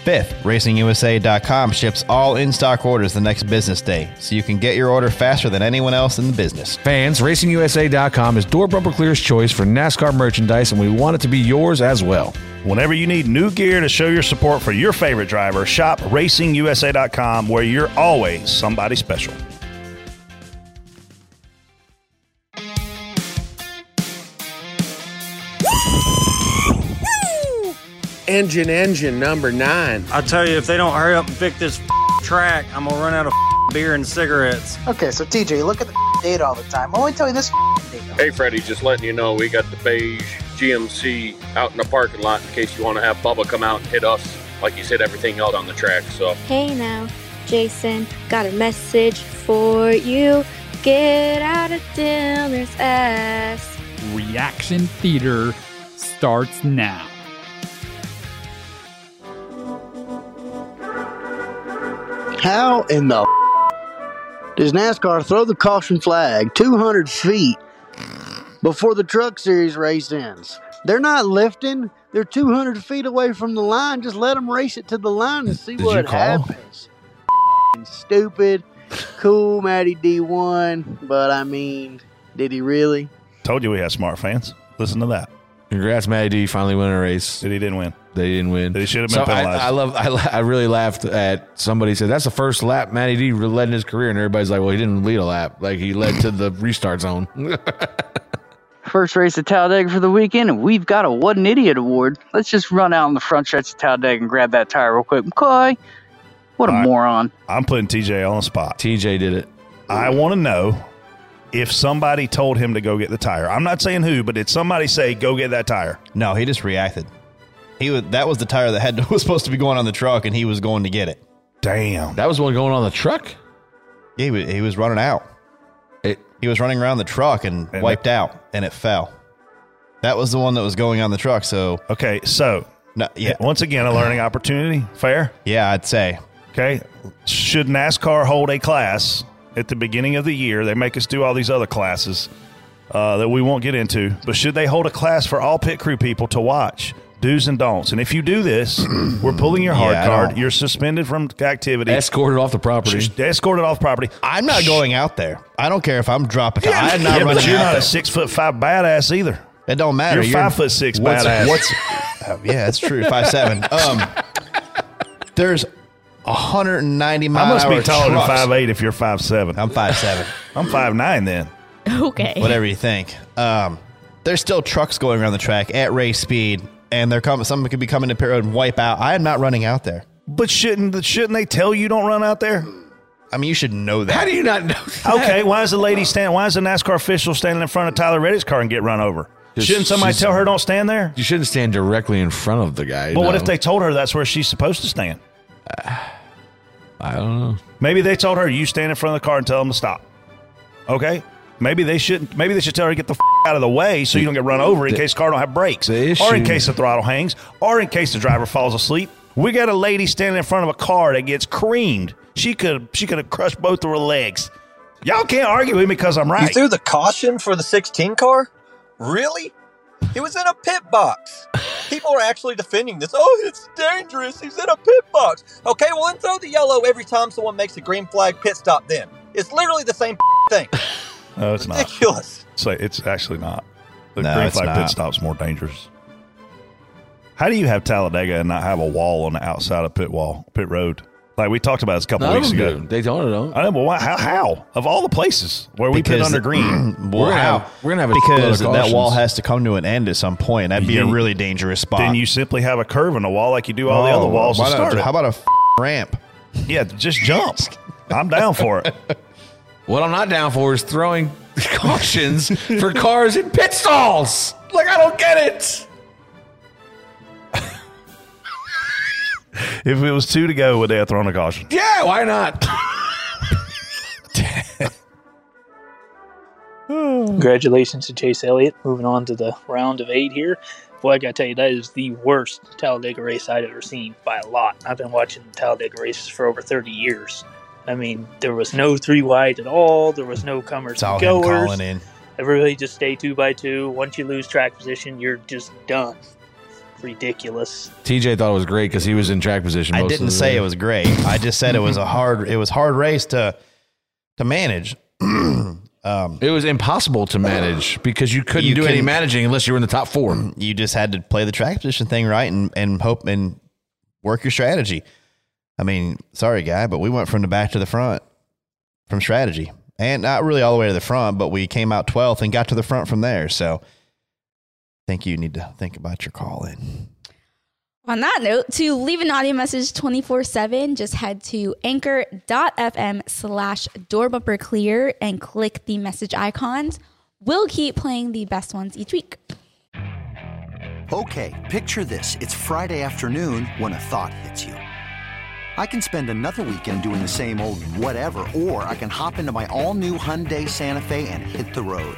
S4: Fifth, RacingUSA.com ships all in stock orders the next business day, so you can get your order faster than anyone else in the business.
S6: Fans, RacingUSA.com is Door Bumper Clear's choice for NASCAR merchandise, and we want it to be yours as well.
S1: Whenever you need new gear to show your support for your favorite driver, shop racingusa.com where you're always somebody special.
S11: Engine, engine number nine.
S12: I tell you, if they don't hurry up and fix this track, I'm gonna run out of beer and cigarettes.
S13: Okay, so TJ, look at the date all the time. Well, let me tell you this data.
S14: Hey, Freddie, just letting you know we got the beige GMC out in the parking lot in case you want to have Bubba come out and hit us. Like you said, everything out on the track. So
S15: Hey now, Jason, got a message for you. Get out of Dylan's ass.
S7: Reaction Theater starts now.
S16: How in the does NASCAR throw the caution flag 200 feet before the Truck Series race ends? They're not lifting. They're 200 feet away from the line. Just let them race it to the line and see
S6: Did
S16: what happens. Stupid. Cool, Matty D1. But I mean, did he really?
S1: Told you we had smart fans. Listen to that.
S6: Congrats, Matty D. Finally winning a race.
S1: That he didn't win.
S6: They didn't win.
S1: They he should have been
S6: So I,
S1: penalized.
S6: I love. I, I really laughed at somebody said that's the first lap Matty D led in his career, and everybody's like, "Well, he didn't lead a lap. Like he led to the restart zone."
S17: First race at Talladega for the weekend, and we've got a What an Idiot award. Let's just run out on the front stretch of Talladega and grab that tire real quick. McCoy, what a
S1: All right.
S17: moron.
S1: I'm putting TJ on the spot.
S6: TJ did it.
S1: I want to know if somebody told him to go get the tire. I'm not saying who, but did somebody say go get that tire?
S4: No, he just reacted. He was that was the tire that had was supposed to be going on the truck, and he was going to get it.
S1: Damn,
S6: that was one going on the truck.
S4: Yeah, he was, he was running out.
S6: It,
S4: he was running around the truck and,
S1: And
S4: wiped out, and it fell. That was the one that was going on the truck. So
S1: okay, so
S4: no, yeah,
S1: once again a learning opportunity. Fair.
S4: Yeah, I'd say.
S1: Okay, should NASCAR hold a class at the beginning of the year? They make us do all these other classes uh, that we won't get into, but should they hold a class for all pit crew people to watch? Do's and don'ts. And if you do this, we're pulling your hard
S4: Yeah, I
S1: card.
S4: don't-
S1: You're suspended from activity.
S6: Escorted off the property.
S1: Just escorted off property.
S4: I'm not going out there. I don't care if I'm dropping. I'm not
S1: yeah,
S4: running
S1: but you're
S4: out
S1: not
S4: there.
S1: a six foot five badass either.
S4: It don't matter.
S1: You're five foot six
S4: what's,
S1: badass.
S4: What's, oh, yeah, that's true. Five seven. Um, there's 190 miles.
S1: I must be taller than
S4: trucks.
S1: five eight if you're five seven.
S4: I'm five seven.
S1: I'm five nine then.
S2: Okay.
S4: Whatever you think. Um, there's still trucks going around the track at race speed, and they're coming. Someone could be coming to pit road and wipe out. I am not running out there.
S1: But shouldn't shouldn't they tell you don't run out there?
S4: I mean, you should know that.
S6: How do you not know?
S1: Okay, why is the lady stand? Why is the NASCAR official standing in front of Tyler Reddick's car and get run over?
S6: Just-
S1: shouldn't somebody
S6: she's-
S1: tell her don't stand there?
S6: You shouldn't stand directly in front of the guy.
S1: But what
S6: no.
S1: if they told her that's where she's supposed to stand?
S6: I don't know.
S1: Maybe they told her you stand in front of the car and tell them to stop. Okay. Maybe they shouldn't. Maybe they should tell her to get the f- out of the way so you don't get run over in
S6: the-
S1: case the car don't have brakes,
S6: the
S1: or in case the throttle hangs, or in case the driver falls asleep. We got a lady standing in front of a car that gets creamed. She could she could have crushed both of her legs. Y'all can't argue with me because I'm
S18: You
S1: right.
S18: threw the caution for the 16 car? Really? He was in a pit box. People are actually defending this. Oh, it's dangerous. He's in a pit box. Okay, well, then throw the yellow every time someone makes a green flag pit stop then. It's literally the same thing.
S1: No, it's not.
S18: Ridiculous.
S1: So it's actually not. The
S4: No,
S1: green flag
S4: not.
S1: pit stop's more dangerous. How do you have Talladega and not have a wall on the outside of pit wall, pit road? Like we talked about this a couple
S6: None of
S1: weeks
S6: them
S1: ago.
S6: do. Daytona don't.
S1: I know, but why, how, how? Of all the places where we pit
S4: Because-
S1: under green,
S6: We're gonna
S4: how-
S6: have- we're gonna have a
S4: because
S6: of
S4: that wall has to come to an end at some point. That'd be a really dangerous spot.
S1: then you simply have a curve in the wall like you do all the
S4: Oh,
S1: other walls to
S4: why not?
S1: start it.
S4: How about a f- ramp?
S1: Yeah, just jump. I'm down for it.
S6: What I'm not down for is throwing cautions for cars in pit stalls. Like I don't get it.
S1: If it was two to go, would they have thrown a caution?
S6: Yeah, why not?
S19: Congratulations to Chase Elliott. Moving on to the round of eight here. Boy, I gotta tell you, that is the worst Talladega race I've ever seen by a lot. I've been watching Talladega races for over 30 years. I mean, there was no three wide at all. There was no comers and goers.
S4: calling in.
S19: Everybody just stay two by two. Once you lose track position, you're just done. Ridiculous.
S6: TJ thought it was great because he was in track position.
S4: I didn't
S6: of the
S4: say
S6: day.
S4: it was great. I just said it was a hard. It was hard race to to manage. Um,
S6: it was impossible to manage because you couldn't
S4: You
S6: do any managing unless you were in the top four.
S4: you just had to play the track position thing right and, and hope and work your strategy. I mean, sorry, guy, but we went from the back to the front from strategy. And not really all the way to the front, but we came out 12th and got to the front from there. So I think you need to think about your call in.
S2: On that note, to leave an audio message 24 7, just head to anchor.fm slash door bumper clear and click the message icons. We'll keep playing the best ones each week.
S20: Okay, picture this. It's Friday afternoon when a thought hits you. I can spend another weekend doing the same old whatever, or I can hop into my all new Hyundai Santa Fe and hit the road.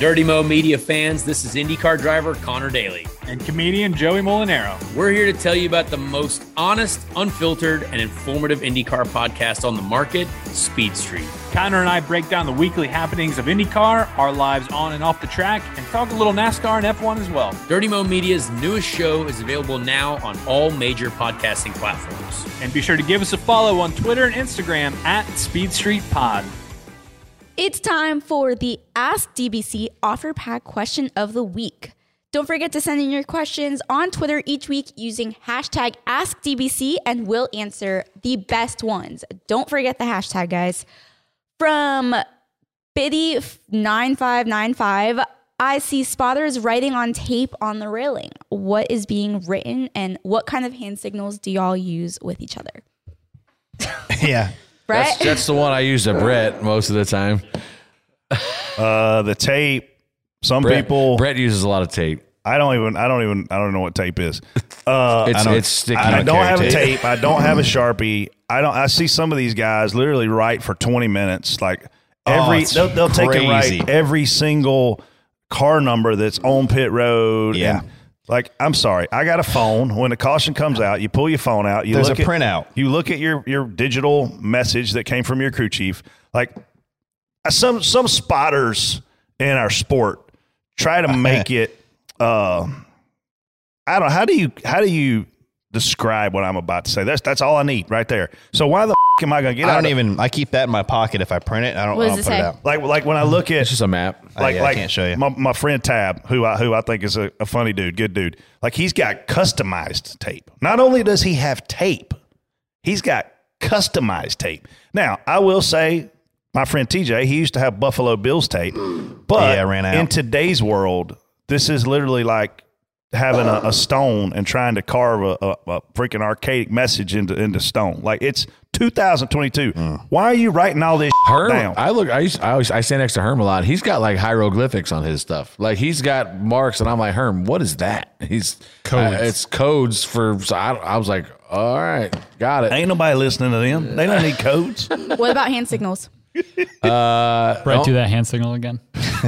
S21: Dirty Mo Media fans, this is IndyCar driver Conor Daly.
S22: And comedian Joey Molinaro.
S21: We're here to tell you about the most honest, unfiltered, and informative IndyCar podcast on the market, Speed Street.
S22: Conor and I break down the weekly happenings of IndyCar, our lives on and off the track, and talk a little NASCAR and F1 as well.
S21: Dirty Mo Media's newest show is available now on all major podcasting platforms.
S22: And be sure to give us a follow on Twitter and Instagram at Speed Street Pod.
S2: It's time for the Ask DBC OfferPad question of the week. Don't forget to send in your questions on Twitter each week using hashtag AskDBC and we'll answer the best ones. Don't forget the hashtag, guys. From Biddy9595, I see spotters writing on tape on the railing. What is being written and what kind of hand signals do y'all use with each other?
S4: yeah.
S2: Brett?
S6: That's, that's the one I use at Brett most of the time.
S1: Uh, the tape. Some
S6: Brett-
S1: people.
S6: Brett uses a lot of tape.
S1: I don't even. I don't even. I don't know what tape is. Uh,
S6: It's-
S1: I don't-
S6: it's sticky.
S1: I
S6: I
S1: don't,
S6: don't carry
S1: have a
S6: tape.
S1: tape. I don't have a sharpie. I don't. I see some of these guys literally write for twenty minutes. Like
S4: Oh,
S1: every
S4: it's
S1: they'll, they'll take and
S4: crazy.
S1: write every single car number that's on pit road.
S4: Yeah.
S1: and, like I'm sorry, I got a phone. When the caution comes out, you pull your phone out. You
S4: There's
S1: look
S4: a
S1: at,
S4: printout.
S1: You look at your your digital message that came from your crew chief. Like uh, some some spotters in our sport try to make it. Uh, I don't. How do you how do you describe what I'm about to say? That's that's all I need right there. So why the f- am I going to get?
S4: I
S1: out
S4: don't
S1: of-
S4: even. I keep that in my pocket. If I print it, I don't.
S2: What
S4: I don't
S2: it
S4: put it out.
S1: Like like when I look at
S6: It's just a map.
S1: Oh, like
S4: yeah, I can't show you.
S1: My, my friend Tab, who I who I think is a, a funny dude, good dude. Like he's got customized tape. Not only does he have tape, he's got customized tape. Now I will say, my friend TJ, he used to have Buffalo Bills tape, but
S4: Yeah, ran out.
S1: in today's world, this is literally like having a, a stone and trying to carve a, a, a freaking archaic message into into stone. Like it's 2022. Why are you writing all this
S6: Herm,
S1: down?
S6: I look. I used, I always I stand next to Herm a lot. He's got like hieroglyphics on his stuff. Like he's got marks, and I'm like, Herm, what is that? He's
S10: Codes.
S6: uh, it's codes for. So I, I was like, all right, got it.
S1: Ain't nobody listening to them. They don't need codes.
S2: What about hand signals?
S6: Uh,
S7: Brett,
S6: oh,
S7: do that hand signal again.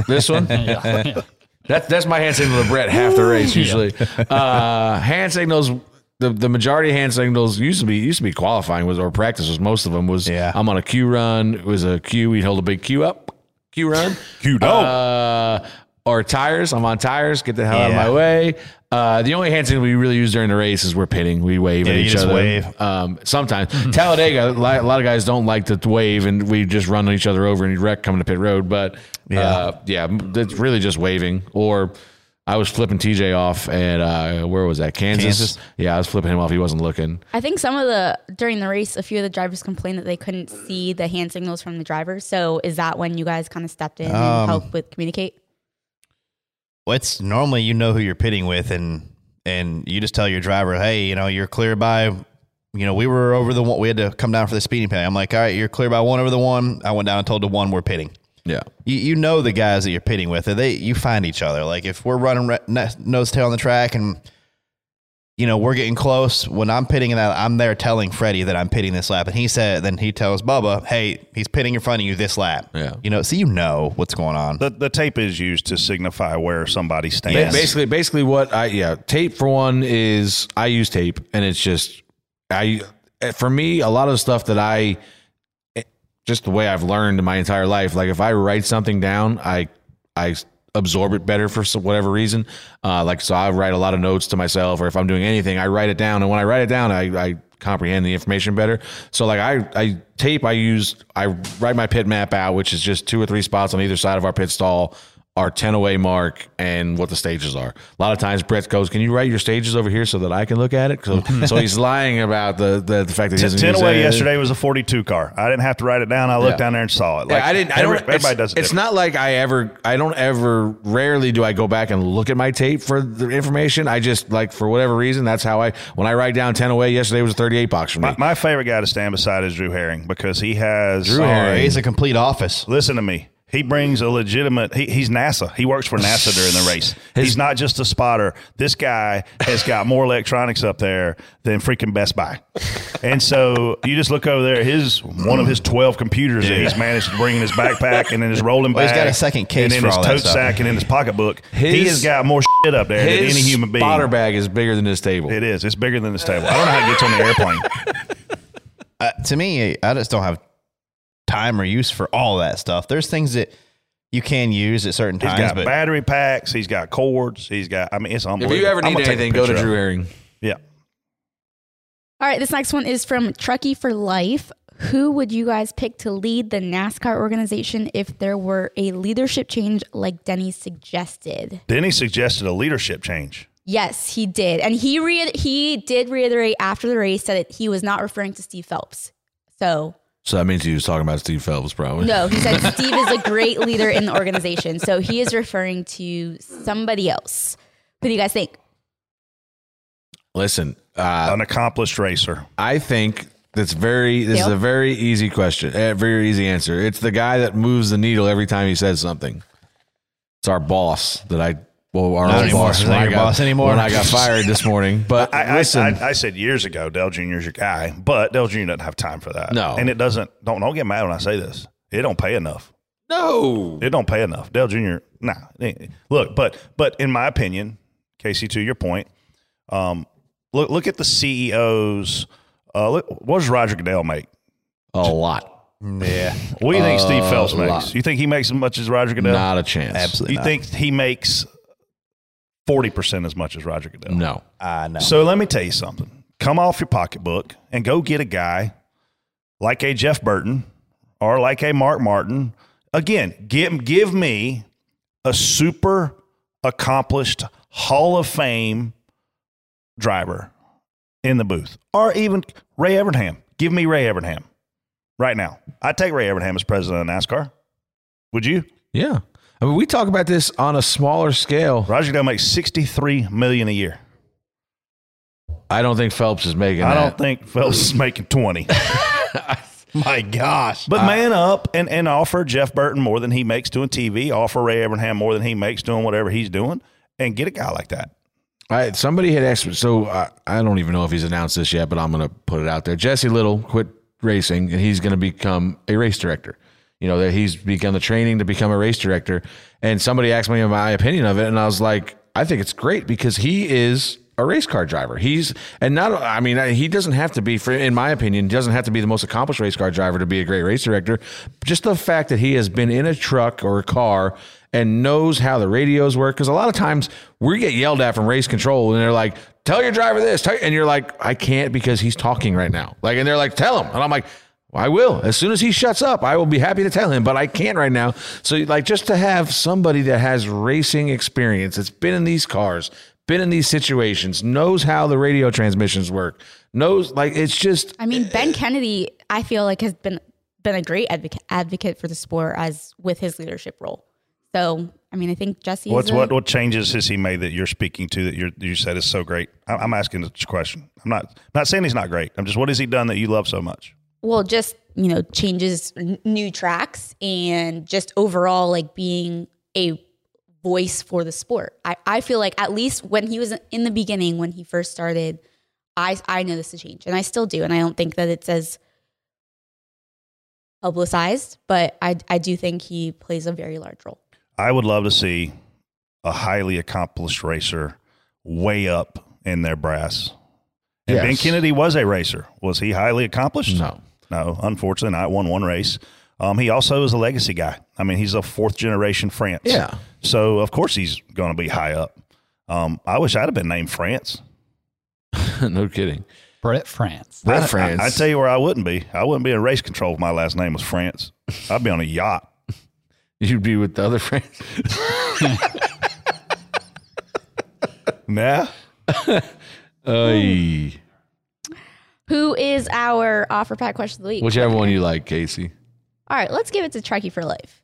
S6: This one.
S7: yeah. yeah.
S6: That, that's my hand signal to Brett half the race usually. Uh, hand signals. The, the majority of hand signals used to be used to be qualifying was or practice was most of them was
S4: Yeah.
S6: I'm on a Q run it was a Q we'd hold a big Q up Q run
S1: Q
S6: uh, or tires I'm on tires get the hell out of my way uh, the only hand signal we really use during the race is we're pitting we wave
S4: Yeah,
S6: at
S4: you
S6: each
S4: just
S6: other
S4: wave.
S6: um, sometimes Talladega a lot of guys don't like to wave and we just run each other over and you wreck coming to pit road but
S4: Yeah.
S6: uh, yeah, it's really just waving. Or I was flipping TJ off at uh, where was that? Kansas?
S4: Kansas.
S6: Yeah, I was flipping him off. He wasn't looking.
S2: I think some of the during the race, a few of the drivers complained that they couldn't see the hand signals from the drivers. So is that when you guys kind of stepped in
S4: Um,
S2: and helped with communicate?
S4: Well, it's normally you know who you're pitting with, and and you just tell your driver, hey, you know, you're clear by. You know, we were over the one. We had to come down for the speeding penalty. I'm like, all right, you're clear by one over the one. I went down and told the one we're pitting.
S6: Yeah.
S4: You, you know the guys that you're pitting with. They you find each other. Like if we're running re- nose tail on the track and you know we're getting close. When I'm pitting that, I'm there telling Freddie that I'm pitting this lap, and he said, then he tells Bubba, hey, he's pitting in front of you this lap.
S6: Yeah.
S4: You know, so you know what's going on.
S1: The, the tape is used to signify where somebody
S6: Ba-
S1: stands.
S6: Basically, basically what I yeah tape for one is I use tape and it's just I for me, a lot of the stuff that I, eh, just the way I've learned in my entire life, like if I write something down, I, I absorb it better for some, whatever reason. Uh, like, so I write a lot of notes to myself, or if I'm doing anything, I write it down. And when I write it down, I, I comprehend the information better. So like I, I tape, I use, I write my pit map out, which is just two or three spots on either side of our pit stall, our 10 away mark and what the stages are. A lot of times Brett goes, can you write your stages over here so that I can look at it? So, so he's lying about the, the, the fact that he
S1: 10
S6: use
S1: away yesterday was a 42 car. I didn't have to write it down. I looked
S6: Yeah.
S1: down there and saw it.
S6: Yeah, I didn't. I don't,
S1: everybody
S6: it's,
S1: does it.
S6: It's not like I ever. I don't ever. Rarely do I go back and look at my tape for the information. I just like for whatever reason. That's how I. When I write down ten away, yesterday was a thirty-eight box for me.
S1: My, my favorite guy to stand beside is Drew Herring because he has
S6: Drew Herring.
S4: Um, he's a complete office.
S1: Listen to me. He brings a legitimate. He, he's NASA. He works for NASA during the race. he's not just a spotter. This guy has got more electronics up there than freaking Best Buy. And so you just look over there. His one of his twelve computers that he's managed to bring in his backpack and in his rolling
S4: Well,
S1: bag.
S4: he's got a second case
S1: and in
S4: for
S1: his
S4: all that
S1: tote sack and in his pocketbook. he has got more shit up there than any human being.
S6: spotter bag is bigger than this table.
S1: It is. It's bigger than this table. I don't know how it gets on the airplane.
S4: Uh, to me, I just don't have time or use for all that stuff. There's things that you can use at certain
S1: He's
S4: times, He's
S1: got
S4: but
S1: battery packs. He's got cords. He's got. I mean, it's
S6: If
S1: unbelievable.
S6: you ever need
S1: gonna
S6: anything, go to Drew
S1: it.
S6: Herring.
S1: Yeah.
S2: All right, this next one is from Truckee for Life. Who would you guys pick to lead the NASCAR organization if there were a leadership change like Denny suggested?
S1: Denny suggested a leadership change.
S2: Yes, he did. And he re- he did reiterate after the race that he was not referring to Steve Phelps. So,
S6: So that means he was talking about Steve Phelps, probably.
S2: no, he said Steve is a great leader in the organization. So he is referring to somebody else. Who do you guys think?
S6: Listen, uh,
S1: An accomplished racer.
S6: I think that's very. This is a very easy question. A very easy answer. It's the guy that moves the needle every time he says something. It's our boss that I. Well, our
S4: Not anymore.
S6: boss.
S4: Not
S6: I
S4: your
S6: got-
S4: boss anymore.
S6: When I got fired this morning, but
S1: I, I,
S6: listen,
S1: I, I said years ago, Dale is your guy, but Dale Jr. doesn't have time for that.
S6: No.
S1: and it doesn't. Don't don't get mad when I say this. It don't pay enough.
S6: no.
S1: It don't pay enough. Dale Jr. Nah. Look, but but in my opinion, Casey, to your point, um, look look at the CEOs. Uh, look, what does Roger Goodell make?
S6: A lot.
S4: yeah,
S1: What do you think Steve
S6: Uh,
S1: Phelps makes? You think he makes as much as Roger Goodell?
S6: Not a chance.
S4: absolutely.
S1: You
S4: not.
S1: think he makes forty percent as much as Roger Goodell?
S6: No.
S4: I know.
S1: So let me tell you something. Come off your pocketbook and go get a guy like a Jeff Burton or like a Mark Martin. Again, give, give me a super accomplished Hall of Fame driver in the booth, or even Ray Evernham. Give me Ray Evernham right now. I'd take Ray Evernham as president of NASCAR. Would you?
S6: Yeah. I mean, we talk about this on a smaller scale.
S1: Roger Goodell makes sixty-three million a year.
S6: I don't think Phelps is making
S1: I
S6: that.
S1: don't think Phelps is making twenty.
S4: My gosh.
S1: But man up and, and offer Jeff Burton more than he makes doing TV, offer Ray Evernham more than he makes doing whatever he's doing, and get a guy like that.
S6: I, somebody had asked me, so I, I don't even know if he's announced this yet, but I'm going to put it out there. Jesse Little quit racing and he's going to become a race director. You know, that he's begun the training to become a race director. And somebody asked me my opinion of it. And I was like, I think it's great because he is a race car driver. He's, and not, I mean, he doesn't have to be, for, in my opinion, doesn't have to be the most accomplished race car driver to be a great race director. Just the fact that he has been in a truck or a car and knows how the radios work. Because a lot of times we get yelled at from race control and they're like, tell your driver this. And you're like, I can't because he's talking right now. Like, and they're like, tell him. And I'm like, I will. As soon as he shuts up, I will be happy to tell him, but I can't right now. So, like, just to have somebody that has racing experience, that's been in these cars, been in these situations, knows how the radio transmissions work, knows, like, it's just,
S2: I mean, Ben Kennedy, I feel like has been been a great advocate advocate for the sport as with his leadership role. So, I mean, I think Jesse.
S1: What's
S2: a,
S1: what what changes has he made that you're speaking to that you're, you said is so great? I- I'm asking this question. I'm not I'm not saying he's not great. I'm just what has he done that you love so much?
S2: Well, just you know, changes n- new tracks and just overall like being a voice for the sport. I, I feel like at least when he was in the beginning, when he first started, I I noticed a change, and I still do, and I don't think that it's as publicized, but I I do think he plays a very large role.
S1: I would love to see a highly accomplished racer way up in their brass And
S6: Yes.
S1: Ben Kennedy was a racer. Was he highly accomplished?
S6: No.
S1: No, unfortunately not. Won one race. Um, he also is a legacy guy. I mean, he's a fourth generation France.
S6: Yeah.
S1: So, of course, he's going to be high up. Um, I wish I'd have been named France.
S6: no kidding.
S7: Brett France.
S6: Brett
S1: I,
S6: France.
S1: I, I tell you where I wouldn't be. I wouldn't be in race control if my last name was France. I'd be on a yacht.
S6: You'd be with the other friends.
S1: nah.
S6: Ay.
S2: Who is our OfferPad question of the week?
S6: Whichever one you like, Casey.
S2: All right, let's give it to Truckee for Life.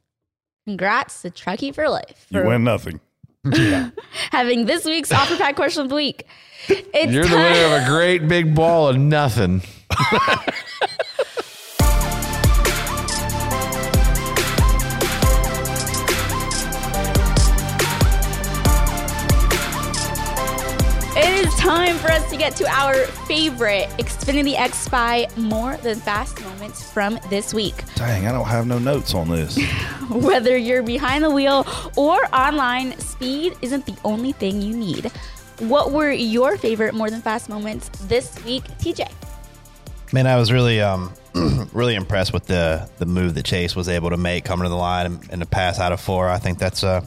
S2: Congrats to Truckee for Life
S1: You win nothing.
S2: having this week's OfferPad question of the week. It's
S6: You're the winner of a great big ball of nothing.
S2: time for us to get to our favorite Xfinity X5 More Than Fast moments from this week.
S1: Dang, I don't have no notes on this.
S2: Whether you're behind the wheel or online, speed isn't the only thing you need. What were your favorite More Than Fast moments this week, TJ?
S4: Man, I was really, um, really impressed with the the move that Chase was able to make coming to the line and, and the pass out of four. I think that's uh,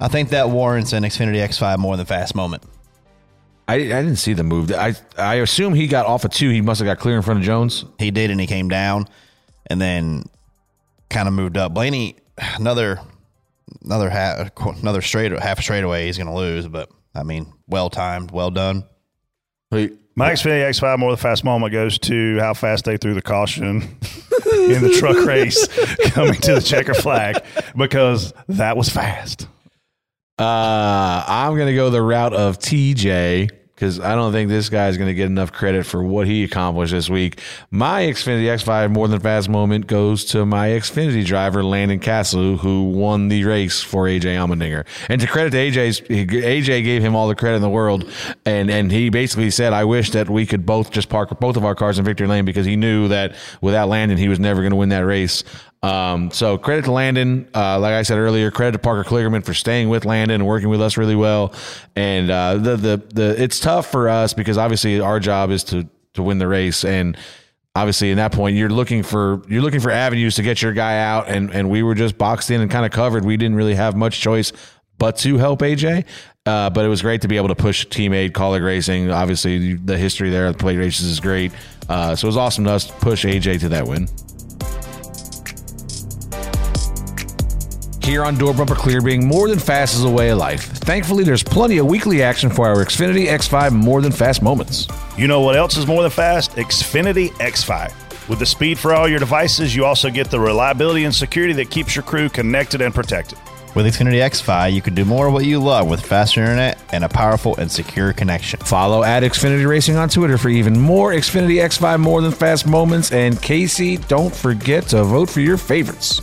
S4: I think that warrants an Xfinity X5 more than fast moment.
S6: I, I didn't see the move. I I assume he got off of two. He must have got clear in front of Jones.
S4: He did, and he came down, and then kind of moved up. Blaney, another another half another straight half straightaway. He's going to lose, but I mean, well timed, well done.
S1: My Xfinity X5 more the fast moment goes to how fast they threw the caution in the truck race coming to the checker flag because that was fast.
S6: Uh, I'm going to go the route of TJ because I don't think this guy is going to get enough credit for what he accomplished this week. My Xfinity X5 more than fast moment goes to my Xfinity driver, Landon Cassill, who won the race for AJ Allmendinger. And to credit to AJ's, AJ gave him all the credit in the world. And, and he basically said, I wish that we could both just park both of our cars in victory lane because he knew that without Landon, he was never going to win that race. Um, so credit to Landon. Uh, like I said earlier, credit to Parker Kligerman for staying with Landon and working with us really well. And uh, the the the it's tough for us because obviously our job is to to win the race and. Obviously, in that point, you're looking for you're looking for avenues to get your guy out, and and we were just boxed in and kind of covered. We didn't really have much choice but to help AJ. Uh, but it was great to be able to push teammate Kaulig Racing. Obviously, the history there the plate races is great. Uh, so it was awesome to us push AJ to that win. Here on Door Bumper Clear, being more than fast is a way of life. Thankfully, there's plenty of weekly action for our Xfinity X5 more than fast moments.
S1: You know what else is more than fast? Xfinity X5. With the speed for all your devices, you also get the reliability and security that keeps your crew connected and protected.
S4: With Xfinity X5, you can do more of what you love with faster internet and a powerful and secure connection.
S6: Follow at Xfinity Racing on Twitter for even more Xfinity X5 more than fast moments. And Casey, don't forget to vote for your favorites.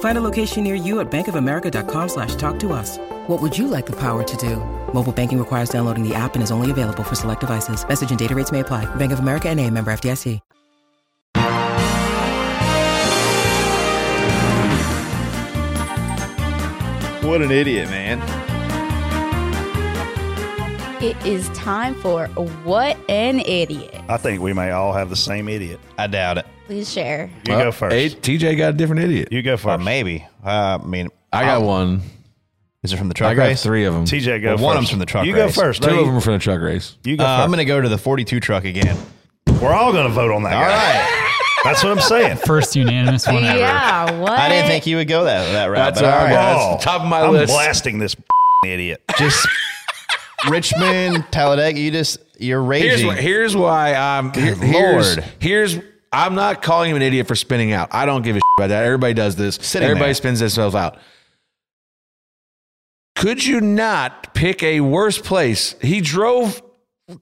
S23: Find a location near you at bankofamerica.com slash talk to us. What would you like the power to do? Mobile banking requires downloading the app and is only available for select devices. Message and data rates may apply. Bank of America and a member FDIC.
S9: What an idiot, man.
S2: It is time for What an Idiot.
S1: I think we may all have the same idiot.
S4: I doubt it.
S2: Please share.
S1: You go first.
S6: Hey, TJ got a different idiot.
S1: You go first.
S4: Well, maybe. Uh, I mean,
S6: I got
S4: I'll-
S6: one.
S4: Is it from the truck
S6: I got
S4: race?
S6: three of them.
S1: TJ, go
S4: Well,
S1: first.
S4: one of them's from the truck
S1: You
S4: race.
S1: go first.
S6: Two
S1: No,
S6: of them are from the truck race.
S1: You go
S4: Uh,
S1: first.
S4: I'm going to go to the 42 truck again.
S1: We're all going to vote on that
S4: All
S1: guy.
S4: right.
S1: That's what I'm saying.
S7: First unanimous one ever.
S2: Yeah, what?
S4: I didn't think you would go that, that route.
S6: That's
S4: but
S6: all
S4: all
S6: right.
S4: right.
S6: That's the top of my
S1: I'm
S6: list.
S1: blasting this idiot.
S4: Just Richmond, Talladega, you just, you're
S6: Here's,
S4: raging.
S6: wh- here's why I'm. Here,
S4: Good
S6: here's,
S4: Lord.
S6: here's. I'm not calling him an idiot for spinning out. I don't give a shit about that. Everybody does this.
S4: Sitting
S6: Everybody
S4: there.
S6: spins themselves out. Could you not pick a worse place? He drove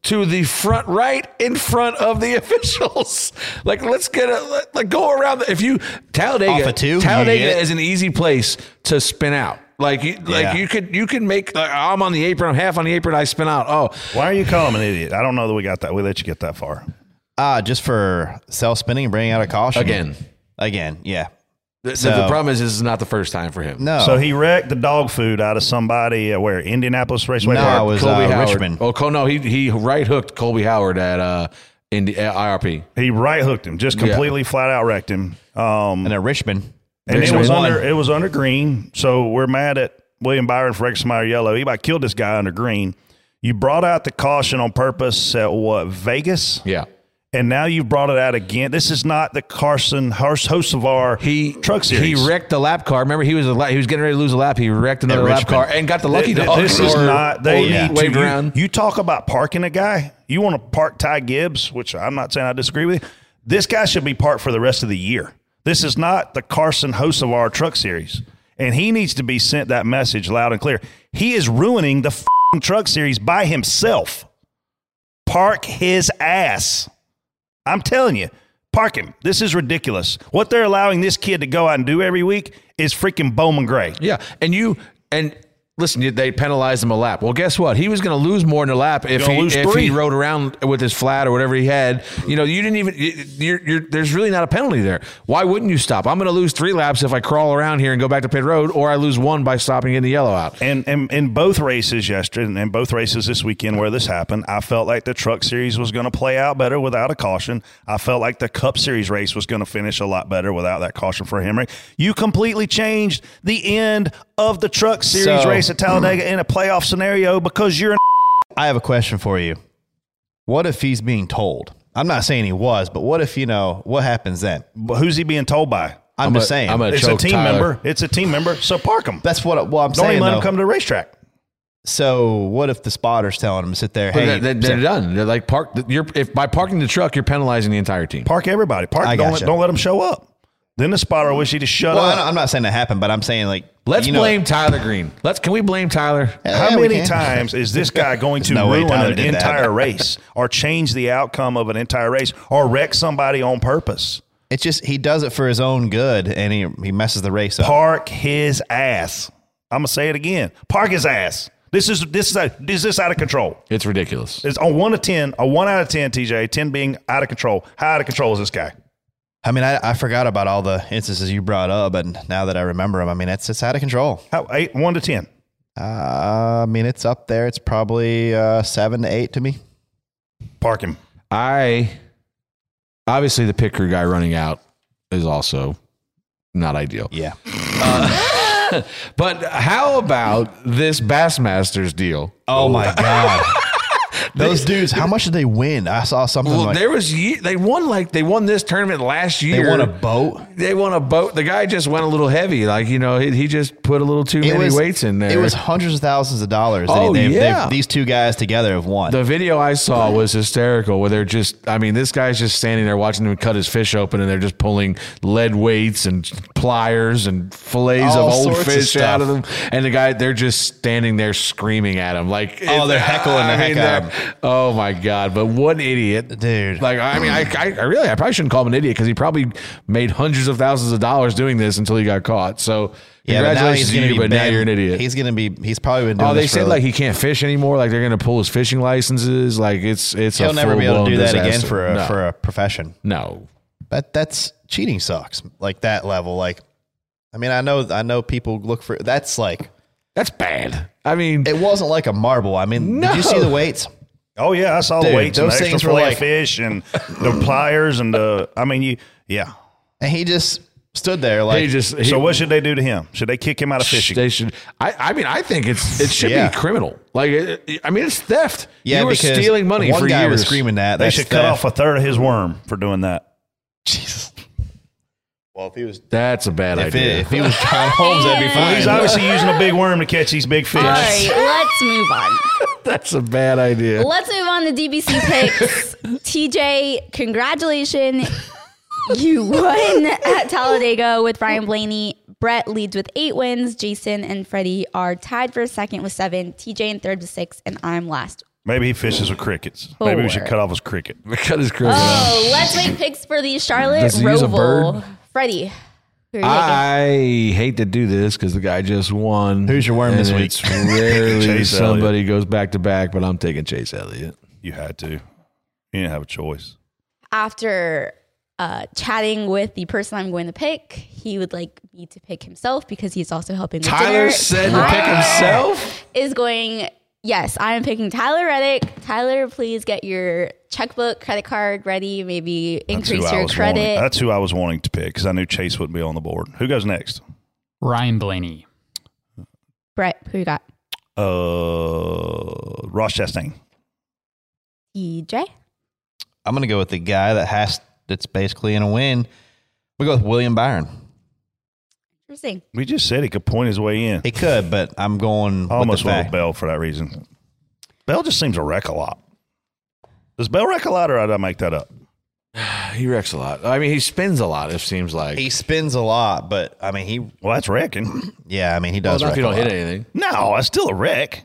S6: to the front right in front of the officials. like let's get a like go around. The, if you Talladega,
S4: Off two?
S6: Talladega
S4: Yeah.
S6: is an easy place to spin out. Like you,
S1: Yeah.
S6: like you could you can make. Like, I'm on the apron. I'm half on the apron. I spin out. Oh,
S1: Why are you calling him an idiot? I don't know that we got that. We let you get that far.
S4: Ah, just for self spinning and bringing out a caution
S6: Again.
S4: Again, yeah.
S6: the, the-
S4: So-
S6: the problem is this is not the first time for him.
S4: No.
S1: So he wrecked the dog food out of somebody uh, where Indianapolis Raceway.
S4: No,
S1: Park?
S4: it was
S6: Colby
S4: uh,
S6: Howard.
S4: Richmond.
S6: Oh, Col- no, he he right hooked Colby Howard at uh in the at IRP.
S1: He right hooked him, just
S6: Yeah.
S1: completely flat out wrecked him. Um,
S4: And at Richmond.
S1: and it was
S6: won.
S1: under it was under green. So we're mad at William Byron for Exmeyer yellow. He about killed this guy under green. You brought out the caution on purpose at what Vegas,
S6: Yeah.
S1: And now you've brought it out again. This is not the Carson Hocevar
S6: He
S1: truck series.
S6: He wrecked the lap car. Remember, he was a la- he was getting ready to lose a lap. He wrecked another lap car and got the lucky
S1: Th-
S6: dog.
S1: This is not. They need to.
S6: waved
S1: You,
S6: around.
S1: you talk about parking a guy. You want to park Ty Gibbs, which I'm not saying I disagree with. you. This guy should be parked for the rest of the year. This is not the Carson Hocevar Truck Series, and he needs to be sent that message loud and clear. He is ruining the fing Truck Series by himself. Park his ass. I'm telling you, park him. This is ridiculous. What they're allowing this kid to go out and do every week is freaking Bowman Gray.
S6: Yeah, and you and listen, they penalized him a lap. Well, guess what? He was going to lose more than a lap if he if
S1: three.
S6: he rode around with his flat or whatever he had. You know, you didn't even. You're, you're, there's really not a penalty there. Why wouldn't you stop? I'm going to lose three laps if I crawl around here and go back to pit road, or I lose one by stopping in the yellow out.
S1: And, and in both races yesterday, and both races this weekend where this happened, I felt like the Truck Series was going to play out better without a caution. I felt like the Cup Series race was going to finish a lot better without that caution for Henry. You completely changed the end of the Truck Series
S4: So-
S1: race at Talladega in a playoff scenario because you're an
S4: I have a question for you. What if he's being told? I'm not saying he was, but what if, you know, what happens then?
S1: But who's he being told by?
S4: I'm,
S6: I'm
S4: just
S6: a-
S4: saying.
S6: I'm a-
S1: It's a team
S6: Tyler.
S1: member. It's a team member. So park him.
S4: That's what well, I'm saying.
S1: Don't
S4: saying.
S1: even let
S4: though.
S1: him come to the racetrack.
S4: So what if the spotter's telling him to sit there?
S6: But
S4: Hey,
S6: they, they're done. They're like park. You're if by parking the truck, you're penalizing the entire team.
S1: Park everybody. Park.
S4: I
S1: don't,
S4: gotcha.
S1: let, don't let him show up. Then the spotter wish he'd just shut
S4: well,
S1: up.
S4: I'm not saying that happened, but I'm saying like
S6: Let's
S4: you know-
S6: blame Tyler Green. Let's can we blame Tyler?
S4: Yeah,
S1: How
S4: we
S1: many times is this guy going to
S4: no
S1: ruin an
S4: did that.
S1: entire race or change the outcome of an entire race or wreck somebody on purpose?
S4: It's just he does it for his own good, and he he messes the race up.
S1: Park his ass. I'm gonna say it again. Park his ass. This is this is a, this is out of control.
S6: It's ridiculous.
S1: It's on one to ten, a one out of ten. TJ, ten being out of control. How out of control is this guy?
S4: I mean, I, I forgot about all the instances you brought up, and now that I remember them, I mean, it's it's out of control.
S1: How eight one to ten?
S4: Uh, I mean, it's up there. It's probably uh, seven to eight to me.
S1: Park him.
S6: I obviously the picker guy running out is also not ideal.
S4: Yeah.
S6: Uh, but how about this Bassmasters deal?
S4: Oh my god. Those dudes, how much did they win? I saw something
S6: Well,
S4: like
S6: there was they won like they won this tournament last year.
S4: they won a boat.
S6: They won a boat. The guy just went a little heavy, like you know, he, he just put a little too
S4: It
S6: many
S4: was
S6: weights in there.
S4: It was hundreds of thousands of dollars.
S6: Oh,
S4: they've- they've-
S6: yeah.
S4: these two guys together have won.
S6: The video I saw was hysterical where they're just, I mean, this guy's just standing there watching him cut his fish open and they're just pulling lead weights and pliers and fillets
S4: All
S6: of old
S4: sorts of
S6: fish out of them. And the guy, they're just standing there screaming at him. Like,
S4: Oh, they're heckling the heck out
S6: Oh my God. But what idiot.
S4: Dude.
S6: Like, I mean, I, I, I really, I probably shouldn't call him an idiot because he probably made hundreds of thousands of dollars doing this until he got caught. So,
S4: yeah,
S6: congratulations to you, but now you're an idiot.
S4: He's going to be. He's probably been doing.
S6: Oh, they said like he can't fish anymore. Like they're going to pull his fishing licenses. Like it's it's
S4: he'll never be able to do that again for a,
S6: no.
S4: for a profession.
S6: no.
S4: But that's cheating sucks. Like that level. Like, I mean, I know, I know people look for. That's like
S6: That's bad. I mean,
S4: it wasn't like a marble. I mean, did you see the weights?
S1: Oh yeah, I saw
S4: Dude,
S1: the weights and
S4: those
S1: the extra
S4: things were
S1: fillet
S4: like-
S1: fish and the pliers and the. I mean, you yeah.
S4: And he just stood there like
S6: he just he,
S1: so what should they do to him? Should they kick him out of fishing?
S6: They should. I, I mean, I think it's it should
S4: Yeah.
S6: be criminal. Like, it, I mean, it's theft.
S4: Yeah,
S6: you were stealing money
S4: one
S6: for
S4: guy
S6: years.
S4: was screaming that.
S1: they
S4: That's
S1: should cut off a third of his worm for doing that.
S4: Jesus. Well, if he was
S6: That's a bad
S4: if,
S6: idea.
S4: it, if he was John Holmes, that'd be
S1: Well,
S4: fine.
S1: he's obviously using a big worm to catch these big fish.
S2: All right, let's move on.
S6: That's a bad idea.
S2: Let's move on to DBC picks. TJ, congratulations. You won at Talladega with Ryan Blaney. Brett leads with eight wins. Jason and Freddie are tied for second with seven. TJ in third with six, and I'm last
S1: Maybe he fishes with crickets. Maybe we should cut off his cricket.
S6: Cut his cricket
S2: Oh, let's make picks for the Charlotte
S6: Does he use a
S2: Roval.
S6: Bird?
S2: Freddie. who are you taking?
S6: I hate to do this because the guy just won.
S4: Who's your worm
S6: and
S4: this week?
S6: It's rarely
S1: Chase
S6: somebody goes back to back, but I'm taking Chase Elliott.
S1: You had to. You didn't have a choice.
S2: After uh, chatting with the person I'm going to pick, he would like me to pick himself because he's also helping the
S6: Tyler
S2: dinner.
S6: said to pick himself.
S2: Is going. Yes, I am picking Tyler Reddick. Tyler, please get your checkbook, credit card ready. Maybe increase your credit.
S1: Wanting. That's who I was wanting to pick because I knew Chase wouldn't be on the board. Who goes next?
S7: Ryan Blaney.
S2: Brett, who you got?
S1: Uh, Ross Chastain.
S2: EJ.
S4: I'm gonna go with the guy that has that's basically in a win. We go with William Byron.
S2: Interesting.
S1: We just said he could point his way in.
S4: He could, but I'm going
S1: almost
S4: with the
S1: with. Bell for that reason. Bell just seems to wreck a lot. Does Bell wreck a lot, or did I make that up?
S6: He wrecks a lot. I mean, he spins a lot. It seems like
S4: He spins a lot, but I mean he.
S1: Well, that's wrecking.
S4: Yeah, I mean he
S6: Well,
S4: does.
S6: not if you don't hit
S4: lot.
S6: anything.
S1: No, that's still a wreck.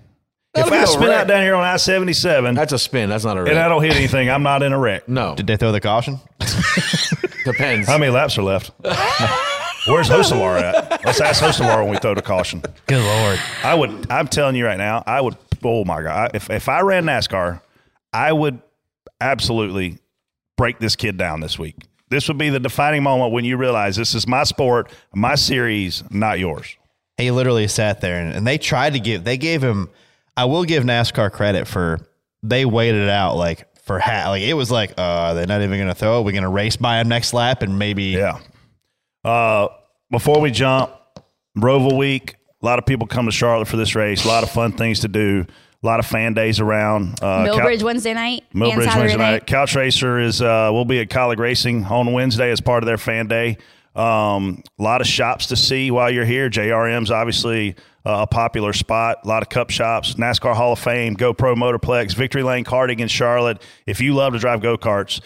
S6: That'll
S1: if
S6: be
S1: I
S6: a
S1: spin
S6: wreck.
S1: out down here on I seventy seven
S6: That's a spin. That's not a wreck.
S1: and I don't hit anything, I'm not in a wreck.
S6: No,
S4: Did they throw the caution?
S6: depends.
S1: How many laps are left? Where's Hocevar at? Let's ask Hocevar when we throw the caution.
S4: Good lord.
S1: I would. I'm telling you right now. I would. Oh my god! If if I ran NASCAR, I would absolutely break this kid down this week. This would be the defining moment when you realize this is my sport, my series, not yours.
S4: He literally sat there and, and they tried to give. They gave him. I will give NASCAR credit for they waited it out like for ha- like it was like uh they're not even gonna throw. it. We're gonna race by him next lap and maybe
S1: Yeah. Uh, before we jump, Roval Week. A lot of people come to Charlotte for this race. A lot of fun things to do. A lot of fan days around. Uh, Cal-
S2: Millbridge Wednesday night
S1: Millbridge Wednesday
S2: night.
S1: night. Couch Racer is uh, will be at Kaulig Racing on Wednesday as part of their fan day. Um, a lot of shops to see while you're here. JRM's obviously uh, a popular spot. A lot of cup shops, NASCAR Hall of Fame, GoPro Motorplex, Victory Lane Karting in Charlotte. If you love to drive go karts,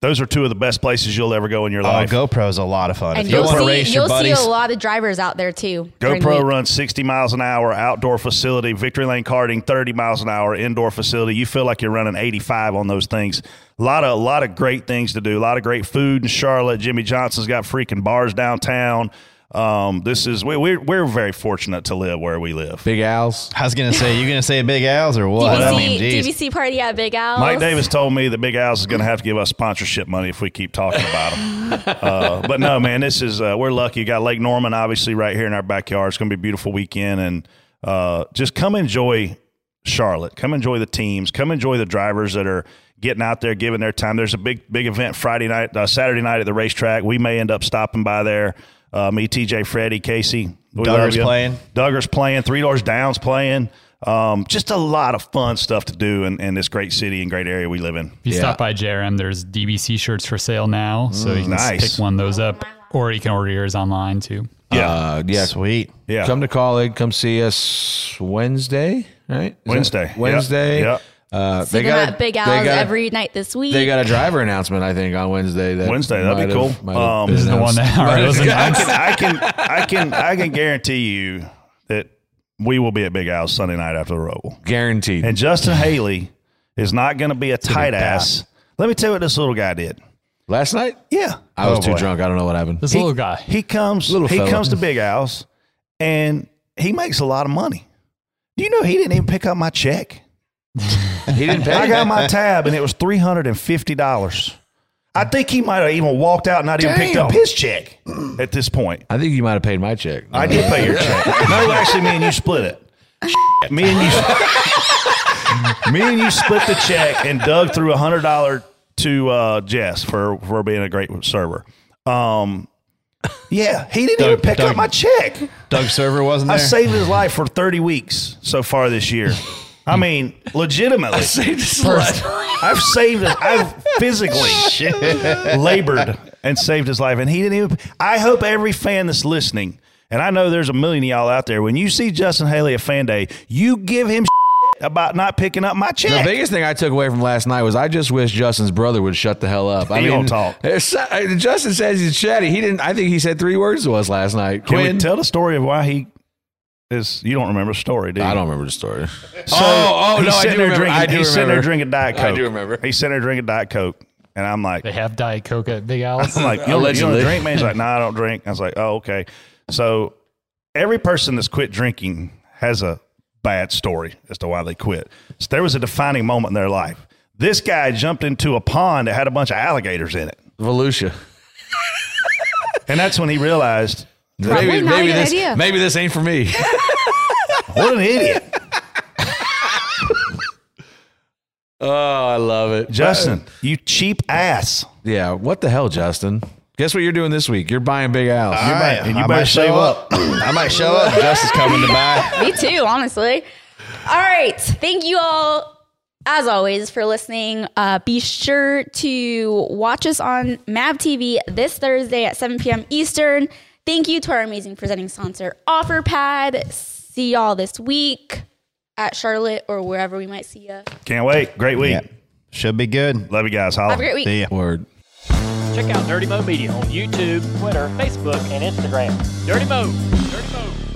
S1: those are two of the best places you'll ever go in your
S4: Oh,
S1: life.
S4: GoPro's a lot of fun.
S2: And
S4: if you
S2: you'll
S4: want to
S2: see
S4: race your
S2: you'll see
S4: buddies,
S2: a lot of drivers out there too. during the
S1: GoPro
S2: week.
S1: runs 60 miles an hour, outdoor facility. Victory Lane Karting, 30 miles an hour, indoor facility. You feel like you're running 85 on those things. A lot of a lot of great things to do. A lot of great food in Charlotte. Jimmy Johnson's got freaking bars downtown. Um, this is we, we're we're very fortunate to live where we live.
S6: Big Al's.
S4: I was gonna say you gonna say Big Al's or what?
S2: DBC,
S4: I mean, geez.
S2: DBC party at Big Al's.
S1: Mike Davis told me that Big Al's is going to have to give us sponsorship money if we keep talking about them. uh, but no, man, this is uh, we're lucky. Got Lake Norman obviously right here in our backyard. It's going to be a beautiful weekend, and uh, just come enjoy Charlotte. Come enjoy the teams. Come enjoy the drivers that are getting out there, giving their time. There's a big big event Friday night, uh, Saturday night at the racetrack. We may end up stopping by there. Uh, me, TJ, Freddie, Casey. We
S4: Duggar's
S1: love you.
S4: playing.
S1: Duggar's playing. Three Doors Down's playing. Um, just a lot of fun stuff to do in, in this great city and great area we live in.
S7: If you stop by JRM, there's DBC shirts for sale now, so you can
S1: Mm, nice.
S7: pick one of those up, or you can order yours online too.
S1: Yeah.
S6: Uh, yeah.
S4: Sweet.
S1: Yeah.
S6: Come to Kaulig. Come see us Wednesday, right? Is that-
S1: Wednesday. Yep.
S6: Wednesday.
S1: Yep.
S6: Uh,
S2: See them at Big
S6: they
S2: Al's
S6: got a-
S2: every night this week.
S6: They got a driver announcement, I think, on Wednesday. That
S1: Wednesday, that'd be cool.
S6: have-
S1: Um,
S7: This is the one that was
S1: I can, I can, I can, I can guarantee you that we will be at Big Al's Sunday night after the Roval.
S6: Guaranteed.
S1: And Justin Haley is not going to be a tight
S7: bad.
S1: ass. Let me tell you what this little guy did.
S6: Last night,
S1: Yeah,
S6: I was
S4: Oh,
S6: too
S4: boy.
S6: drunk. I don't know what happened.
S7: This
S1: He-
S7: little guy.
S1: he comes,
S6: Little
S1: he
S6: fella.
S1: comes to Big Al's, and he makes a lot of money. Do you know he didn't even pick up my check?
S6: He didn't pay.
S1: I got my tab and it was three hundred and fifty dollars. I think he might have even walked out and not even picked up his check at this point.
S6: I think you might have paid my check.
S1: I did pay your check. No, actually, me and you split it. Me and you, me and you split the check, and Doug threw a hundred dollar to uh, Jess for for being a great server. Um, yeah, he didn't even pick
S4: Doug-
S1: up my check.
S4: Doug Server wasn't
S1: I saved his life for thirty weeks so far this year. I mean, legitimately.
S6: I saved his life.
S1: I've saved it. I've physically labored and saved his life. And he didn't even. I hope every fan that's listening, and I know there's a million of y'all out there, when you see Justin Haley at fan day, you give him about not picking up my check.
S6: The biggest thing I took away from last night was I just wish Justin's brother would shut the hell up. I
S1: He
S6: mean,
S1: don't talk.
S6: uh, Justin says he's chatty. He didn't. I think he said three words to us last night.
S1: Can
S6: Quinn,
S1: we tell the story of why he is you don't remember the story, do you?
S6: I don't remember the story.
S1: So
S6: oh, oh, no, I
S1: sitting
S6: do
S1: there
S6: remember.
S1: Drinking,
S6: I do
S1: he's sitting there drinking Diet Coke.
S6: I do remember.
S1: He's sitting there drinking Diet Coke, and I'm like,
S24: They have Diet Coke at Big Al's.
S1: I'm like, you don't, you don't drink, man? He's like, no, I don't drink. I was like, oh, okay. So every person that's quit drinking has a bad story as to why they quit. So there was a defining moment in their life. This guy jumped into a pond that had a bunch of alligators in it,
S6: Volusia.
S1: and that's when he realized, that-
S2: Probably
S6: Maybe,
S2: not a
S6: maybe
S2: good
S6: this,
S2: idea.
S6: maybe this ain't for me.
S1: what an idiot,
S6: oh, I love it,
S1: Justin! You cheap ass.
S6: Yeah, what the hell, Justin? Guess what you're doing this week? You're buying Big Al's.
S4: All right,
S1: and you
S4: I
S1: better
S4: might
S1: save
S4: show
S1: up.
S4: I might show up. Justin's coming to buy.
S2: Me too, honestly. All right. Thank you all, as always, for listening. Uh, be sure to watch us on MAV TV this Thursday at 7 p.m. Eastern. Thank you to our amazing presenting sponsor, OfferPad. See y'all this week at Charlotte or wherever we might see you.
S1: Can't wait. Great week.
S4: Yeah. Should be good.
S1: Love you guys. Holla.
S2: Have a great week.
S4: See ya.
S6: Word.
S25: Check out Dirty Mo Media on YouTube, Twitter, Facebook, and Instagram. Dirty Mo. Dirty Mo.